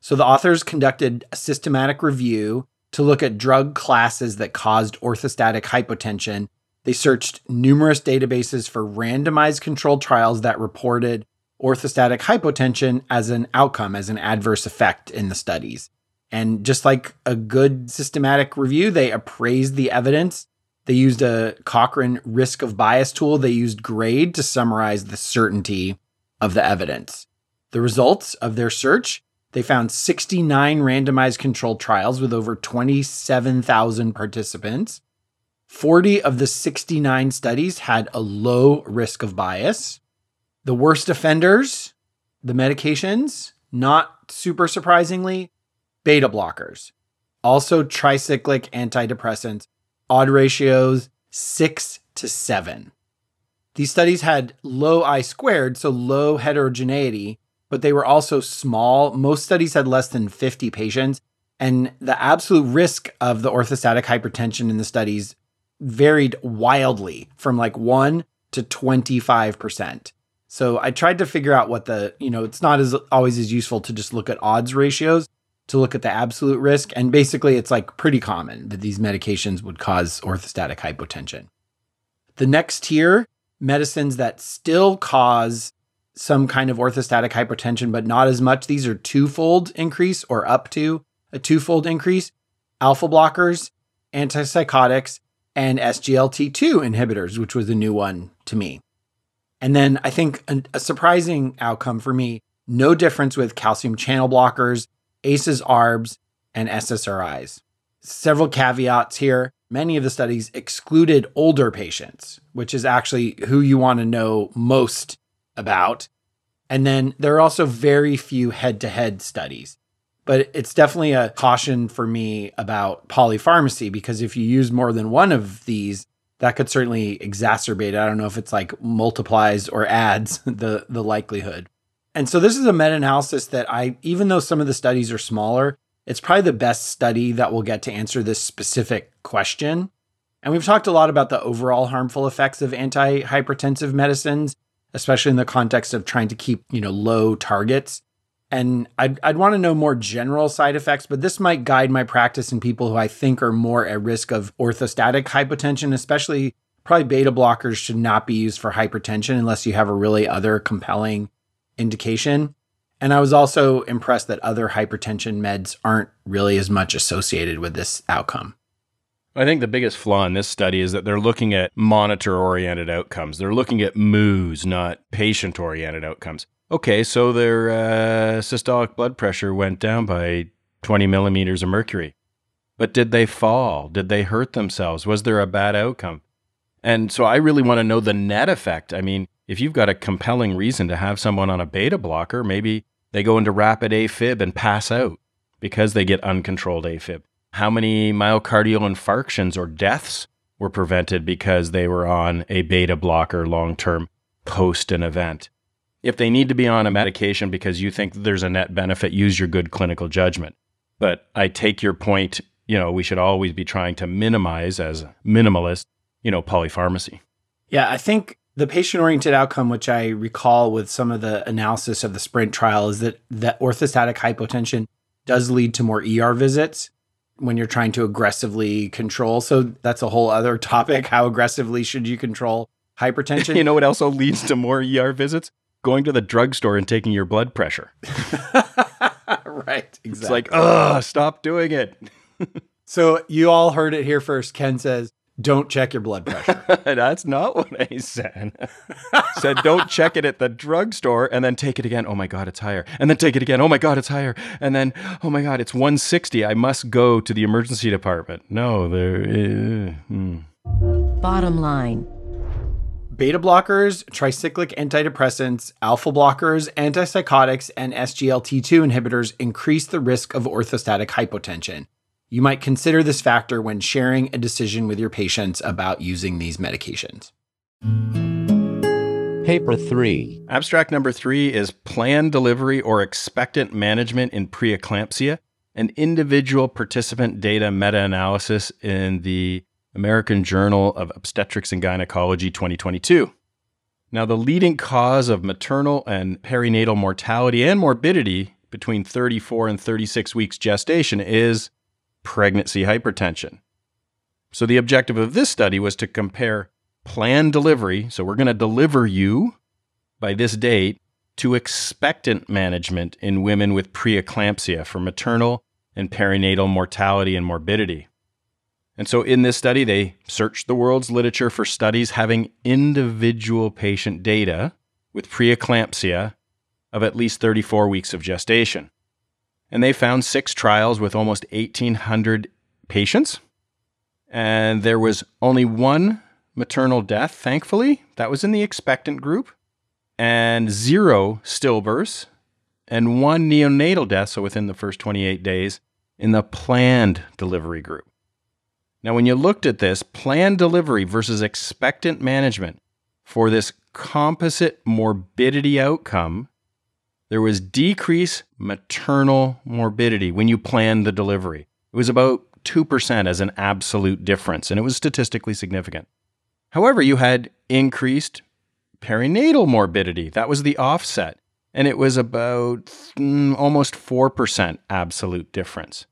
So the authors conducted a systematic review to look at drug classes that caused orthostatic hypotension. They searched numerous databases for randomized controlled trials that reported orthostatic hypotension as an outcome, as an adverse effect in the studies. And just like a good systematic review, they appraised the evidence. They used a Cochrane risk of bias tool. They used GRADE to summarize the certainty of the evidence. The results of their search they found 69 randomized controlled trials with over 27,000 participants. 40 of the 69 studies had a low risk of bias. The worst offenders, the medications, not super surprisingly, beta blockers. Also, tricyclic antidepressants, odd ratios six to seven. These studies had low I squared, so low heterogeneity, but they were also small. Most studies had less than 50 patients, and the absolute risk of the orthostatic hypertension in the studies varied wildly from like 1 to 25%. So I tried to figure out what the, you know, it's not as always as useful to just look at odds ratios to look at the absolute risk and basically it's like pretty common that these medications would cause orthostatic hypotension. The next tier, medicines that still cause some kind of orthostatic hypertension, but not as much. These are twofold increase or up to a twofold increase. Alpha blockers, antipsychotics, and SGLT2 inhibitors, which was a new one to me. And then I think a, a surprising outcome for me no difference with calcium channel blockers, ACEs, ARBs, and SSRIs. Several caveats here. Many of the studies excluded older patients, which is actually who you want to know most about. And then there are also very few head to head studies. But it's definitely a caution for me about polypharmacy because if you use more than one of these, that could certainly exacerbate it. I don't know if it's like multiplies or adds the, the likelihood. And so this is a meta analysis that I, even though some of the studies are smaller, it's probably the best study that will get to answer this specific question. And we've talked a lot about the overall harmful effects of antihypertensive medicines especially in the context of trying to keep, you know, low targets. And I'd, I'd want to know more general side effects, but this might guide my practice in people who I think are more at risk of orthostatic hypotension, especially probably beta blockers should not be used for hypertension unless you have a really other compelling indication. And I was also impressed that other hypertension meds aren't really as much associated with this outcome. I think the biggest flaw in this study is that they're looking at monitor oriented outcomes. They're looking at moos, not patient oriented outcomes. Okay, so their uh, systolic blood pressure went down by 20 millimeters of mercury. But did they fall? Did they hurt themselves? Was there a bad outcome? And so I really want to know the net effect. I mean, if you've got a compelling reason to have someone on a beta blocker, maybe they go into rapid AFib and pass out because they get uncontrolled AFib how many myocardial infarctions or deaths were prevented because they were on a beta blocker long term post an event. If they need to be on a medication because you think there's a net benefit, use your good clinical judgment. But I take your point, you know, we should always be trying to minimize as minimalist, you know, polypharmacy. Yeah, I think the patient oriented outcome, which I recall with some of the analysis of the sprint trial, is that that orthostatic hypotension does lead to more ER visits when you're trying to aggressively control. So that's a whole other topic. How aggressively should you control hypertension? you know what also leads to more ER visits? Going to the drugstore and taking your blood pressure. right. Exactly. It's like, oh, stop doing it. so you all heard it here first. Ken says, don't check your blood pressure. That's not what I said. said don't check it at the drugstore and then take it again. Oh my god, it's higher. And then take it again. Oh my god, it's higher. And then oh my god, it's 160. I must go to the emergency department. No, there. Uh, hmm. Bottom line. Beta blockers, tricyclic antidepressants, alpha blockers, antipsychotics, and SGLT2 inhibitors increase the risk of orthostatic hypotension. You might consider this factor when sharing a decision with your patients about using these medications. Paper 3. Abstract number 3 is Planned Delivery or Expectant Management in Preeclampsia, an individual participant data meta analysis in the American Journal of Obstetrics and Gynecology 2022. Now, the leading cause of maternal and perinatal mortality and morbidity between 34 and 36 weeks gestation is pregnancy hypertension. So, the objective of this study was to compare planned delivery, so we're going to deliver you by this date, to expectant management in women with preeclampsia for maternal and perinatal mortality and morbidity. And so, in this study, they searched the world's literature for studies having individual patient data with preeclampsia of at least 34 weeks of gestation. And they found six trials with almost 1,800 patients. And there was only one maternal death, thankfully. That was in the expectant group, and zero stillbirths, and one neonatal death, so within the first 28 days, in the planned delivery group. Now, when you looked at this, planned delivery versus expectant management for this composite morbidity outcome, there was decreased maternal morbidity when you planned the delivery. It was about 2% as an absolute difference, and it was statistically significant. However, you had increased perinatal morbidity. That was the offset, and it was about mm, almost 4% absolute difference.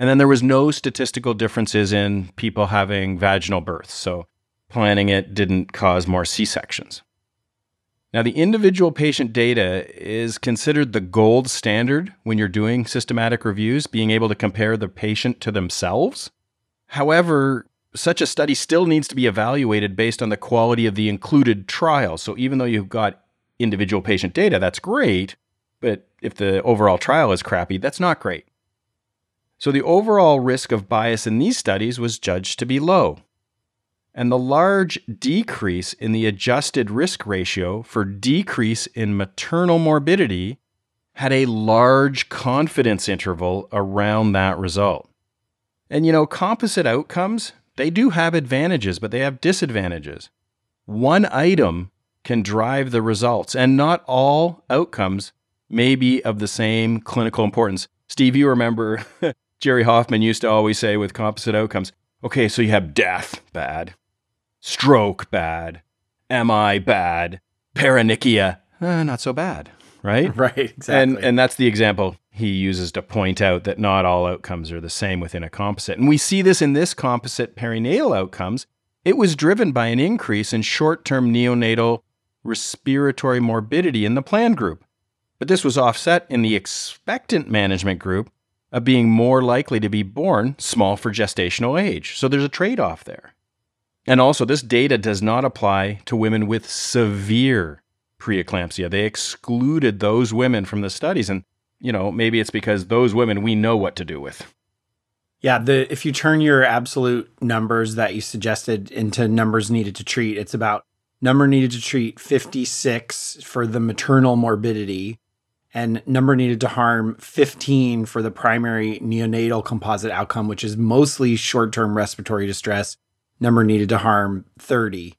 And then there was no statistical differences in people having vaginal births. So planning it didn't cause more C sections. Now, the individual patient data is considered the gold standard when you're doing systematic reviews, being able to compare the patient to themselves. However, such a study still needs to be evaluated based on the quality of the included trial. So, even though you've got individual patient data, that's great. But if the overall trial is crappy, that's not great. So the overall risk of bias in these studies was judged to be low. And the large decrease in the adjusted risk ratio for decrease in maternal morbidity had a large confidence interval around that result. And you know, composite outcomes, they do have advantages, but they have disadvantages. One item can drive the results, and not all outcomes may be of the same clinical importance. Steve, you remember Jerry Hoffman used to always say with composite outcomes okay, so you have death, bad, stroke, bad, MI, bad, paronychia, eh, not so bad, right? Right, exactly. And, and that's the example he uses to point out that not all outcomes are the same within a composite. And we see this in this composite perinatal outcomes. It was driven by an increase in short term neonatal respiratory morbidity in the planned group. But this was offset in the expectant management group of being more likely to be born small for gestational age. So there's a trade off there. And also, this data does not apply to women with severe preeclampsia. They excluded those women from the studies. And, you know, maybe it's because those women we know what to do with. Yeah, the if you turn your absolute numbers that you suggested into numbers needed to treat, it's about number needed to treat 56 for the maternal morbidity and number needed to harm 15 for the primary neonatal composite outcome, which is mostly short term respiratory distress. Number needed to harm 30.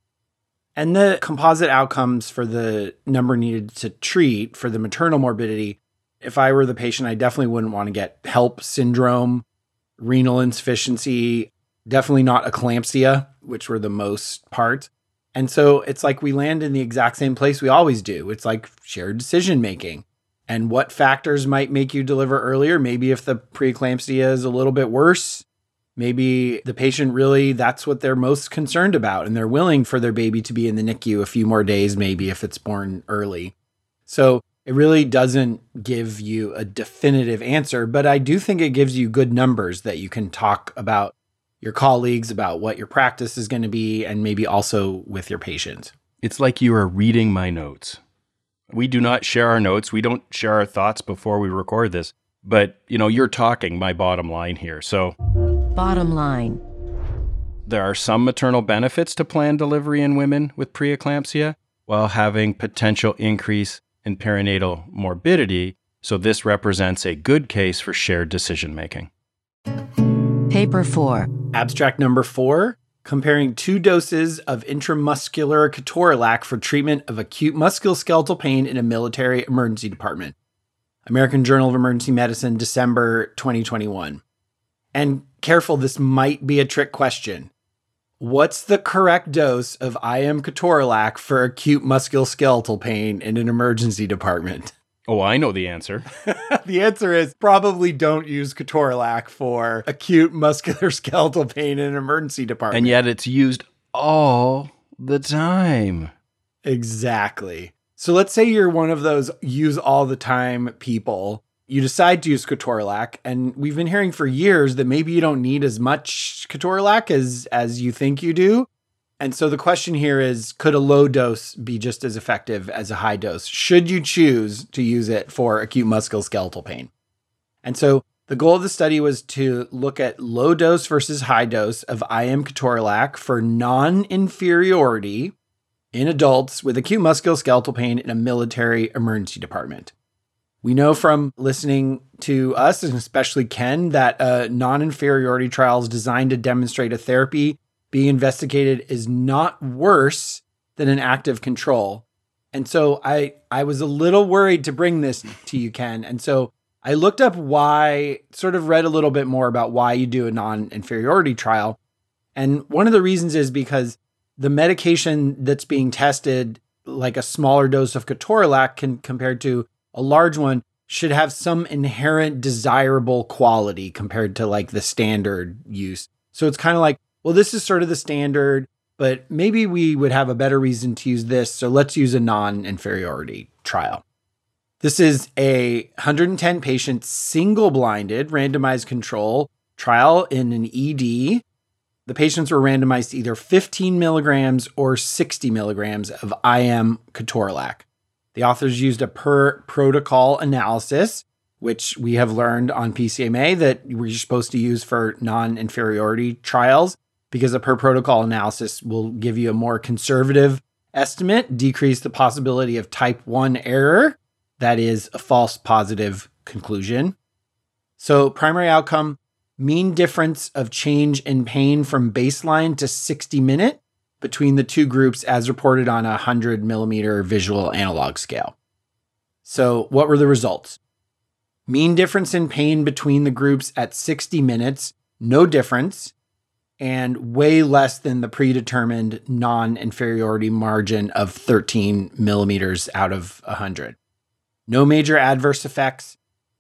And the composite outcomes for the number needed to treat for the maternal morbidity, if I were the patient, I definitely wouldn't want to get HELLP syndrome, renal insufficiency, definitely not eclampsia, which were the most parts. And so it's like we land in the exact same place we always do. It's like shared decision making and what factors might make you deliver earlier. Maybe if the preeclampsia is a little bit worse, maybe the patient really that's what they're most concerned about and they're willing for their baby to be in the NICU a few more days maybe if it's born early. So it really doesn't give you a definitive answer, but I do think it gives you good numbers that you can talk about your colleagues about what your practice is going to be and maybe also with your patients. It's like you are reading my notes. We do not share our notes. We don't share our thoughts before we record this. But, you know, you're talking my bottom line here. So, bottom line. There are some maternal benefits to planned delivery in women with preeclampsia while having potential increase in perinatal morbidity. So, this represents a good case for shared decision making. Paper 4. Abstract number 4 comparing two doses of intramuscular ketorolac for treatment of acute musculoskeletal pain in a military emergency department. American Journal of Emergency Medicine, December 2021. And careful, this might be a trick question. What's the correct dose of IM ketorolac for acute musculoskeletal pain in an emergency department? Oh, I know the answer. the answer is probably don't use ketorolac for acute musculoskeletal pain in an emergency department. And yet it's used all the time. Exactly. So let's say you're one of those use all the time people. You decide to use ketorolac, and we've been hearing for years that maybe you don't need as much ketorolac as as you think you do. And so the question here is could a low dose be just as effective as a high dose? Should you choose to use it for acute musculoskeletal pain? And so the goal of the study was to look at low dose versus high dose of IM ketorolac for non inferiority in adults with acute musculoskeletal pain in a military emergency department. We know from listening to us, and especially Ken, that a non inferiority trial is designed to demonstrate a therapy being investigated is not worse than an active control. And so I, I was a little worried to bring this to you, Ken. And so I looked up why, sort of read a little bit more about why you do a non inferiority trial. And one of the reasons is because the medication that's being tested, like a smaller dose of ketorolac can, compared to a large one, should have some inherent desirable quality compared to like the standard use. So it's kind of like, well, this is sort of the standard, but maybe we would have a better reason to use this. So let's use a non inferiority trial. This is a 110 patient, single blinded, randomized control trial in an ED. The patients were randomized to either 15 milligrams or 60 milligrams of IM ketorolac. The authors used a per protocol analysis, which we have learned on PCMA that we're supposed to use for non inferiority trials because a per protocol analysis will give you a more conservative estimate, decrease the possibility of type 1 error, that is a false positive conclusion. So, primary outcome mean difference of change in pain from baseline to 60 minute between the two groups as reported on a 100 millimeter visual analog scale. So, what were the results? Mean difference in pain between the groups at 60 minutes, no difference, and way less than the predetermined non inferiority margin of 13 millimeters out of 100 no major adverse effects.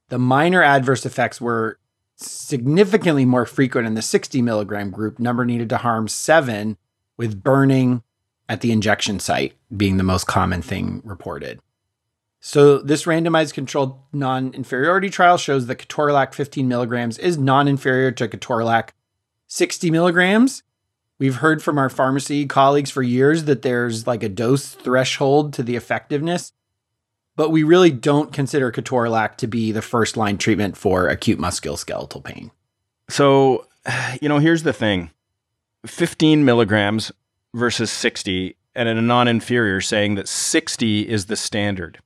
The minor adverse effects were significantly more frequent in the 60 milligram group, number needed to harm seven, with burning at the injection site being the most common thing reported. So, this randomized controlled non inferiority trial shows that ketorolac 15 milligrams is non inferior to ketorolac 60 milligrams. We've heard from our pharmacy colleagues for years that there's like a dose threshold to the effectiveness but we really don't consider ketorolac to be the first line treatment for acute musculoskeletal pain. So, you know, here's the thing 15 milligrams versus 60, and a non inferior saying that 60 is the standard.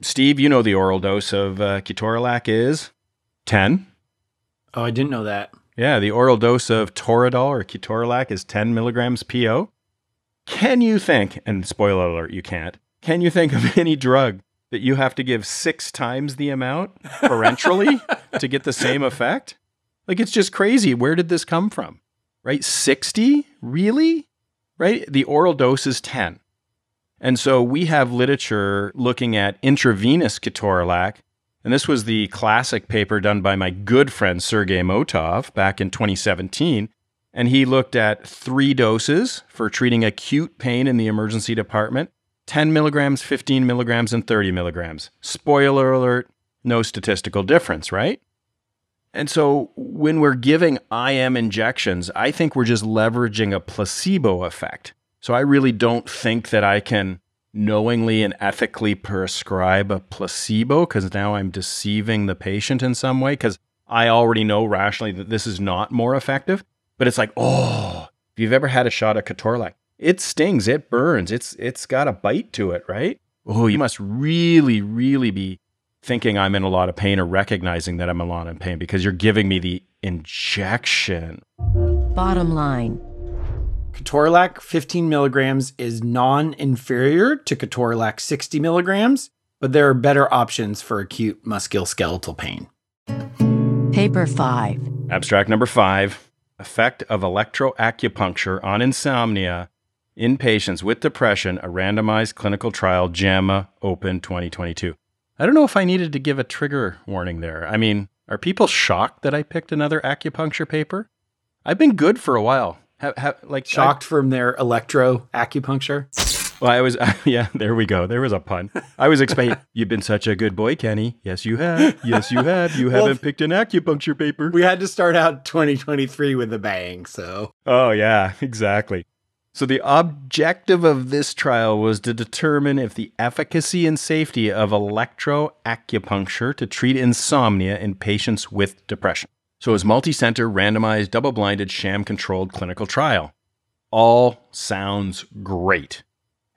Steve, you know the oral dose of uh, ketorolac is 10. Oh, I didn't know that. Yeah, the oral dose of Toradol or ketorolac is 10 milligrams PO. Can you think, and spoiler alert, you can't, can you think of any drug that you have to give six times the amount parenterally to get the same effect? Like, it's just crazy. Where did this come from? Right? 60? Really? Right? The oral dose is 10. And so we have literature looking at intravenous ketorolac. And this was the classic paper done by my good friend Sergei Motov back in 2017. And he looked at three doses for treating acute pain in the emergency department 10 milligrams, 15 milligrams, and 30 milligrams. Spoiler alert, no statistical difference, right? And so when we're giving IM injections, I think we're just leveraging a placebo effect. So I really don't think that I can knowingly and ethically prescribe a placebo because now I'm deceiving the patient in some way because I already know rationally that this is not more effective. But it's like, oh, if you've ever had a shot of Ketorolac, it stings, it burns, it's it's got a bite to it, right? Oh, you must really, really be thinking I'm in a lot of pain or recognizing that I'm a lot in pain because you're giving me the injection. Bottom line. Ketorolac 15 milligrams is non inferior to Ketorolac 60 milligrams, but there are better options for acute musculoskeletal pain. Paper 5. Abstract number five Effect of electroacupuncture on insomnia in patients with depression, a randomized clinical trial, JAMA Open 2022. I don't know if I needed to give a trigger warning there. I mean, are people shocked that I picked another acupuncture paper? I've been good for a while. Have, have, like Shocked from their electro acupuncture? Well, I was, yeah, there we go. There was a pun. I was expecting, you've been such a good boy, Kenny. Yes, you have. Yes, you have. You Well, haven't picked an acupuncture paper. We had to start out 2023 with a bang, so. Oh, yeah, exactly. So, the objective of this trial was to determine if the efficacy and safety of electroacupuncture to treat insomnia in patients with depression. So, it was multi-center, randomized, double-blinded, sham-controlled clinical trial. All sounds great.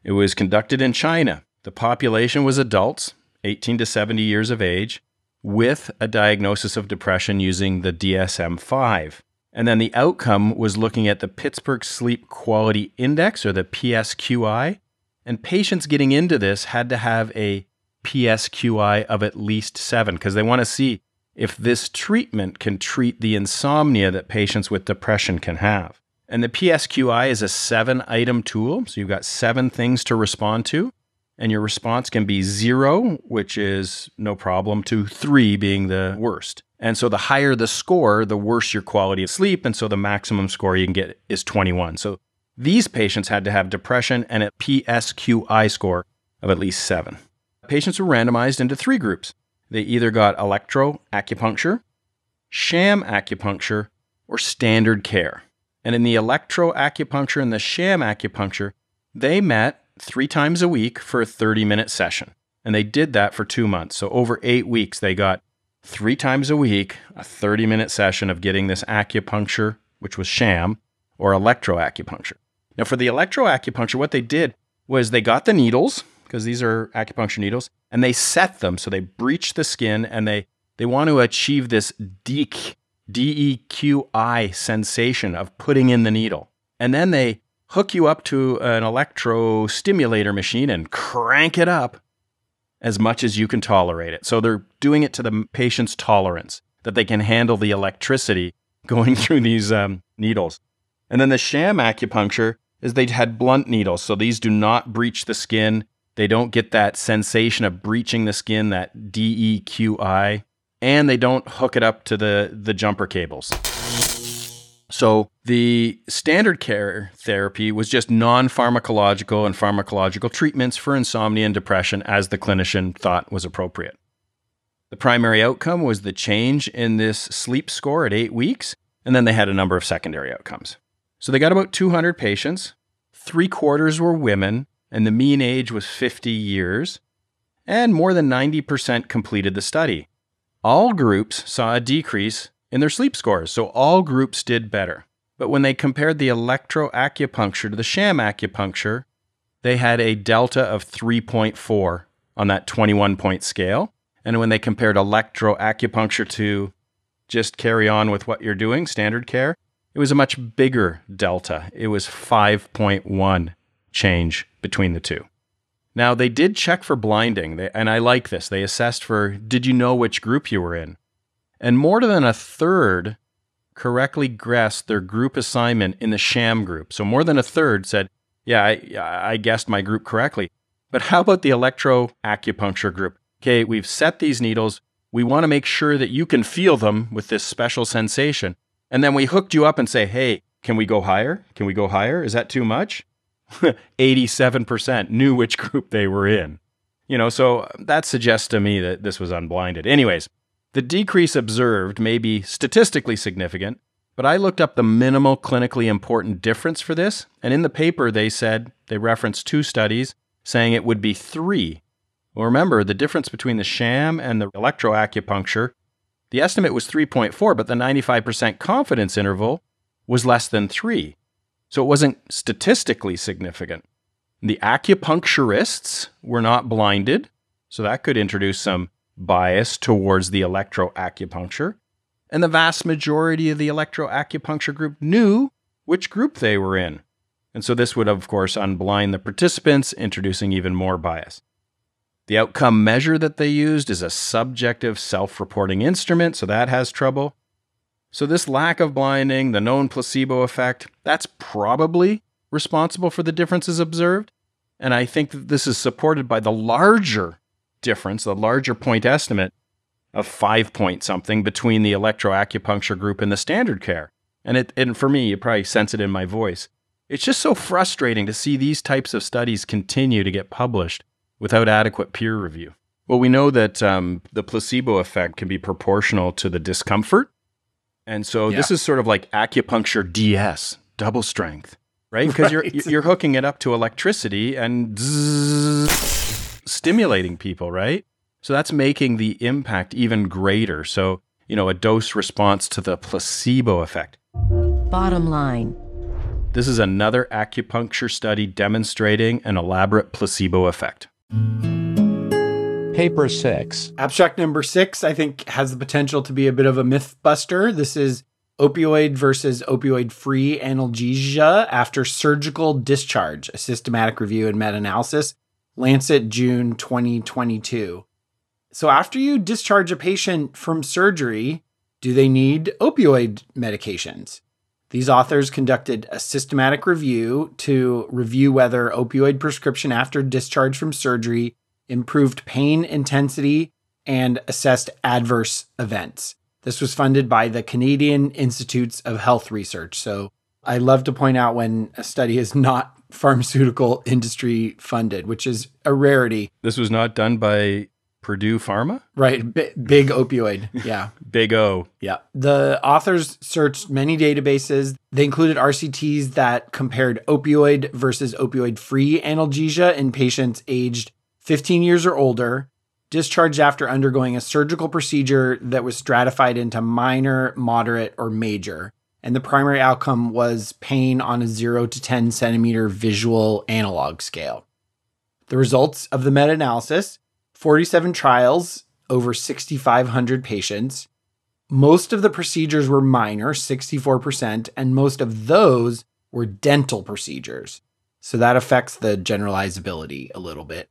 It was conducted in China. The population was adults, 18 to 70 years of age, with a diagnosis of depression using the DSM 5. And then the outcome was looking at the Pittsburgh Sleep Quality Index, or the PSQI. And patients getting into this had to have a PSQI of at least seven because they want to see if this treatment can treat the insomnia that patients with depression can have. And the PSQI is a seven item tool. So you've got seven things to respond to. And your response can be zero, which is no problem, to three being the worst. And so the higher the score, the worse your quality of sleep. And so the maximum score you can get is 21. So these patients had to have depression and a PSQI score of at least seven. Patients were randomized into three groups. They either got electro acupuncture, sham acupuncture, or standard care. And in the electro acupuncture and the sham acupuncture, they met three times a week for a 30 minute session. And they did that for two months. So over eight weeks, they got three times a week, a 30 minute session of getting this acupuncture, which was sham, or electro acupuncture. Now, for the electro acupuncture, what they did was they got the needles, because these are acupuncture needles, and they set them. So they breach the skin and they, they want to achieve this DEQ, D-E-Q-I sensation of putting in the needle. And then they hook you up to an electrostimulator machine and crank it up as much as you can tolerate it. So they're doing it to the patient's tolerance that they can handle the electricity going through these um, needles. And then the sham acupuncture is they had blunt needles. So these do not breach the skin. They don't get that sensation of breaching the skin, that DEQI, and they don't hook it up to the, the jumper cables. So the standard care therapy was just non-pharmacological and pharmacological treatments for insomnia and depression as the clinician thought was appropriate. The primary outcome was the change in this sleep score at 8 weeks, and then they had a number of secondary outcomes. So they got about 200 patients, 3 quarters were women, and the mean age was 50 years, and more than 90% completed the study. All groups saw a decrease in their sleep scores, so all groups did better. But when they compared the electroacupuncture to the sham acupuncture, they had a delta of 3.4 on that 21 point scale. And when they compared electroacupuncture to just carry on with what you're doing, standard care, it was a much bigger delta. It was 5.1 change between the two. Now, they did check for blinding, and I like this. They assessed for did you know which group you were in? And more than a third correctly guessed their group assignment in the sham group. So more than a third said, Yeah, I, I guessed my group correctly. But how about the electroacupuncture group? Okay, we've set these needles. We want to make sure that you can feel them with this special sensation. And then we hooked you up and say, Hey, can we go higher? Can we go higher? Is that too much? 87% knew which group they were in. You know, so that suggests to me that this was unblinded. Anyways, the decrease observed may be statistically significant, but I looked up the minimal clinically important difference for this, and in the paper they said they referenced two studies saying it would be three. Well, remember, the difference between the sham and the electroacupuncture, the estimate was 3.4, but the 95% confidence interval was less than three. So it wasn't statistically significant. The acupuncturists were not blinded, so that could introduce some bias towards the electroacupuncture. And the vast majority of the electroacupuncture group knew which group they were in. And so this would, of course, unblind the participants, introducing even more bias. The outcome measure that they used is a subjective self reporting instrument, so that has trouble. So, this lack of blinding, the known placebo effect, that's probably responsible for the differences observed. And I think that this is supported by the larger difference, the larger point estimate of five point something between the electroacupuncture group and the standard care. And it and for me, you probably sense it in my voice. It's just so frustrating to see these types of studies continue to get published without adequate peer review. Well, we know that um, the placebo effect can be proportional to the discomfort. And so Yeah. this is sort of like acupuncture DS, double strength, right? Because Right. you're you're hooking it up to electricity and zzz, stimulating people, right? So that's making the impact even greater. So, you know, a dose response to the placebo effect. Bottom line. This is another acupuncture study demonstrating an elaborate placebo effect. Paper 6. Abstract number six, I think, has the potential to be a bit of a myth buster. This is opioid versus opioid free analgesia after surgical discharge, a systematic review and meta analysis, Lancet, June 2022. So, after you discharge a patient from surgery, do they need opioid medications? These authors conducted a systematic review to review whether opioid prescription after discharge from surgery improved pain intensity and assessed adverse events. This was funded by the Canadian Institutes of Health Research. So I love to point out when a study is not pharmaceutical industry funded, which is a rarity. This was not done by Purdue Pharma? Right. B- big opioid. Yeah. Big O. Yeah. The authors searched many databases. They included RCTs that compared opioid versus opioid free analgesia in patients aged 15 years or older, discharged after undergoing a surgical procedure that was stratified into minor, moderate, or major. And the primary outcome was pain on a 0 to 10 centimeter visual analog scale. The results of the meta analysis 47 trials, over 6,500 patients. Most of the procedures were minor, 64%, and most of those were dental procedures. So that affects the generalizability a little bit.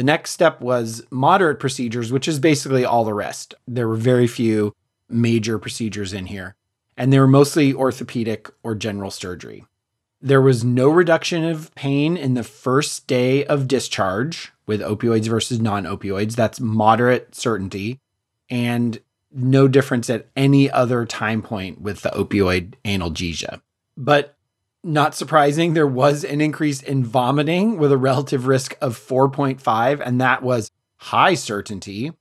The next step was moderate procedures, which is basically all the rest. There were very few major procedures in here, and they were mostly orthopedic or general surgery. There was no reduction of pain in the first day of discharge with opioids versus non opioids. That's moderate certainty, and no difference at any other time point with the opioid analgesia. But not surprising, there was an increase in vomiting with a relative risk of 4.5, and that was high certainty.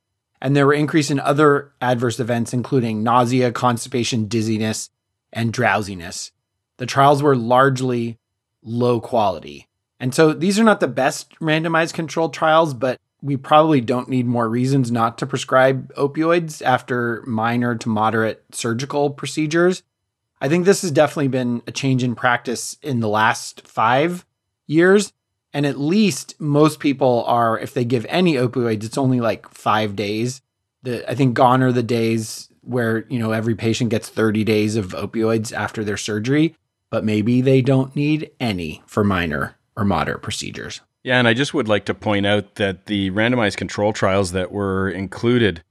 And there were increase in other adverse events, including nausea, constipation, dizziness, and drowsiness. The trials were largely low quality. And so these are not the best randomized controlled trials, but we probably don't need more reasons not to prescribe opioids after minor to moderate surgical procedures. I think this has definitely been a change in practice in the last five years. And at least most people are, if they give any opioids, it's only like five days. The, I think gone are the days where, you know, every patient gets 30 days of opioids after their surgery, but maybe they don't need any for minor or moderate procedures. Yeah, and I just would like to point out that the randomized control trials that were included,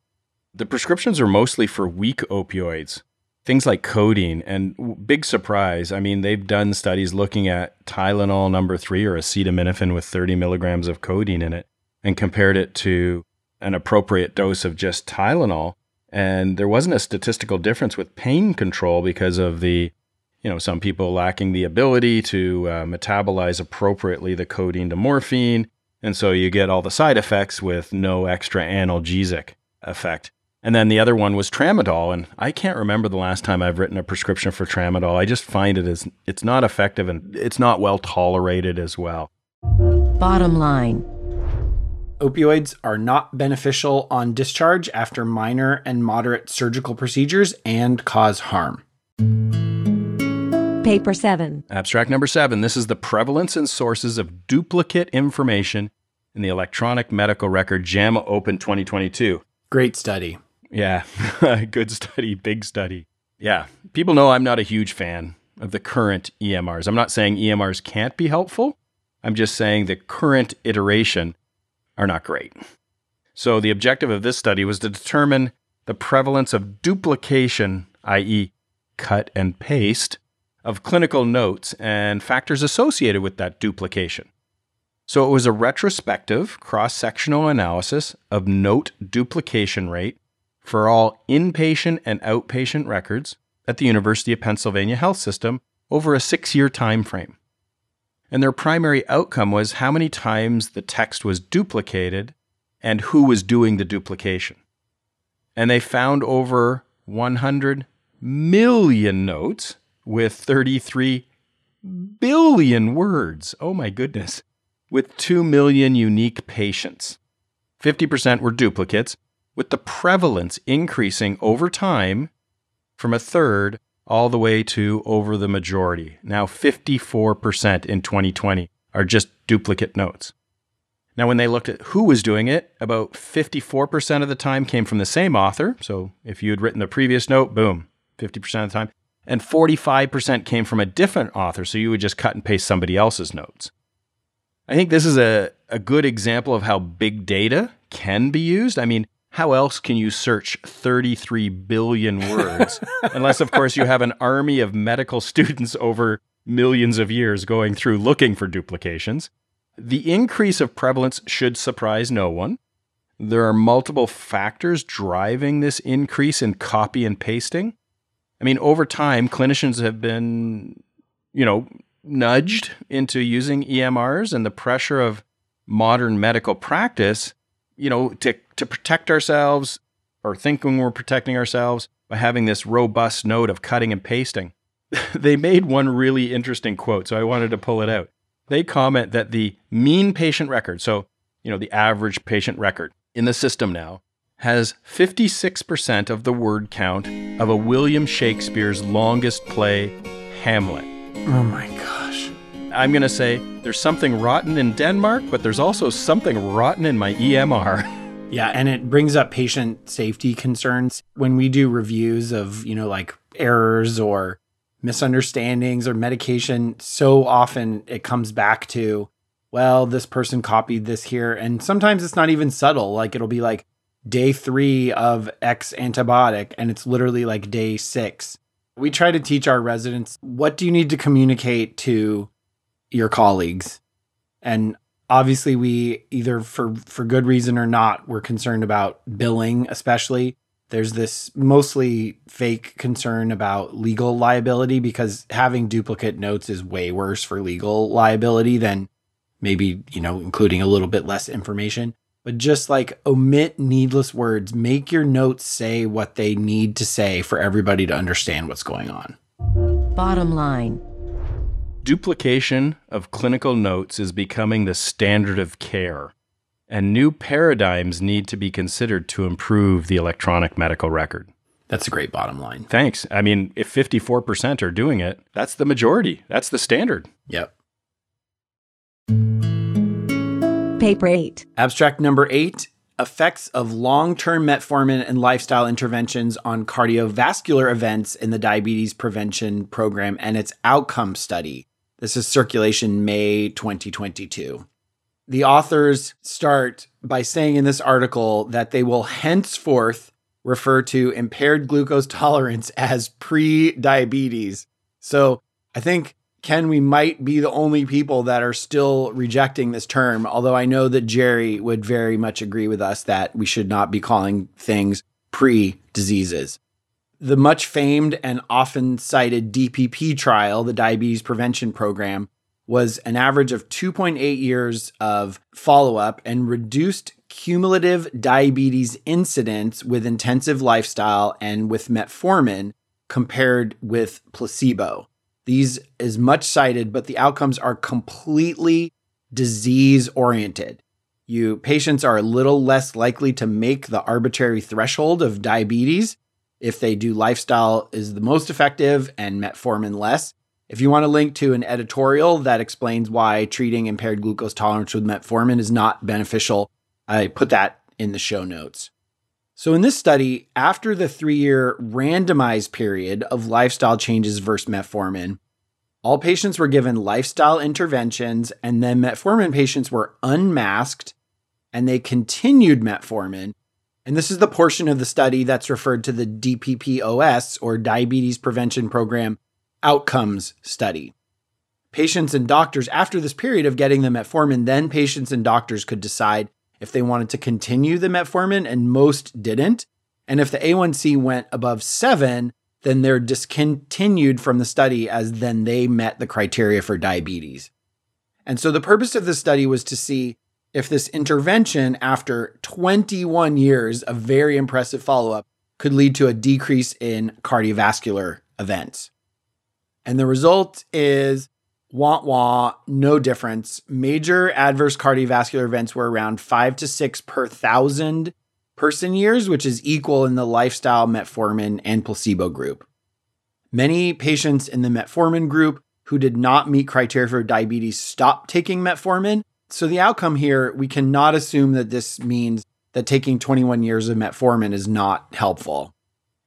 the prescriptions are mostly for weak opioids, things like codeine. And big surprise, I mean, they've done studies looking at Tylenol number three or acetaminophen with 30 milligrams of codeine in it and compared it to an appropriate dose of just Tylenol. And there wasn't a statistical difference with pain control because of the you know, some people lacking the ability to uh, metabolize appropriately the codeine to morphine. And so you get all the side effects with no extra analgesic effect. And then the other one was tramadol. And I can't remember the last time I've written a prescription for tramadol. I just find it as it's not effective and it's not well tolerated as well. Bottom line. Opioids are not beneficial on discharge after minor and moderate surgical procedures and cause harm. Paper 7. Abstract number seven this is the prevalence and sources of duplicate information in the electronic medical record JAMA Open 2022. Great study. Yeah, good study, big study. Yeah, people know I'm not a huge fan of the current EMRs. I'm not saying EMRs can't be helpful. I'm just saying the current iteration are not great. So the objective of this study was to determine the prevalence of duplication, i.e., cut and paste, of clinical notes and factors associated with that duplication. So it was a retrospective cross sectional analysis of note duplication rate for all inpatient and outpatient records at the University of Pennsylvania Health System over a six year time frame. And their primary outcome was how many times the text was duplicated and who was doing the duplication. And they found over 100 million notes with 33 billion words. Oh my goodness. With 2 million unique patients. 50% were duplicates, with the prevalence increasing over time from a third all the way to over the majority. Now, 54% in 2020 are just duplicate notes. Now, when they looked at who was doing it, about 54% of the time came from the same author. So if you had written the previous note, boom, 50% of the time. And 45% came from a different author. So you would just cut and paste somebody else's notes. I think this is a, a good example of how big data can be used. I mean, how else can you search 33 billion words? Unless, of course, you have an army of medical students over millions of years going through looking for duplications. The increase of prevalence should surprise no one. There are multiple factors driving this increase in copy and pasting. I mean, over time, clinicians have been, you know, nudged into using EMRs and the pressure of modern medical practice, you know, to, to protect ourselves or thinking we're protecting ourselves by having this robust note of cutting and pasting. they made one really interesting quote, so I wanted to pull it out. They comment that the mean patient record, so, you know, the average patient record in the system now, has 56% of the word count of a William Shakespeare's longest play, Hamlet. Oh my gosh. I'm going to say there's something rotten in Denmark, but there's also something rotten in my EMR. Yeah, and it brings up patient safety concerns when we do reviews of, you know, like errors or misunderstandings or medication. So often it comes back to, well, this person copied this here. And sometimes it's not even subtle. Like it'll be like day three of X antibiotic, and it's literally like day six. We try to teach our residents what do you need to communicate to your colleagues? And obviously we either for for good reason or not we're concerned about billing especially. There's this mostly fake concern about legal liability because having duplicate notes is way worse for legal liability than maybe you know including a little bit less information. But just like omit needless words. Make your notes say what they need to say for everybody to understand what's going on. Bottom line. Duplication of clinical notes is becoming the standard of care, and new paradigms need to be considered to improve the electronic medical record. That's a great bottom line. Thanks. I mean, if 54% are doing it, that's the majority. That's the standard. Yep. Paper 8. Abstract number eight effects of long term metformin and lifestyle interventions on cardiovascular events in the diabetes prevention program and its outcome study. This is Circulation May 2022. The authors start by saying in this article that they will henceforth refer to impaired glucose tolerance as pre diabetes. So I think Ken, we might be the only people that are still rejecting this term, although I know that Jerry would very much agree with us that we should not be calling things pre diseases. The much famed and often cited DPP trial, the Diabetes Prevention Program, was an average of 2.8 years of follow up and reduced cumulative diabetes incidence with intensive lifestyle and with metformin compared with placebo. These is much cited, but the outcomes are completely disease oriented. You patients are a little less likely to make the arbitrary threshold of diabetes if they do lifestyle is the most effective and metformin less. If you want to link to an editorial that explains why treating impaired glucose tolerance with metformin is not beneficial, I put that in the show notes. So, in this study, after the three year randomized period of lifestyle changes versus metformin, All patients were given lifestyle interventions, and then metformin patients were unmasked and they continued metformin. And this is the portion of the study that's referred to the DPPOS or Diabetes Prevention Program Outcomes Study. Patients and doctors, after this period of getting the metformin, then patients and doctors could decide if they wanted to continue the metformin, and most didn't. And if the A1C went above seven, then they're discontinued from the study as then they met the criteria for diabetes. And so the purpose of the study was to see if this intervention, after 21 years of very impressive follow up, could lead to a decrease in cardiovascular events. And the result is wah wah, no difference. Major adverse cardiovascular events were around five to six per thousand person years, which is equal in the lifestyle metformin and placebo group. Many patients in the metformin group who did not meet criteria for diabetes stopped taking metformin. So the outcome here, we cannot assume that this means that taking 21 years of metformin is not helpful.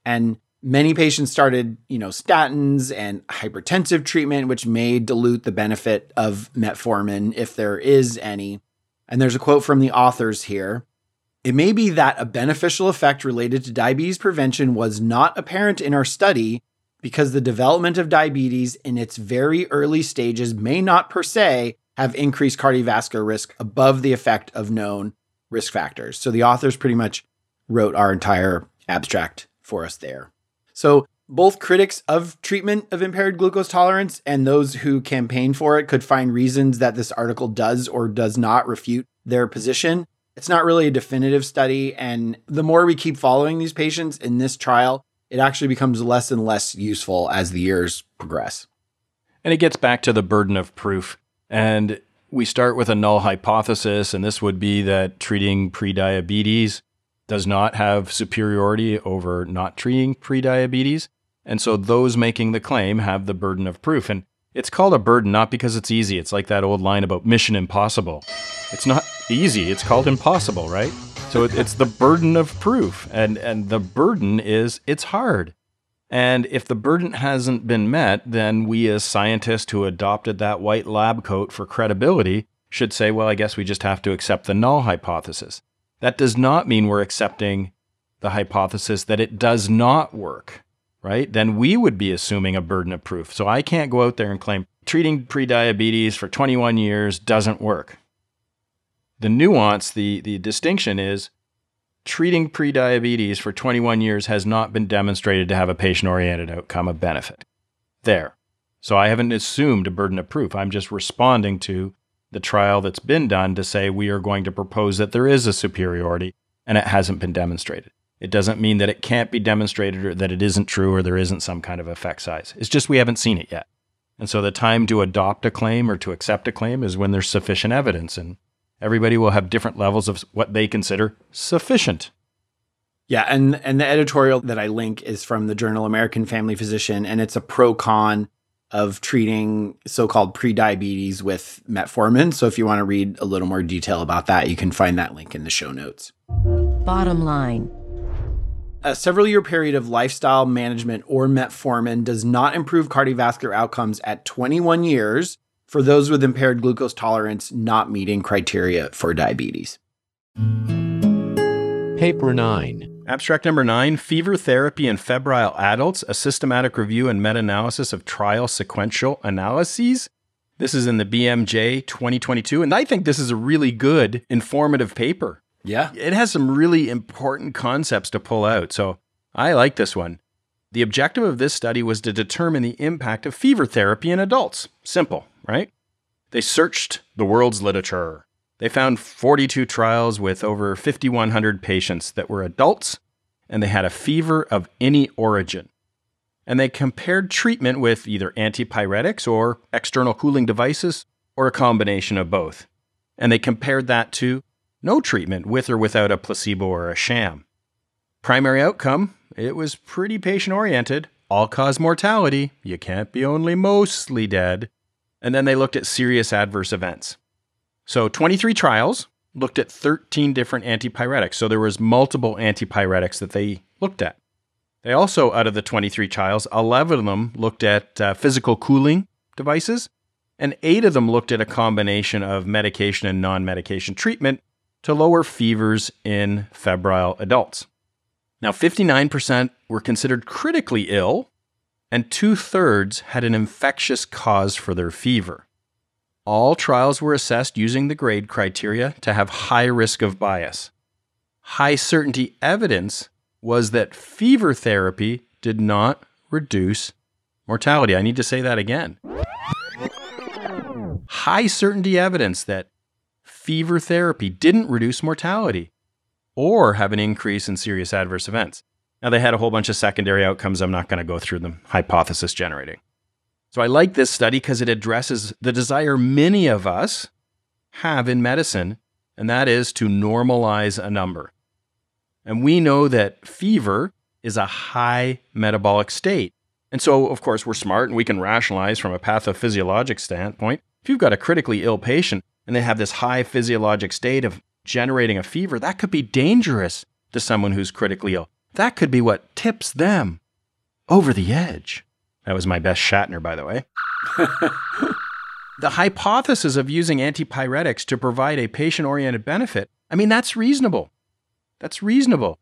And many patients started, you know, statins and hypertensive treatment, which may dilute the benefit of metformin if there is any. And there's a quote from the authors here. It may be that a beneficial effect related to diabetes prevention was not apparent in our study because the development of diabetes in its very early stages may not per se have increased cardiovascular risk above the effect of known risk factors. So the authors pretty much wrote our entire abstract for us there. So both critics of treatment of impaired glucose tolerance and those who campaign for it could find reasons that this article does or does not refute their position. It's not really a definitive study. And the more we keep following these patients in this trial, it actually becomes less and less useful as the years progress. And it gets back to the burden of proof. And we start with a null hypothesis, and this would be that treating prediabetes does not have superiority over not treating prediabetes. And so those making the claim have the burden of proof. And it's called a burden not because it's easy. It's like that old line about mission impossible. It's not easy, it's called impossible, right? So it's the burden of proof. And, and the burden is it's hard. And if the burden hasn't been met, then we as scientists who adopted that white lab coat for credibility should say, well, I guess we just have to accept the null hypothesis. That does not mean we're accepting the hypothesis that it does not work, right? Then we would be assuming a burden of proof. So I can't go out there and claim treating prediabetes for 21 years doesn't work. The nuance, the, the distinction is treating prediabetes for 21 years has not been demonstrated to have a patient oriented outcome of benefit. There. So I haven't assumed a burden of proof. I'm just responding to the trial that's been done to say we are going to propose that there is a superiority and it hasn't been demonstrated. It doesn't mean that it can't be demonstrated or that it isn't true or there isn't some kind of effect size. It's just we haven't seen it yet. And so the time to adopt a claim or to accept a claim is when there's sufficient evidence. And everybody will have different levels of what they consider sufficient. Yeah, and and the editorial that I link is from the journal American Family Physician, and it's a pro con of treating so-called prediabetes with metformin. So if you want to read a little more detail about that, you can find that link in the show notes. Bottom line. A several year period of lifestyle management or metformin does not improve cardiovascular outcomes at 21 years for those with impaired glucose tolerance not meeting criteria for diabetes. Paper 9. Abstract number nine Fever Therapy in Febrile Adults, a systematic review and meta analysis of trial sequential analyses. This is in the BMJ 2022, and I think this is a really good informative paper. Yeah. It has some really important concepts to pull out. So I like this one. The objective of this study was to determine the impact of fever therapy in adults. Simple, right? They searched the world's literature. They found 42 trials with over 5,100 patients that were adults and they had a fever of any origin. And they compared treatment with either antipyretics or external cooling devices or a combination of both. And they compared that to no treatment with or without a placebo or a sham. Primary outcome it was pretty patient oriented, all cause mortality. You can't be only mostly dead. And then they looked at serious adverse events. So 23 trials looked at 13 different antipyretics. So there was multiple antipyretics that they looked at. They also, out of the 23 trials, 11 of them looked at uh, physical cooling devices, and eight of them looked at a combination of medication and non medication treatment to lower fevers in febrile adults. Now, 59% were considered critically ill, and two thirds had an infectious cause for their fever. All trials were assessed using the grade criteria to have high risk of bias. High certainty evidence was that fever therapy did not reduce mortality. I need to say that again. High certainty evidence that fever therapy didn't reduce mortality or have an increase in serious adverse events. Now, they had a whole bunch of secondary outcomes. I'm not going to go through them, hypothesis generating. So, I like this study because it addresses the desire many of us have in medicine, and that is to normalize a number. And we know that fever is a high metabolic state. And so, of course, we're smart and we can rationalize from a pathophysiologic standpoint. If you've got a critically ill patient and they have this high physiologic state of generating a fever, that could be dangerous to someone who's critically ill. That could be what tips them over the edge. That was my best Shatner, by the way. the hypothesis of using antipyretics to provide a patient oriented benefit, I mean, that's reasonable. That's reasonable.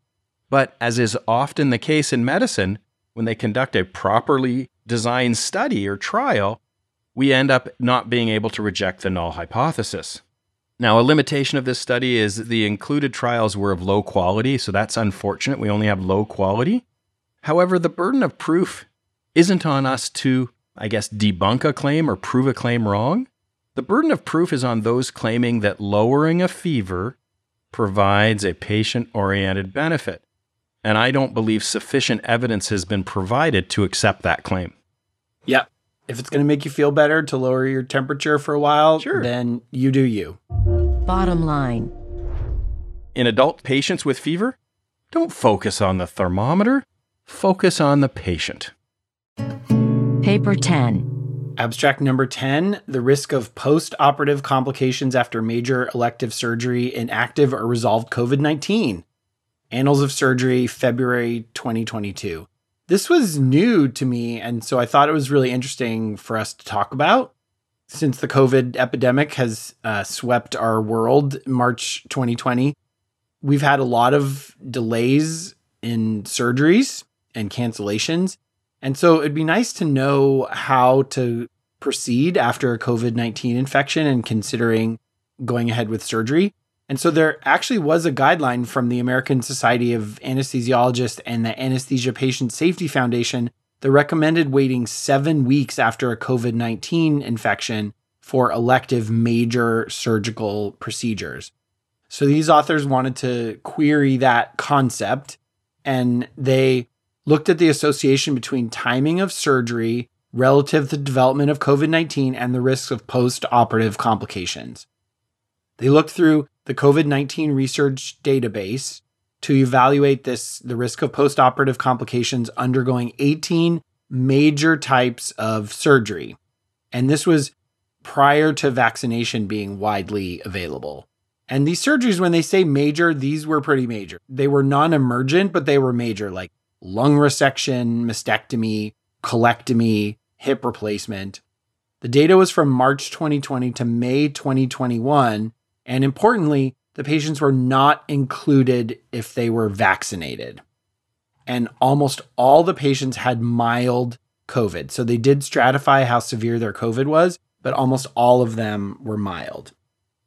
But as is often the case in medicine, when they conduct a properly designed study or trial, we end up not being able to reject the null hypothesis. Now, a limitation of this study is the included trials were of low quality, so that's unfortunate. We only have low quality. However, the burden of proof isn't on us to, I guess, debunk a claim or prove a claim wrong. The burden of proof is on those claiming that lowering a fever provides a patient oriented benefit. And I don't believe sufficient evidence has been provided to accept that claim. Yep. If it's going to make you feel better to lower your temperature for a while, Sure. then you do you. Bottom line. In adult patients with fever, don't focus on the thermometer, focus on the patient. Paper 10. Abstract number 10 The risk of post operative complications after major elective surgery in active or resolved COVID 19. Annals of Surgery, February 2022. This was new to me, and so I thought it was really interesting for us to talk about. Since the COVID epidemic has uh, swept our world, March 2020, we've had a lot of delays in surgeries and cancellations. And so it'd be nice to know how to proceed after a COVID 19 infection and considering going ahead with surgery. And so there actually was a guideline from the American Society of Anesthesiologists and the Anesthesia Patient Safety Foundation that recommended waiting seven weeks after a COVID 19 infection for elective major surgical procedures. So these authors wanted to query that concept and they looked at the association between timing of surgery relative to the development of COVID 19 and the risks of post operative complications. They looked through the COVID 19 research database to evaluate this the risk of postoperative complications undergoing 18 major types of surgery. And this was prior to vaccination being widely available. And these surgeries, when they say major, these were pretty major. They were non emergent, but they were major, like lung resection, mastectomy, colectomy, hip replacement. The data was from March 2020 to May 2021. And importantly, the patients were not included if they were vaccinated. And almost all the patients had mild COVID. So they did stratify how severe their COVID was, but almost all of them were mild.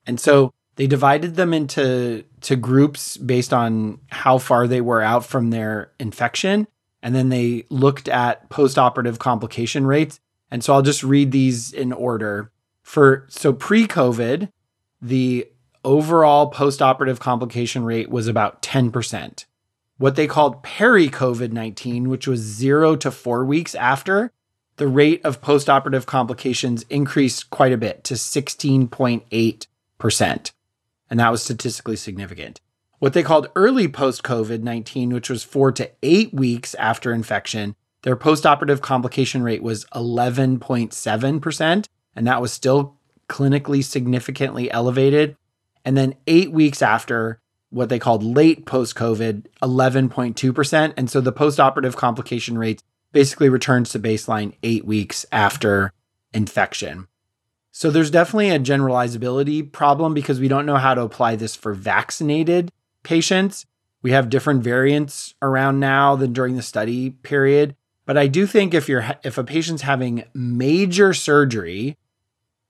And so they divided them into to groups based on how far they were out from their infection. And then they looked at post-operative complication rates. And so I'll just read these in order. For so pre-COVID, the overall post-operative complication rate was about 10%. What they called peri-COVID-19, which was 0 to 4 weeks after, the rate of post-operative complications increased quite a bit to 16.8%. And that was statistically significant. What they called early post COVID 19, which was four to eight weeks after infection, their post operative complication rate was 11.7%. And that was still clinically significantly elevated. And then eight weeks after, what they called late post COVID, 11.2%. And so the post operative complication rate basically returns to baseline eight weeks after infection. So there's definitely a generalizability problem because we don't know how to apply this for vaccinated patients. We have different variants around now than during the study period. But I do think if you're if a patient's having major surgery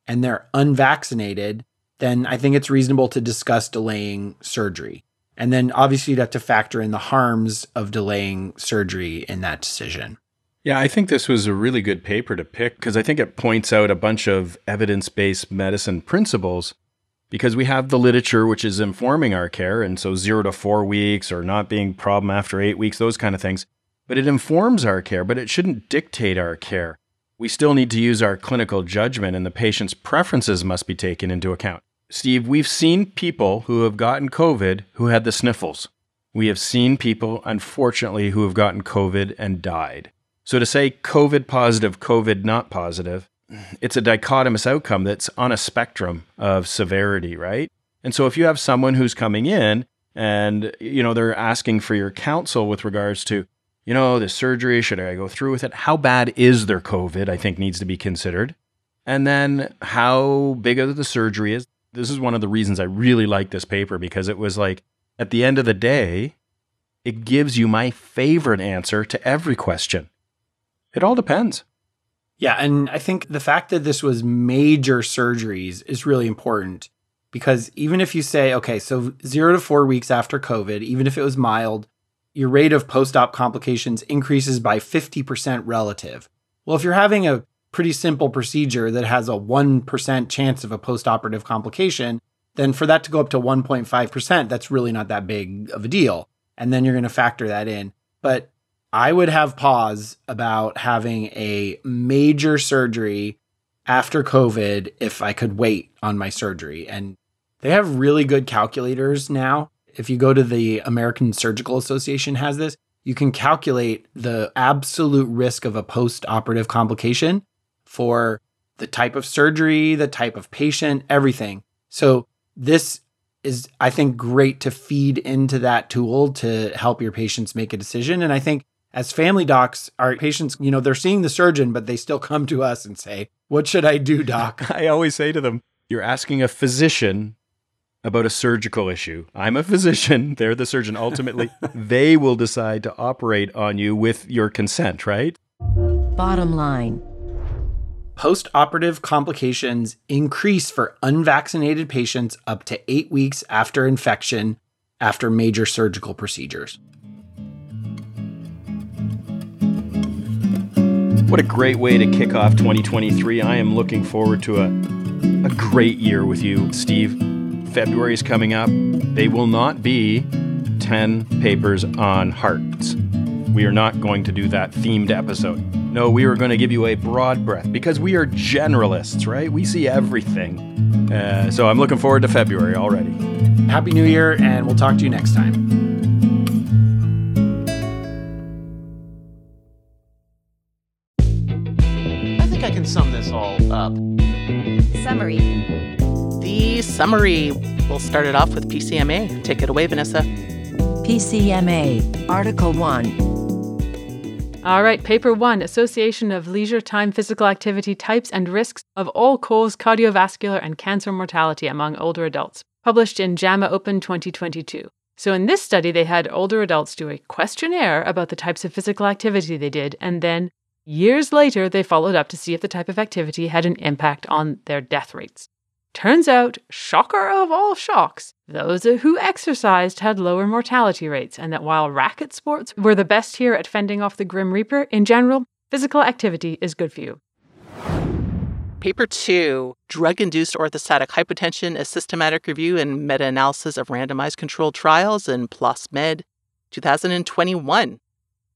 and they're unvaccinated, then I think it's reasonable to discuss delaying surgery. And then obviously you'd have to factor in the harms of delaying surgery in that decision. Yeah, I think this was a really good paper to pick because I think it points out a bunch of evidence based medicine principles because we have the literature which is informing our care. And so, zero to four weeks or not being problem after eight weeks, those kind of things. But it informs our care, but it shouldn't dictate our care. We still need to use our clinical judgment, and the patient's preferences must be taken into account. Steve, we've seen people who have gotten COVID who had the sniffles. We have seen people, unfortunately, who have gotten COVID and died. So to say COVID positive, COVID not positive, it's a dichotomous outcome that's on a spectrum of severity, right? And so if you have someone who's coming in and you know they're asking for your counsel with regards to you know the surgery should i go through with it how bad is their covid i think needs to be considered and then how big of the surgery is this is one of the reasons i really like this paper because it was like at the end of the day it gives you my favorite answer to every question it all depends. Yeah. And I think the fact that this was major surgeries is really important because even if you say, okay, so zero to four weeks after COVID, even if it was mild, your rate of post op complications increases by 50% relative. Well, if you're having a pretty simple procedure that has a 1% chance of a post operative complication, then for that to go up to 1.5%, that's really not that big of a deal. And then you're going to factor that in. But I would have pause about having a major surgery after COVID if I could wait on my surgery. And they have really good calculators now. If you go to the American Surgical Association has this, you can calculate the absolute risk of a post-operative complication for the type of surgery, the type of patient, everything. So this is I think great to feed into that tool to help your patients make a decision and I think as family docs, our patients, you know, they're seeing the surgeon, but they still come to us and say, What should I do, doc? I always say to them, You're asking a physician about a surgical issue. I'm a physician, they're the surgeon. Ultimately, they will decide to operate on you with your consent, right? Bottom line Post operative complications increase for unvaccinated patients up to eight weeks after infection after major surgical procedures. What a great way to kick off 2023. I am looking forward to a, a great year with you, Steve. February is coming up. They will not be 10 papers on hearts. We are not going to do that themed episode. No, we are going to give you a broad breadth because we are generalists, right? We see everything. Uh, so I'm looking forward to February already. Happy New Year, and we'll talk to you next time. I think I can sum this all up. Summary. The summary. We'll start it off with PCMA. Take it away, Vanessa. PCMA, Article 1. All right, Paper 1 Association of Leisure Time Physical Activity Types and Risks of All Cause Cardiovascular and Cancer Mortality Among Older Adults, published in JAMA Open 2022. So, in this study, they had older adults do a questionnaire about the types of physical activity they did and then Years later, they followed up to see if the type of activity had an impact on their death rates. Turns out, shocker of all shocks, those who exercised had lower mortality rates, and that while racket sports were the best here at fending off the Grim Reaper, in general, physical activity is good for you. Paper 2 Drug Induced Orthostatic Hypotension, a systematic review and meta analysis of randomized controlled trials in PLOS Med, 2021.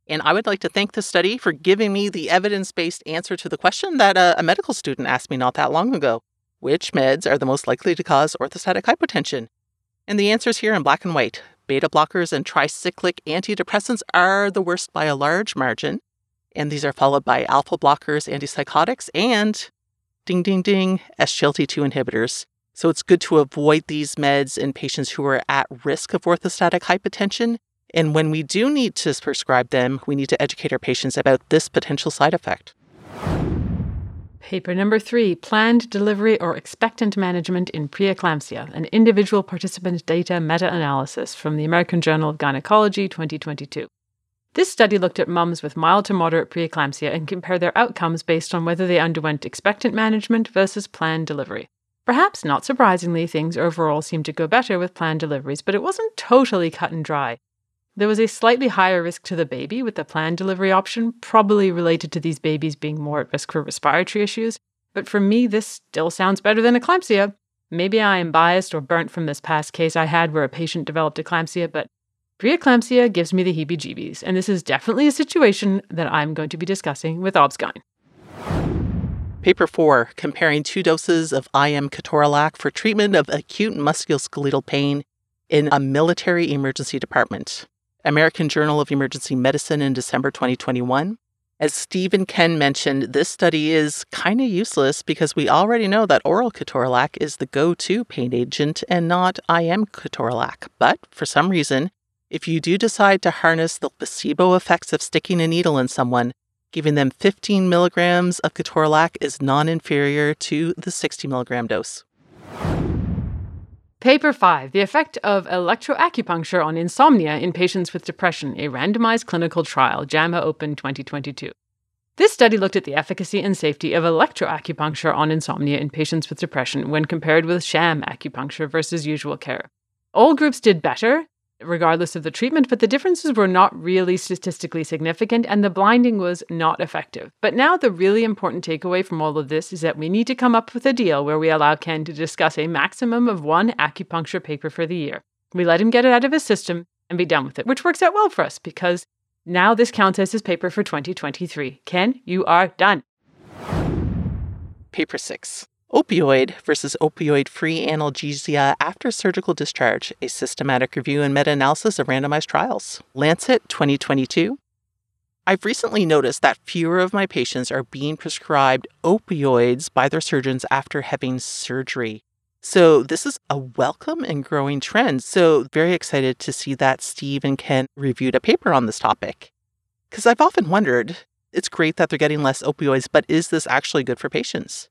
And I would like to thank the study for giving me the evidence based answer to the question that a, a, medical student asked me not that long ago Which meds are the most likely to cause orthostatic hypotension? And the answer is here in black and white. Beta blockers and tricyclic antidepressants are the worst by a large margin. And these are followed by alpha blockers, antipsychotics, and ding, ding, ding, SGLT2 inhibitors. So it's good to avoid these meds in patients who are at risk of orthostatic hypotension and when we do need to prescribe them, we need to educate our patients about this potential side effect. Paper number three Planned Delivery or Expectant Management in Preeclampsia, an individual participant data meta analysis from the American Journal of Gynecology 2022. This study looked at mums with mild to moderate preeclampsia and compared their outcomes based on whether they underwent expectant management versus planned delivery. Perhaps not surprisingly, things overall seemed to go better with planned deliveries, but it wasn't totally cut and dry. There was a slightly higher risk to the baby with the planned delivery option, probably related to these babies being more at risk for respiratory issues. But for me, this still sounds better than eclampsia. Maybe I am biased or burnt from this past case I had where a patient developed eclampsia, but preeclampsia gives me the heebie jeebies, and this is definitely a situation that I'm going to be discussing with OBSGYN. Paper 4 comparing two doses of IM ketorolac for treatment of acute musculoskeletal pain in a military emergency department. American Journal of Emergency Medicine in December 2021. As Steve and Ken mentioned, this study is kind of useless because we already know that oral ketorolac is the go to pain agent and not IM ketorolac. But for some reason, if you do decide to harness the placebo effects of sticking a needle in someone, giving them 15 milligrams of ketorolac is non inferior to the 60 milligram dose. Paper 5 The Effect of Electroacupuncture on Insomnia in Patients with Depression, a randomized clinical trial, JAMA Open 2022. This study looked at the efficacy and safety of electroacupuncture on insomnia in patients with depression when compared with sham acupuncture versus usual care. All groups did better, regardless of the treatment, but the differences were not really statistically significant and the blinding was not effective. But now, the really important takeaway from all of this is that we need to come up with a deal where we allow Ken to discuss a maximum of one acupuncture paper for the year. We let him get it out of his system and be done with it, which works out well for us because now this counts as his paper for 2023. Ken, you are done. Paper 6 Opioid versus opioid free analgesia after surgical discharge, a systematic review and meta analysis of randomized trials. Lancet 2022. I've recently noticed that fewer of my patients are being prescribed opioids by their surgeons after having surgery. So, this is a welcome and growing trend. So, very excited to see that Steve and Ken reviewed a paper on this topic. Because I've often wondered it's great that they're getting less opioids, but is this actually good for patients?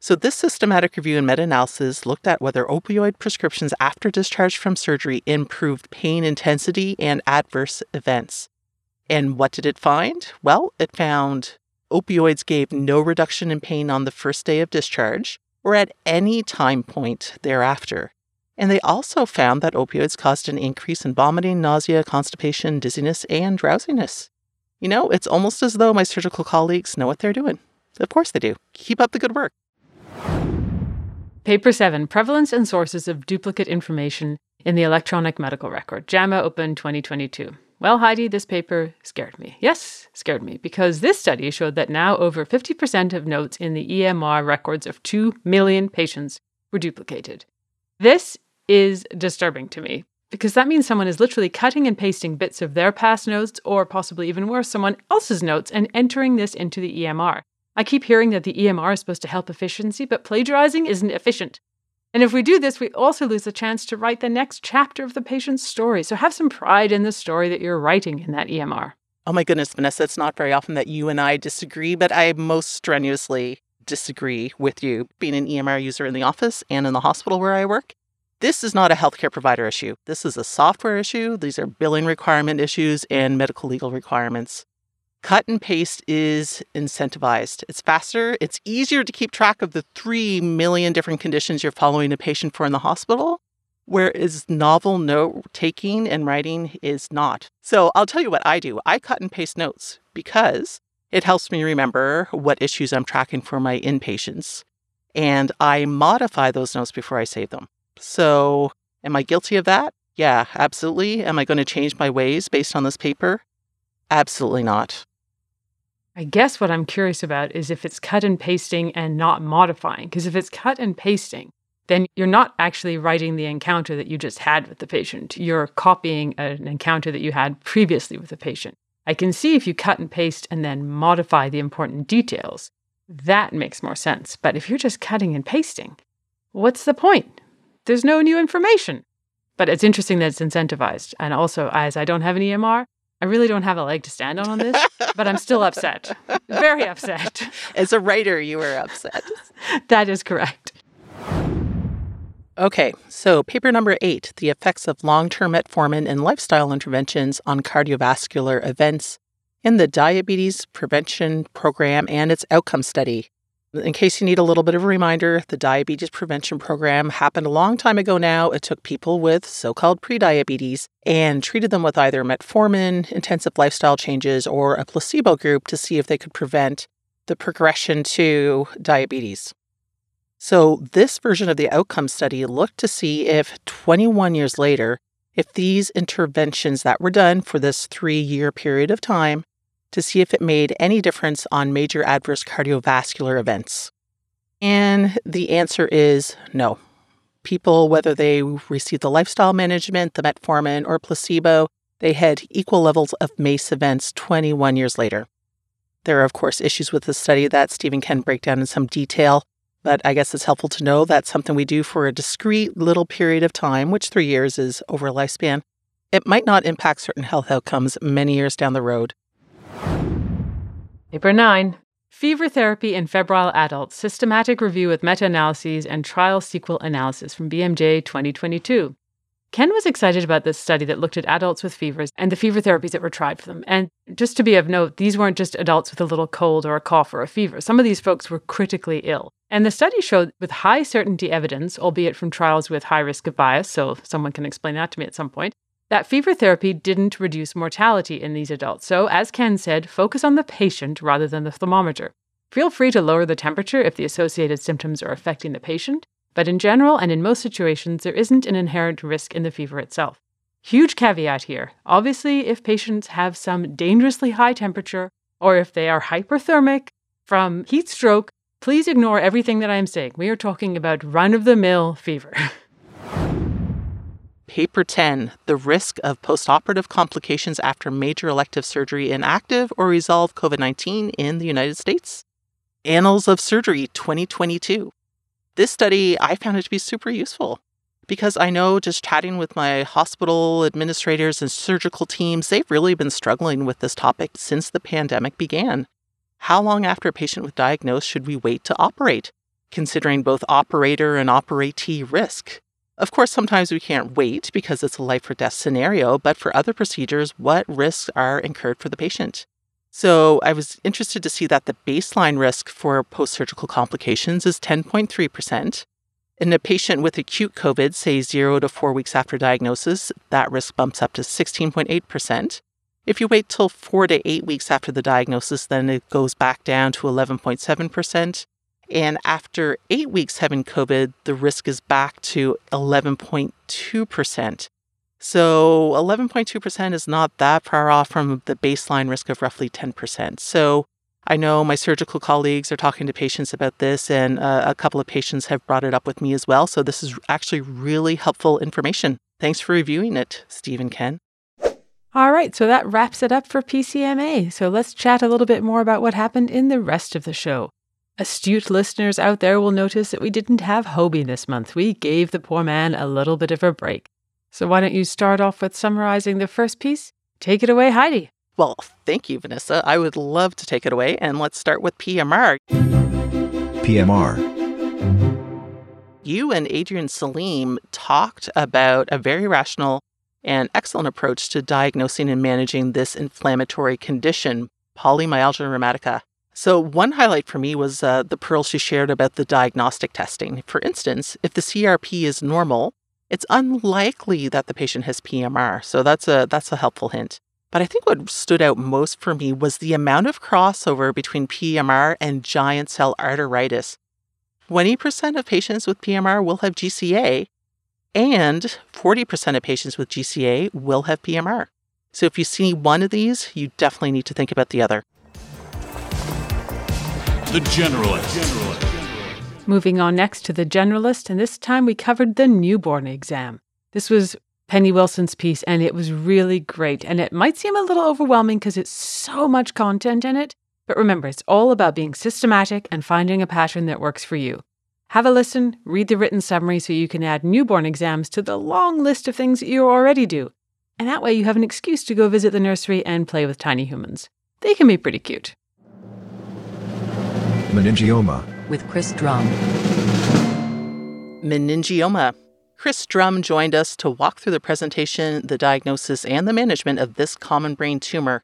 So, this systematic review and meta analysis looked at whether opioid prescriptions after discharge from surgery improved pain intensity and adverse events. And what did it find? Well, it found opioids gave no reduction in pain on the first day of discharge or at any time point thereafter. And they also found that opioids caused an increase in vomiting, nausea, constipation, dizziness, and drowsiness. You know, it's almost as though my surgical colleagues know what they're doing. Of course they do. Keep up the good work. Paper 7 Prevalence and Sources of Duplicate Information in the Electronic Medical Record, JAMA Open 2022. Well, Heidi, this paper scared me. Yes, scared me, because this study showed that now over 50% of notes in the EMR records of 2 million patients were duplicated. This is disturbing to me because that means someone is literally cutting and pasting bits of their past notes, or possibly even worse, someone else's notes, and entering this into the EMR. I keep hearing that the EMR is supposed to help efficiency, but plagiarizing isn't efficient. And if we do this, we also lose the chance to write the next chapter of the patient's story. So have some pride in the story that you're writing in that EMR. Oh my goodness, Vanessa, it's not very often that you and I disagree, but I most strenuously disagree with you. Being an EMR user in the office and in the hospital where I work, this is not a healthcare provider issue. This is a software issue. These are billing requirement issues and medical legal requirements. Cut and paste is incentivized. It's faster, it's easier to keep track of the 3 million different conditions you're following a patient for in the hospital, whereas novel note taking and writing is not. So I'll tell you what I do I cut and paste notes because it helps me remember what issues I'm tracking for my inpatients. And I modify those notes before I save them. So, am I guilty of that? Yeah, absolutely. Am I going to change my ways based on this paper? Absolutely not. I guess what I'm curious about is if it's cut and pasting and not modifying. Because if it's cut and pasting, then you're not actually writing the encounter that you just had with the patient. You're copying an encounter that you had previously with the patient. I can see if you cut and paste and then modify the important details. That makes more sense. But if you're just cutting and pasting, what's the point? There's no new information. But it's interesting that it's incentivized. And also, as I don't have an EMR, I really don't have a leg to stand on on this, but I'm still upset. Very upset. As a writer, you were upset. that is correct. Okay, so paper number eight the effects of long term metformin and lifestyle interventions on cardiovascular events in the Diabetes Prevention Program and its outcome study. In case you need a little bit of a reminder, the Diabetes Prevention Program happened a long time ago now. It took people with so called prediabetes and treated them with either metformin, intensive lifestyle changes, or a placebo group to see if they could prevent the progression to diabetes. So, this version of the outcome study looked to see if 21 years later, if these interventions that were done for this three year period of time, to see if it made any difference on major adverse cardiovascular events. And the answer is no. People, whether they received the lifestyle management, the metformin, or placebo, they had equal levels of MACE events 21 years later. There are, of course, issues with the study that Stephen can break down in some detail, but I guess it's helpful to know that's something we do for a discrete little period of time, which three years is over a lifespan. It might not impact certain health outcomes many years down the road. Paper 9 Fever Therapy in Febrile Adults Systematic Review with Meta Analyses and Trial Sequel Analysis from BMJ 2022. Ken was excited about this study that looked at adults with fevers and the fever therapies that were tried for them. And just to be of note, these weren't just adults with a little cold or a cough or a fever. Some of these folks were critically ill. And the study showed with high certainty evidence, albeit from trials with high risk of bias, so someone can explain that to me at some point, that fever therapy didn't reduce mortality in these adults. So, as Ken said, focus on the patient rather than the thermometer. Feel free to lower the temperature if the associated symptoms are affecting the patient, but in general and in most situations, there isn't an inherent risk in the fever itself. Huge caveat here. Obviously, if patients have some dangerously high temperature, or if they are hyperthermic from heat stroke, please ignore everything that I am saying. We are talking about run of the mill fever. Paper 10 The risk of postoperative complications after major elective surgery in active or resolved COVID 19 in the United States. Annals of Surgery 2022. This study I found it to be super useful because I know just chatting with my hospital administrators and surgical teams, they've really been struggling with this topic since the pandemic began. How long after a patient was diagnosed should we wait to operate, considering both operator and operatee risk? Of course, sometimes we can't wait because it's a life or death scenario, but for other procedures, what risks are incurred for the patient? So I was interested to see that the baseline risk for post surgical complications is 10.3%. In a patient with acute COVID, say zero to four weeks after diagnosis, that risk bumps up to 16.8%. If you wait till four to eight weeks after the diagnosis, then it goes back down to 11.7%. And after eight weeks having COVID, the risk is back to 11.2%. So 11.2% is not that far off from the baseline risk of roughly 10%. So I know my surgical colleagues are talking to patients about this, and uh, a couple of patients have brought it up with me as well. So this is actually really helpful information. Thanks for reviewing it, Stephen Ken. All right, so that wraps it up for PCMA. So let's chat a little bit more about what happened in the rest of the show. Astute listeners out there will notice that we didn't have Hobie this month. We gave the poor man a little bit of a break. So why don't you start off with summarizing the first piece? Take it away, Heidi. Well, thank you, Vanessa. I would love to take it away, and let's start with PMR. PMR. You and Adrien Selim talked about a very rational and excellent approach to diagnosing and managing this inflammatory condition, polymyalgia rheumatica. So, one highlight for me was uh, the pearl she shared about the diagnostic testing. For instance, if the CRP is normal, it's unlikely that the patient has PMR. So, that's a, that's a helpful hint. But I think what stood out most for me was the amount of crossover between PMR and giant cell arteritis. 20% of patients with PMR will have GCA, and 40% of patients with GCA will have PMR. So if you see one of these, you definitely need to think about the other. The Generalist. Moving on next to the generalist, and this time we covered the newborn exam. This was Penny Wilson's piece, and it was really great. And it might seem a little overwhelming because it's so much content in it. But remember, it's all about being systematic and finding a pattern that works for you. Have a listen, read the written summary so you can add newborn exams to the long list of things that you already do. And that way you have an excuse to go visit the nursery and play with tiny humans. They can be pretty cute. Meningioma. With Chris Drumm. Meningioma. Chris Drumm joined us to walk through the presentation, the diagnosis, and the management of this common brain tumor.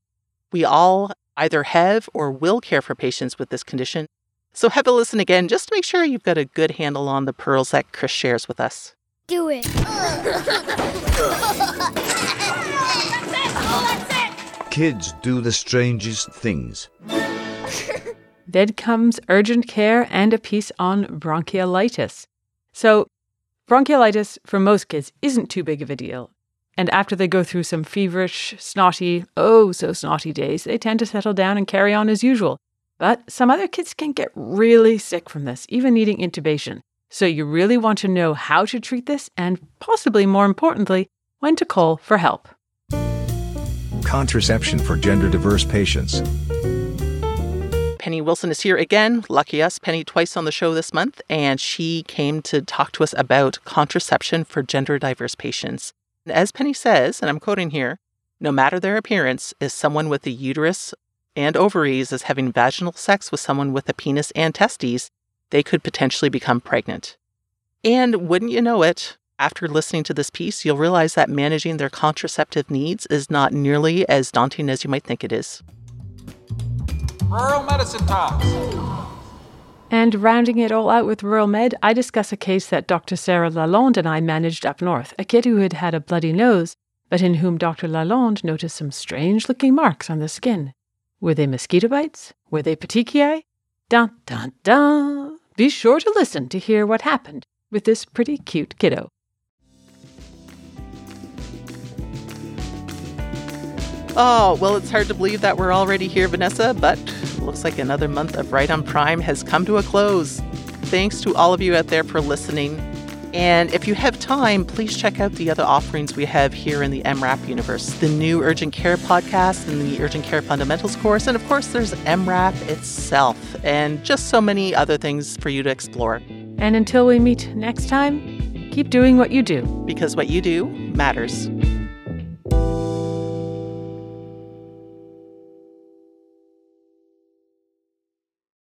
We all either have or will care for patients with this condition, so have a listen again just to make sure you've got a good handle on the pearls that Chris shares with us. Do it. Kids do the strangest things. Then comes urgent care and a piece on bronchiolitis. So, bronchiolitis for most kids isn't too big of a deal. And after they go through some feverish, snotty, oh so snotty days, they tend to settle down and carry on as usual. But some other kids can get really sick from this, even needing intubation. So you really want to know how to treat this and possibly more importantly, when to call for help. Contraception for gender diverse patients. Penny Wilson is here again. Lucky us, Penny twice on the show this month, and she came to talk to us about contraception for gender diverse patients. As Penny says, and I'm quoting here, no matter their appearance, if someone with a uterus and ovaries is having vaginal sex with someone with a penis and testes, they could potentially become pregnant. And wouldn't you know it, after listening to this piece, you'll realize that managing their contraceptive needs is not nearly as daunting as you might think it is. Rural medicine talks. And rounding it all out with Rural Med, I discuss a case that Dr. Sarah Lalonde and I managed up north, a kid who had had a bloody nose, but in whom Dr. Lalonde noticed some strange looking marks on the skin. Were they mosquito bites? Were they petechiae? Dun dun dun! Be sure to listen to hear what happened with this pretty cute kiddo. Oh, well, it's hard to believe that we're already here, Vanessa, but looks like another month of Right on Prime has come to a close. Thanks to all of you out there for listening. And if you have time, please check out the other offerings we have here in the EM:RAP universe the new Urgent Care podcast and the Urgent Care Fundamentals course. And of course, there's EM:RAP itself and just so many other things for you to explore. And until we meet next time, keep doing what you do. Because what you do matters.